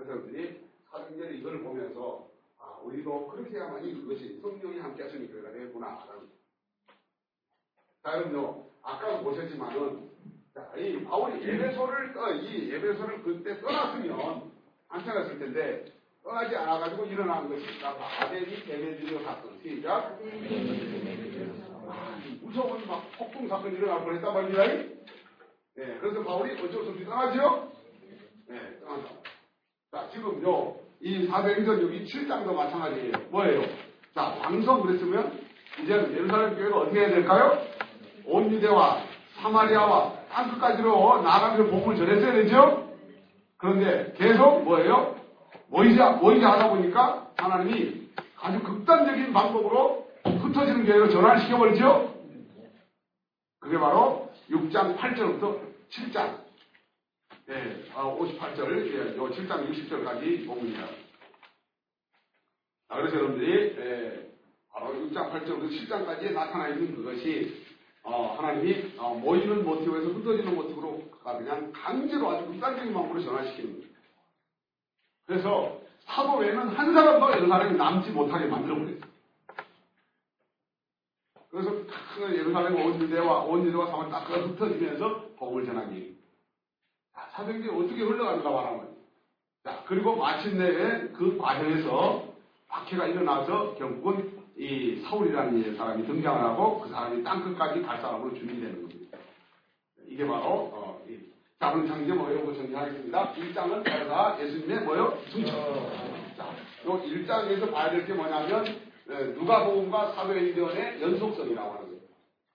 그래서 여러분들이 사도행전을 이걸 보면서, 아, 우리도 그렇게 해야만이 그것이 성령이 함께 하시는 교회가 되겠구나. 자, 여러분요, 아까도 보셨지만은, 자, 이 바울이 예배소를, 떠, 이 예배소를 그때 떠났으면, 안 떠났을 텐데, 떠나지 않아가지고 일어난 것이, 아델이 데메드리오 사건. 시작. 아, 무서운 막 폭풍 사건이 일어날 뻔 했단 말입니다. 네, 그래서 바울이 어쩔 수 없이 떠나죠? 네, 떠난다. 자, 지금요, 이 사도행전 여기 7장도 마찬가지예요. 뭐예요? 자, 왕성 그랬으면, 이제는 예루살렘 교회가 어떻게 해야 될까요? 온 유대와 사마리아와 땅 끝까지로 나가면서 복음을 전했어야 되죠? 그런데 계속 뭐예요? 모이자, 모이자 하다 보니까 하나님이 아주 극단적인 방법으로 흩어지는 교회로 전환을 시켜버리죠? 그게 바로 6장 8절부터 7장. 예, 58절, 예, 요 7장 60절까지 복음입니다. 자, 그래서 여러분들이, 예, 바로 6장 8절부터 7장까지 나타나 있는 그것이, 어, 하나님이 어, 모이는 모티브에서 흩어지는 모티브로 그냥 강제로 아주 극단적인 방법으로 전환시키는 거예요. 그래서 사도 외에는 한 사람도 예루살렘이 남지 못하게 만들어버렸어요. 그래서 큰 예루살렘 온 유대와 온 유대와 사만 딱 흩어지면서 복음을 전하기. 자, 사도행전이 어떻게 흘러가는가 말하면. 자, 그리고 마침내 그 과정에서 박해가 일어나서 결국은 이 사울이라는 사람이 등장을 하고 그 사람이 땅끝까지 갈 사람으로 준비되는 겁니다. 이게 바로 어, 이 작은 창제? 뭐 정리하겠습니다. 1장은 다 예수님의 뭐요? 승천. 자, 요 1장에서 봐야 될 게 뭐냐면 누가복음과 사도행전의 연속성이라고 하는 거예요.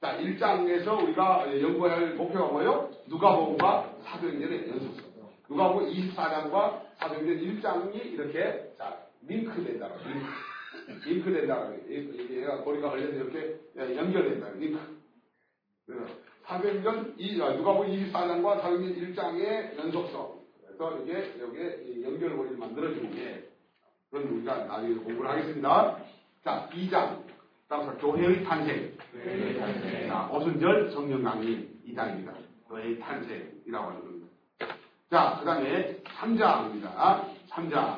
자, 1장에서 우리가 연구할 목표가 뭐예요? 누가복음과 사도행전의 연속성. 누가복음 24장과 사도행전 1장이 이렇게 자 링크된다고 링크. 링크된다고 얘가 고리가 걸려서 이렇게 연결된다. 링크. 사도행전 누가복음 24장과 사도행전 1장의 연속성. 그래서 이게 여기에 연결고리를 만들어주는 게 그건 우리가 나중에 공부를 하겠습니다. 자, 2장. 따라서 교회의 탄생. 교회의 탄생. 자, 오순절 성령 강림 2장입니다. 교회의 탄생이라고 하는 겁니다. 자, 그 다음에 3장입니다. 3장.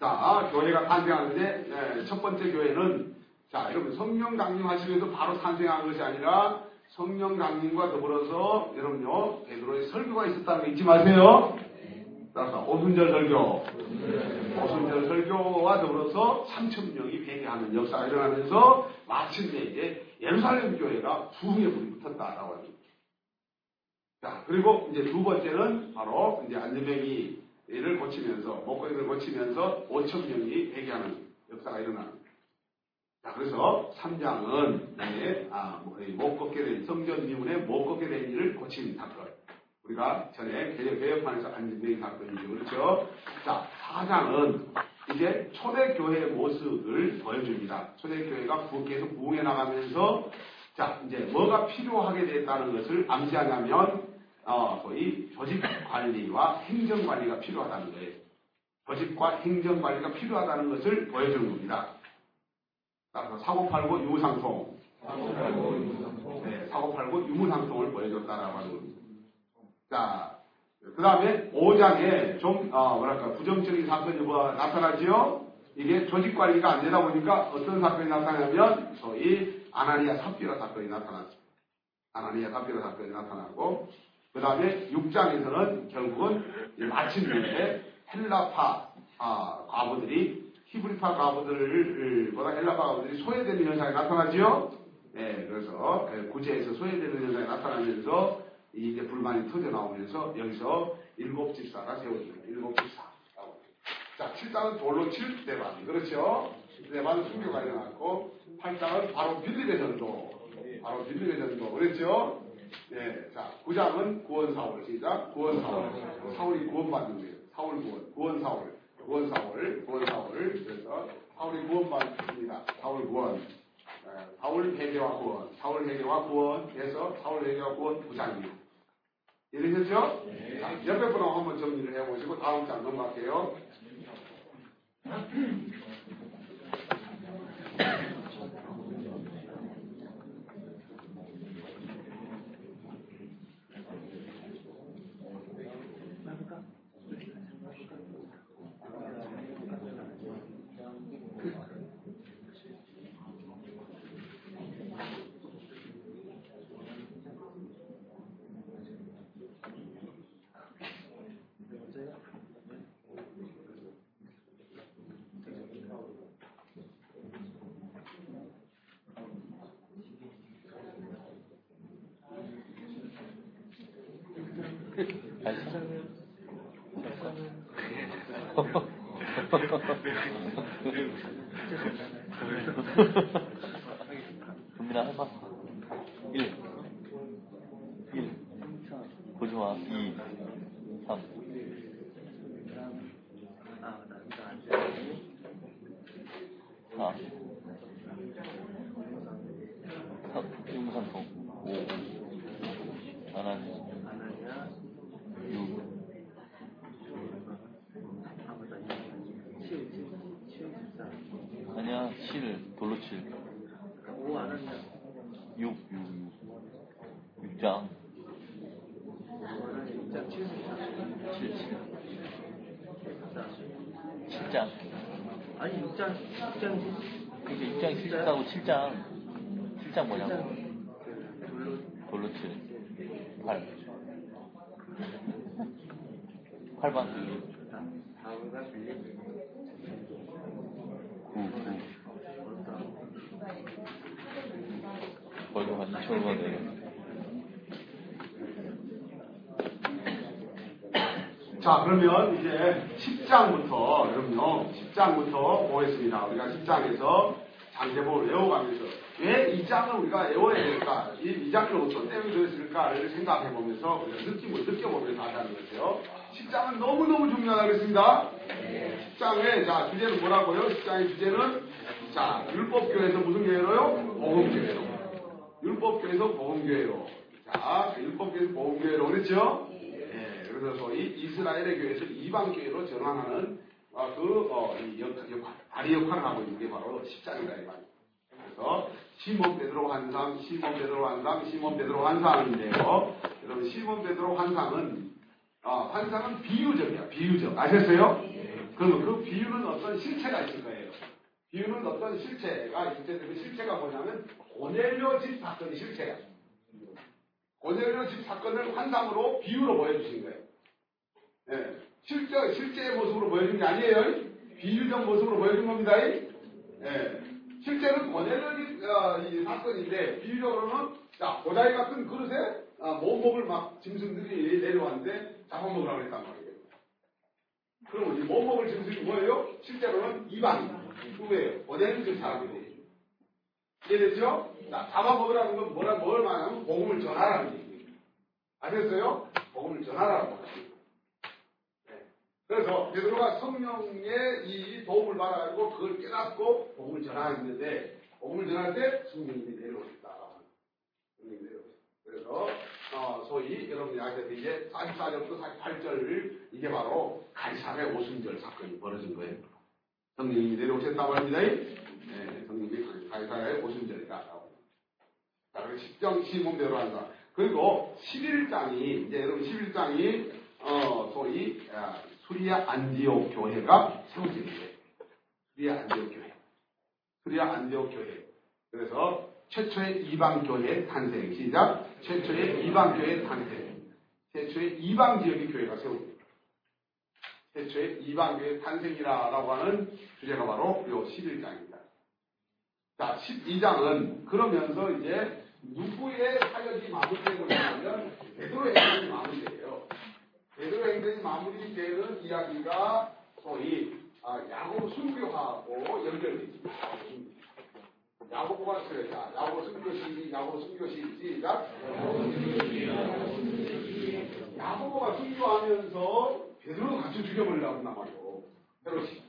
자, 교회가 탄생하는데, 네, 첫 번째 교회는, 자, 여러분, 성령 강림하시면서 바로 탄생한 것이 아니라, 성령 강림과 더불어서, 여러분요, 베드로의 설교가 있었다는 거 잊지 마세요. 따라서, 오순절 설교. 오순절 설교와 더불어서 3천 명이 회개하는 역사가 일어나면서, 마침내 이제 예루살렘 교회가 부흥의 불이 붙었다라고 합니다. 자, 그리고 이제 두 번째는 바로 이제 안전병이를 고치면서, 목걸이를 고치면서 5천 명이 회개하는 역사가 일어나는. 자, 그래서 3장은 네, 아, 못 걷게 된 성전 미문에 못 걷게 된 일을 고친 사건. 우리가 전에 개혁판에서 안전병이 사건이죠. 그렇죠? 자, 4장은 이제 초대 교회의 모습을 보여줍니다. 초대 교회가 계속 부흥해 나가면서 자, 이제 뭐가 필요하게 됐다는 것을 암시하냐면, 어, 소위 조직 관리와 행정 관리가 필요하다는 거예요. 조직과 행정 관리가 필요하다는 것을 보여주는 겁니다. 따라서 사고 팔고 유무상통. 사고 팔고 유무상통. 네, 사고 팔고 유무상통을 보여줬다라고 하는 겁니다. 자, 그 다음에 5장에 좀, 어, 뭐랄까, 부정적인 사건이 뭐 나타나지요? 이게 조직 관리가 안 되다 보니까 어떤 사건이 나타나냐면, 소위 아나니아 삽비라 사건이 나타났습니다. 아나니아 삽비라 사건이 나타나고, 그 다음에 6장에서는 결국은 마침내 헬라파 아, 과부들이 히브리파 과부들을 보다 헬라파 과부들이 소외되는 현상이 나타나지요. 네, 그래서 구제에서 소외되는 현상이 나타나면서 이제 불만이 터져 나오면서 여기서 일곱 집사가 세워집니다. 일곱 집사. 자, 7장은 돌로 칠 대반. 그렇죠? 대반은 순교가 일어났고, 8장은 바로 빌립의 전도. 바로 빌립의 전도. 그렇죠? 예, 자, 9장은 구원 사울. 시작. 구원 사울. 사울이 구원받는 거예요. 사울 구원. 구원 사울. 구원 사울. 구원 사울. 그래서 사울이 구원받습니다. 사울 구원. 예, 사울 회개와 구원. 사울 회개와 구원. 해서 사울 회개와 구원 9장입니다. 이해되셨죠? 네. 자, 옆에 분하고 한번 정리를 해보시고 다음 장 넘어갈게요. 아니, 사장님. 금민아, 자, 해봐. 1. 1. 보지 마. 2. 3. 4. 3. 용산통. 5. 아나니아. 6. 아니야, 7. 돌로 7. 6. 6. 6. 6장. 7. 7. 7장. 아니 6장 6장이지 그러니까 6장 7장하고 7장. 7장 뭐냐고. 7. 8. 8번. 다음가 빌리 9. 9. 벌금 한 2천 원 내요. 자, 그러면 이제 10장부터, 여러분요, 10장부터 보겠습니다. 우리가 10장에서 장제복을 외워가면서 왜 이 장을 우리가 외워야 될까? 이, 이 장을 어떤 내용이 들어있을까를 생각해 보면서 우리가 느낌을 느껴보면서 하자는 거죠. 10장은 너무너무 중요하다고 그랬습니다. 10장의, 자, 주제는 뭐라고요? 10장의 주제는, 자, 율법교회에서 무슨 교회로요? 복음교회로. 율법교회에서 복음교회로. 자, 율법교회에서 복음교회로 그랬죠? 예, 그래서 소위 이스라엘의 교회에서 이방교회로 전환하는 어, 그, 어, 이 역, 역할, 다리 역할을 하고 있는 게 바로 십자가이다, 이 말이에요. 그래서 시몬 베드로 환상, 시몬 베드로 환상, 시몬 베드로 환상인데요. 여러분, 시몬 베드로 환상은, 어, 환상은 비유적이야, 비유적. 아셨어요? 그러면 그 비유는 어떤 실체가 있을 거예요. 비유는 어떤 실체가 있을 텐데 그 실체가 뭐냐면 고넬료 집 사건이 실체야. 고넬료 집 사건을 환상으로 비유로 보여주신 거예요. 예. 실제, 실제의 모습으로 보여준 게 아니에요. 비유적 모습으로 보여준 겁니다. 예. 실제는 집 어, 이 사건인데 비유적으로는 자 고다리 같은 그릇에 어, 모목을 막 짐승들이 내려왔는데 잡아먹으라고 했단 말이에요. 그럼 이 모목을 짐승이 뭐예요? 실제로는 이방 누구예요? 고넬료 집 사람들이에요. 이해됐죠? 자, 잡아먹으라는 건 뭐라, 뭘 말하면 복음을 전하라는 얘기예요. 아셨어요? 복음을 전하라고. 그래서 베드로가 성령의 이 도움을 받아가지고 그걸 깨닫고 복음을 전하는데 복음을 전할 때 성령님이 내려오셨다. 성령님이 내려오셨다. 그래서 어, 소위 여러분이 아시다시피 이제 44절부터 48절 이게 바로 간사의 오순절 사건이 벌어진 거예요. 성령님이 내려오셨다고 합니다. 네, 성령님이 간사의 오순절이다. 자, 그리고 10장 시몬대로 한다. 그리고 11장이, 이제 여러분 11장이, 어, 소위, 아, 수리아 안디옥 교회가 세워진 거예요. 수리아 안디옥 교회. 수리아 안디옥 교회. 그래서 최초의 이방 교회 탄생. 시작. 최초의 이방 교회 탄생. 최초의 이방 지역의 교회가 세워집니다. 최초의 이방 교회 탄생이라고 하는 주제가 바로 요 11장입니다. 자, 12장은 그러면서 이제 누구의 사역이 마무리되고 있냐면 베드로 행전이 마무리돼요. 베드로 행전이 마무리되는 이야기가 소위 아, 야곱 순교하고 있습니다. 야고보가 쓰여자 야고보 순교시 야고보 순교시 시작 야고보가 순교하면서 베드로도 같이 죽여버리려고 말이에요. 헤롯이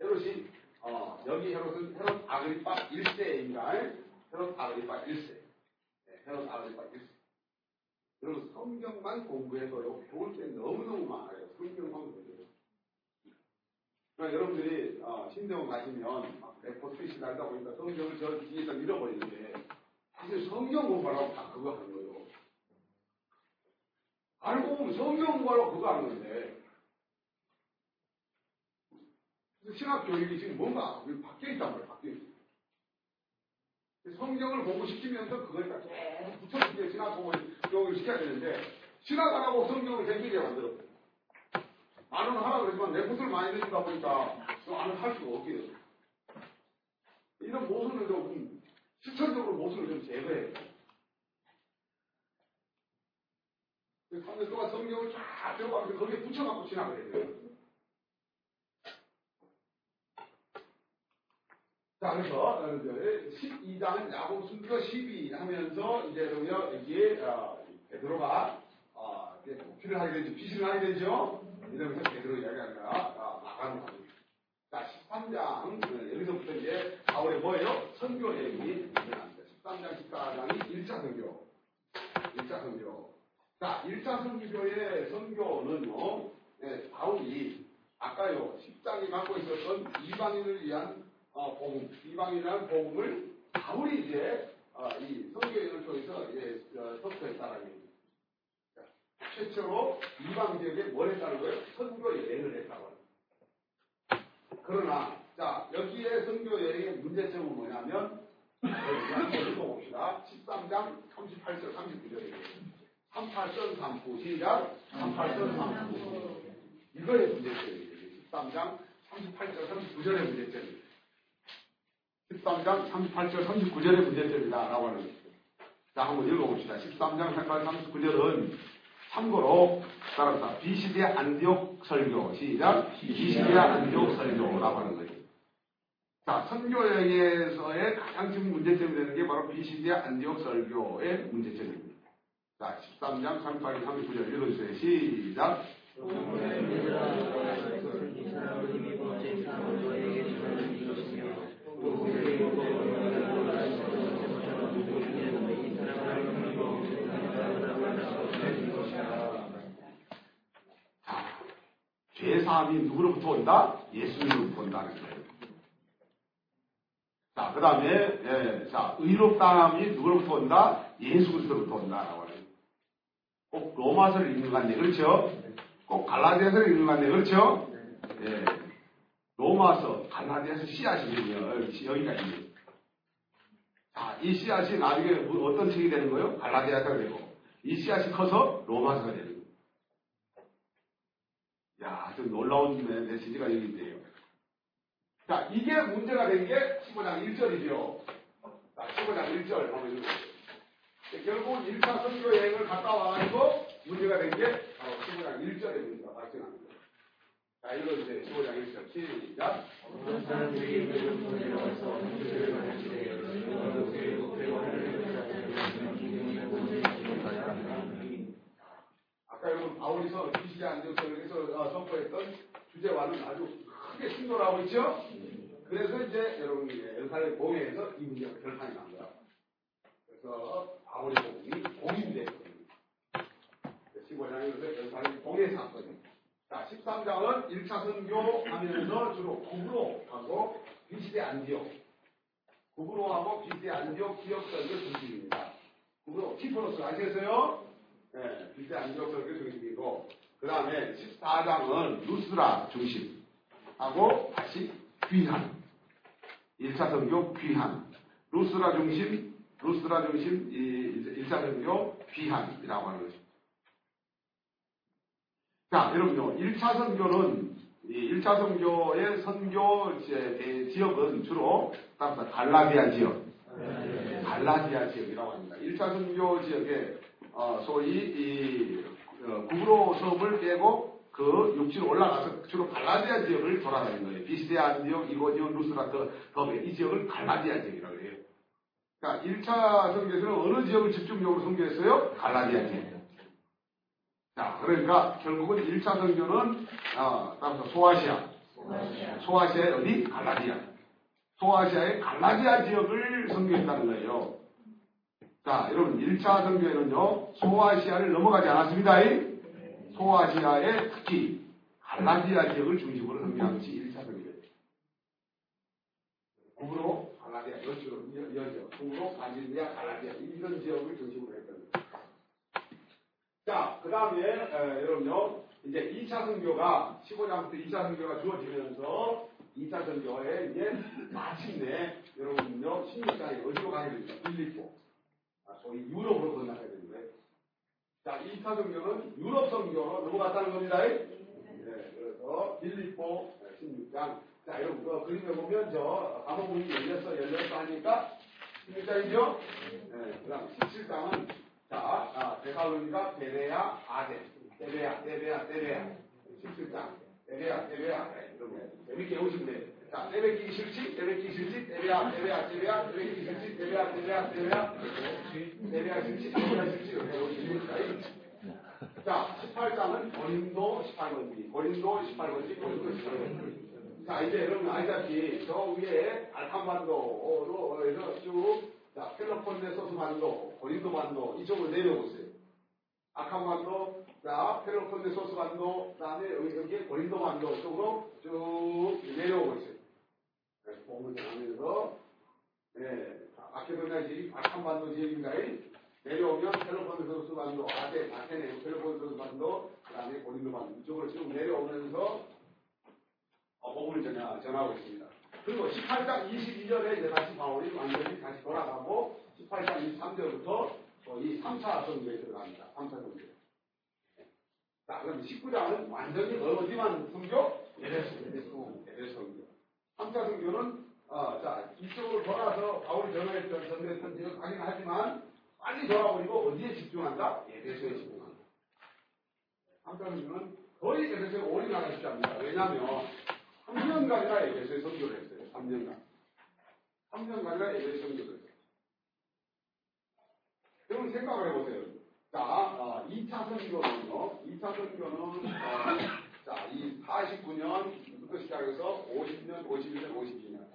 헤롯이 어, 여기 헤롯은 헤롯 아그리파 1세입니다. 헤롯 아그리파 1세. 네, 헤롯 아그리파 1세. 여러분 성경만 공부해도요 배울 게 너무너무 많아요. 성경만 공부해도. 그러니까 여러분들이 어, 신대원 가시면 트윗이 달다 보니까 성경을 저 뒤에서 잃어버리는데 사실 성경 공부하라고 다 그거 하는 거예요. 알고 보면 성경 공부하라고 그거 하는 건데 신학 교육이 지금 뭔가 바뀌어 있단 말이에요. 바뀌어 있어. 성경을 공부시키면서 그걸 다 계속 붙여서 신학 교육을 시켜야 되는데 신학 안 하고 성경을 생기게 만들어. 나는 하라 그러지만 내 것을 많이 내주다 보니까 나는 할 수가 없게. 이런 모순을 좀 실천적으로 모순을 좀 제거해야. 그래서 동안 성경을 쫙 들어가면서 거기에 붙여갖고 해야 돼요. 자, 그래서, 어, 이제 12장은 야곱 순서 12 하면서, 이제, 그러면 여기에, 어, 베드로가, 어, 도피를 하게 되죠. 피신을 하게 되죠. 이러면서 베드로 이야기하니까, 아, 나가는 겁니다. 자, 13장, 어, 여기서부터 이제, 바울의 뭐예요? 선교 여행이 일어납니다. 13장, 14장이 1차 선교. 1차 선교. 자, 1차 선교의 선교는요, 예, 바울이 아까요, 10장이 갖고 있었던 이방인을 위한 어, 복음, 이방인이라는 복음을 바울이 이제 어, 이 선교인을 통해서 예, 어, 선포했다라는 최초로 이방 지역에 뭘 했다는 거예요? 선교 여행을 했다고 합니다. 그러나 자 여기에 선교 여행의 문제점은 뭐냐면 여기 읽어봅시다. 13장 38절 39절에 38절 39 시작 38절 39 이거의 문제점이에요. 13장 38절 39절의 문제점입니다. 13장 38절 39절의 문제점이다. 라고 하는 거죠. 자, 한번 읽어봅시다. 13장 38, 39절은 참고로 따라서 비시대 안디옥 설교 시작 비시대 안디옥 설교라고 하는 거죠. 자, 선교여행에서의 가장 큰 문제점이 되는 게 바로 비시대 안디옥 설교의 문제점입니다. 자, 13장 38, 39절 읽어주세요. 시작 죄사함이 누구로부터 온다? 예수님으로부터 온다는 거예요. 자, 그 다음에, 예, 자, 의롭다함이 누구로부터 온다? 예수 그리스도로부터 온다라고 하는. 꼭 로마서를 읽는 것 같네. 그렇죠? 꼭 갈라디아서를 읽는 것 같네. 그렇죠? 예. 로마서, 갈라디아서 씨앗이거든요. 여기가 있는. 자, 이 씨앗이 나중에 뭐 어떤 책이 되는 거예요? 갈라디아서가 되고. 이 씨앗이 커서 로마서가 되는 거예요. 야, 좀 놀라운 메시지가 여기 있네요. 자, 이게 문제가 된 게 15장 1절이죠. 자, 15장 1절 한번 읽어보세요. 결국 1차 선교 여행을 갔다 와가지고 문제가 된 게 바로 15장 1절의 문제가 발생하는 거예요. 자, 읽어주세요. 15장 1절. 시작. 아까 여러분 비시대 안정성에서 어, 선포했던 주제와는 아주 크게 충돌하고 있죠? 그래서 이제 여러분 연사의 공회에서 이 문제가 결판이 난 거야. 그래서 바울의 복음이 공인됐거든요. 15장에서 연사의 공회 사건이. 자, 13장은 1차 선교 하면서 주로 구브로하고 비시대 안디옥. 구브로하고 비시대 안디옥 지역 설교 중심입니다. 구브로 키프로스 아시겠어요? 네, 비시대 안디옥 설교 중심이고 그 다음에 14장은 루스라 중심하고 다시 귀한. 1차 선교 귀한. 루스라 중심, 루스라 중심, 이 1차 선교 귀한이라고 하는 거죠. 자, 여러분요, 1차 선교는, 이 1차 선교의 선교 지- 지역은 주로, 따라서 갈라디아 지역, 갈라디아 지역이라고 합니다. 1차 선교 지역에, 어, 소위, 이, 어, 구브로 섬을 깨고 그 육지로 올라가서 주로 갈라디아 지역을 돌아다니는 거예요. 비시데아 지역, 이고지온, 루스라트, 더베, 이 지역을 갈라디아 지역이라고 해요. 그러니까 1차 선교에서는 어느 지역을 집중적으로 선교했어요? 갈라디아 지역. 자, 그러니까 결국은 1차 선교는 어, 따라서 소아시아. 소아시아의 어디? 갈라디아. 소아시아의 갈라디아 지역을 선교했다는 거예요. 자, 여러분 1차 선교에는요. 소아시아를 넘어가지 않았습니다. 소아시아의 특히 갈라디아 지역을 중심으로 선교한 것이 1차 선교예요. 북으로 갈라디아, 여주로 여죠. 북으로 갈릴리아, 갈라디아 이런 지역을 중심으로 했던 거예요. 자, 그 다음에, 여러분요, 이제 2차 선교가, 15장부터 2차 선교가 주어지면서, 2차 선교에 이제 마침내, 여러분요, 16장에 어디로 가게 됩니까? 빌리포. 아, 소위 유럽으로 건너가게 되는 거예요. 자, 2차 선교는 유럽 선교로 넘어갔다는 겁니다. 네, 그래서 빌리포 16장. 자, 여러분, 그 그림에 보면 저, 감옥문이 열렸어, 열렸어 하니까 16장이죠? 네, 그 다음 17장은 자, 아, 데살로니가 베레아 아데, 베레아, 베레아, 베레아, 17장, 베레아, 베레아, 네, 거 재밌게 오시면 돼요. 자, 내뱉기 싫지? 내뱉기 싫지? 내배야, 내배야, 내배야, 내뱉기 내배야, 내배야, 내배야 싫지? 내배야 싫지? 이렇게 여기 자, 18장은 고린도 18권지, 고린도 18권지, 고린도 18권지. 자, 이제 여러분 알다시피 저 위에 알칸반도로 해서 쭉, 자, 펠로폰네소스 반도, 고린도 반도, 이쪽으로 내려오세요. 발칸반도, 자, 펠로폰네소스 반도, 그 다음에 여기, 여기에 고린도 반도 쪽으로 쭉 내려오고 있어요. 네, 공을 하면서, 네, 마케도니아 지역, 발칸반도 지역인가 내려오면 펠로폰네소스 반도, 아테, 아테네, 펠로폰네소스 반도, 그 다음에 고린도 반도, 이쪽으로 쭉 내려오면서, 어, 복음을 전하, 전하고 있습니다. 그리고 18장 22절에 이제 다시 바울이 완전히 다시 돌아가고, 18장 23절부터 어, 이 3차 성교에 들어갑니다. 3차 성교. 자, 그럼 19장은 완전히 어디만 성교? 예배성, 예배성, 예배성교. 3차 성교는, 어, 자, 이쪽으로 돌아서 바울이 전화했던, 전했던 지역 가긴 하지만, 빨리 돌아오리고 어디에 집중한다? 예배소에 집중한다. 3차 성교는 거의 예배소에 올인하고 싶답니다. 왜냐하면, 3년간이나 예배소에 성교를 했어요. 3년간. 3년간이나 예배소에 성교를 했어요. 여러분 생각을 해보세요. 자, 어, 2차 선교는요, 2차 선교는, 어, 자, 이 49년 부터 시작해서 50년, 51년, 52년.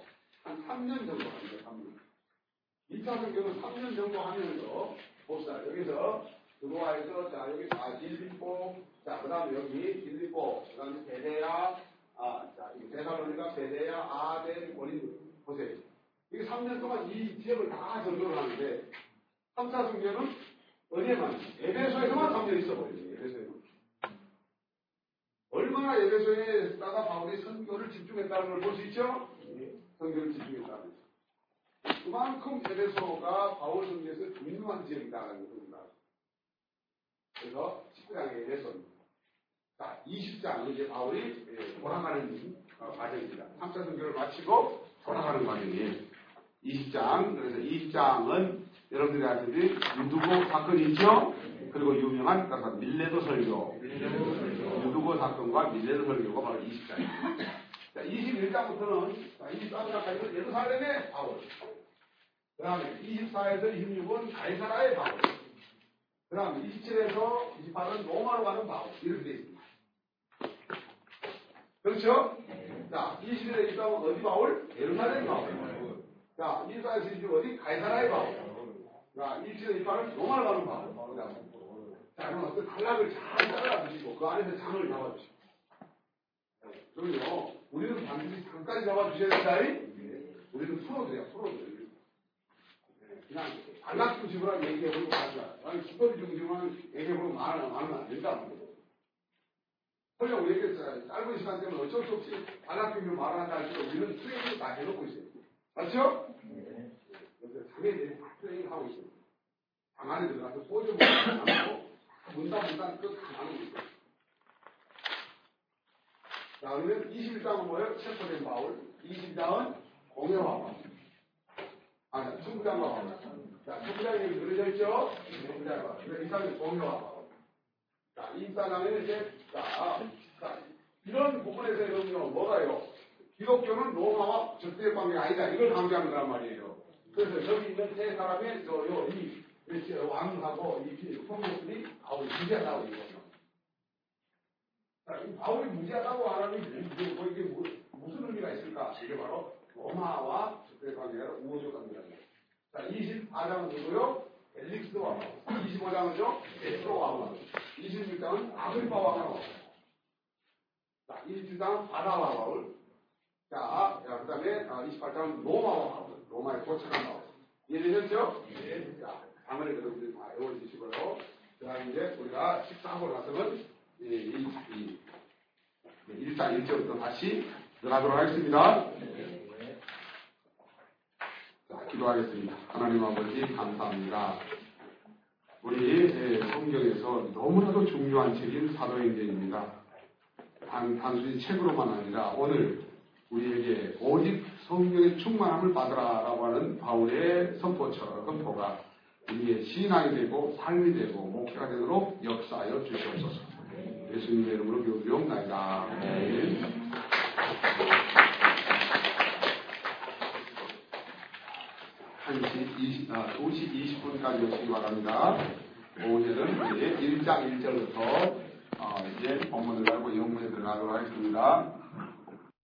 한 3년 정도 합니다, 3년. 2차 선교는 3년 정도 하면서, 봅시다. 여기서, 들어와서, 자, 여기 다 빌립보, 자, 그 다음에 여기 빌립보, 그 다음에 베데야, 아, 자, 이 데살로니가, 베데야, 아덴, 고린, 보세요. 이게 3년 동안 이 지역을 다 전도를 하는데, 3차 성교는 어디에만? 에베소에서만 3년 있어버려요. 얼마나 에베소에 있다가 바울이 선교를 집중했다는 걸 볼 수 있죠? 선교를 집중했다는 거죠. 그만큼 에베소가 바울 선교에서 중요한 지역이다라는 겁니다. 그래서 19장에 에베소입니다. 자, 20장은 이제 바울이 예, 돌아가는 어, 과정입니다. 3차 선교를 마치고 돌아가는 과정이에요. 20장, 그래서 20장은 여러분들이 아시듯이 유두고 사건이 있죠? 그리고 유명한 그래서 밀레도 설교. 유두고 사건과 밀레도 설교가 바로 20장입니다. 자, 21장부터는, 자, 23장까지는 예루살렘의 바울. 그 다음에 24에서 26은 가이사라의 바울. 그 다음에 27에서 28은 로마로 가는 바울. 이렇게 되어 있습니다. 그렇죠? 자, 21에 23은 어디 바울? 예루살렘 바울. 자, 24에서 26 어디? 가이사라의 바울. 자, 27에 28은 로마로 가는 바울. 자, 그럼 어떤 단락을 잘 잘라주시고, 그 안에서 장을 잡아주시고. 그럼요, 우리는 반드시 장까지 잡아주셔야 된다. 우리는 풀어줘요, 풀어줘요. 그냥 단락 중심으로 얘기해보고 가자. 아니, 수법이 중심으로 얘기해보고 말하면 안 된다. 설령 우리에게 짧은 시간 때문에 어쩔 수 없이 단락 중심으로 말한다 할지라도 우리는 트레이닝을 다 해놓고 있어요. 맞죠? 그래서 장에 대해 다 트레이닝 하고 있어요. 장 안에 들어가서 소주 먹고 문단 문단 끝다 나누고 있어요. 자, 그러면 21장은 뭐예요? 체포된 바울. 22장은 공여와 바울. 아, 천부장과 바울. 자, 천부장이 그려져 있죠? 천부장과. 그래서 이 장이 공여와 바울. 자, 24장에는 이제, 자, 자, 이런 부분에서 여러분요, 뭐가요? 기독교는 로마와 적대 관계가 아니다. 이걸 강조하는 거란 말이에요. 그래서 여기 있는 세 사람의, 저, 요, 이, 왕하고 이 성도들이 바울이 무지하다고 이 바울이 무지하다고 하는 게 뭐, 이게 뭐, 무슨 의미가 있을까? 이게 바로 로마와 적대 관계가 우호적 관계라는 거예요. 자, 24장은 누구요? 엘릭스와 25장은요? 에스로와 왕. 26장은 아그리파와 왕. 자, 27장은 바다와 바울. 자, 자, 그 다음에 28장은 로마와 바울. 로마에 도착한 바울. 이해되셨죠? 네. 자, 당연히 여러분들이 다 외워 주시고요. 그 다음에 이제 우리가 식사하고 나서는 이, 이, 이, 1장 1절부터 다시 들어가도록 하겠습니다. 자, 기도하겠습니다. 하나님 아버지 감사합니다. 우리 성경에서 너무나도 중요한 책인 사도행전입니다. 단, 단순히 책으로만 아니라 오늘 우리에게 오직 성경의 충만함을 받으라라고 하는 바울의 선포처럼 선포가 우리의 신앙이 되고 삶이 되고 목회가 되도록 역사하여 주시옵소서. 예수님의 이름으로 기도드리옵나이다. 1시 20, 아, 2시 20분까지 오시기 바랍니다. 오늘은 이제 1장 1절부터 어, 이제 본문을 알고 영문에 들어가도록 하겠습니다.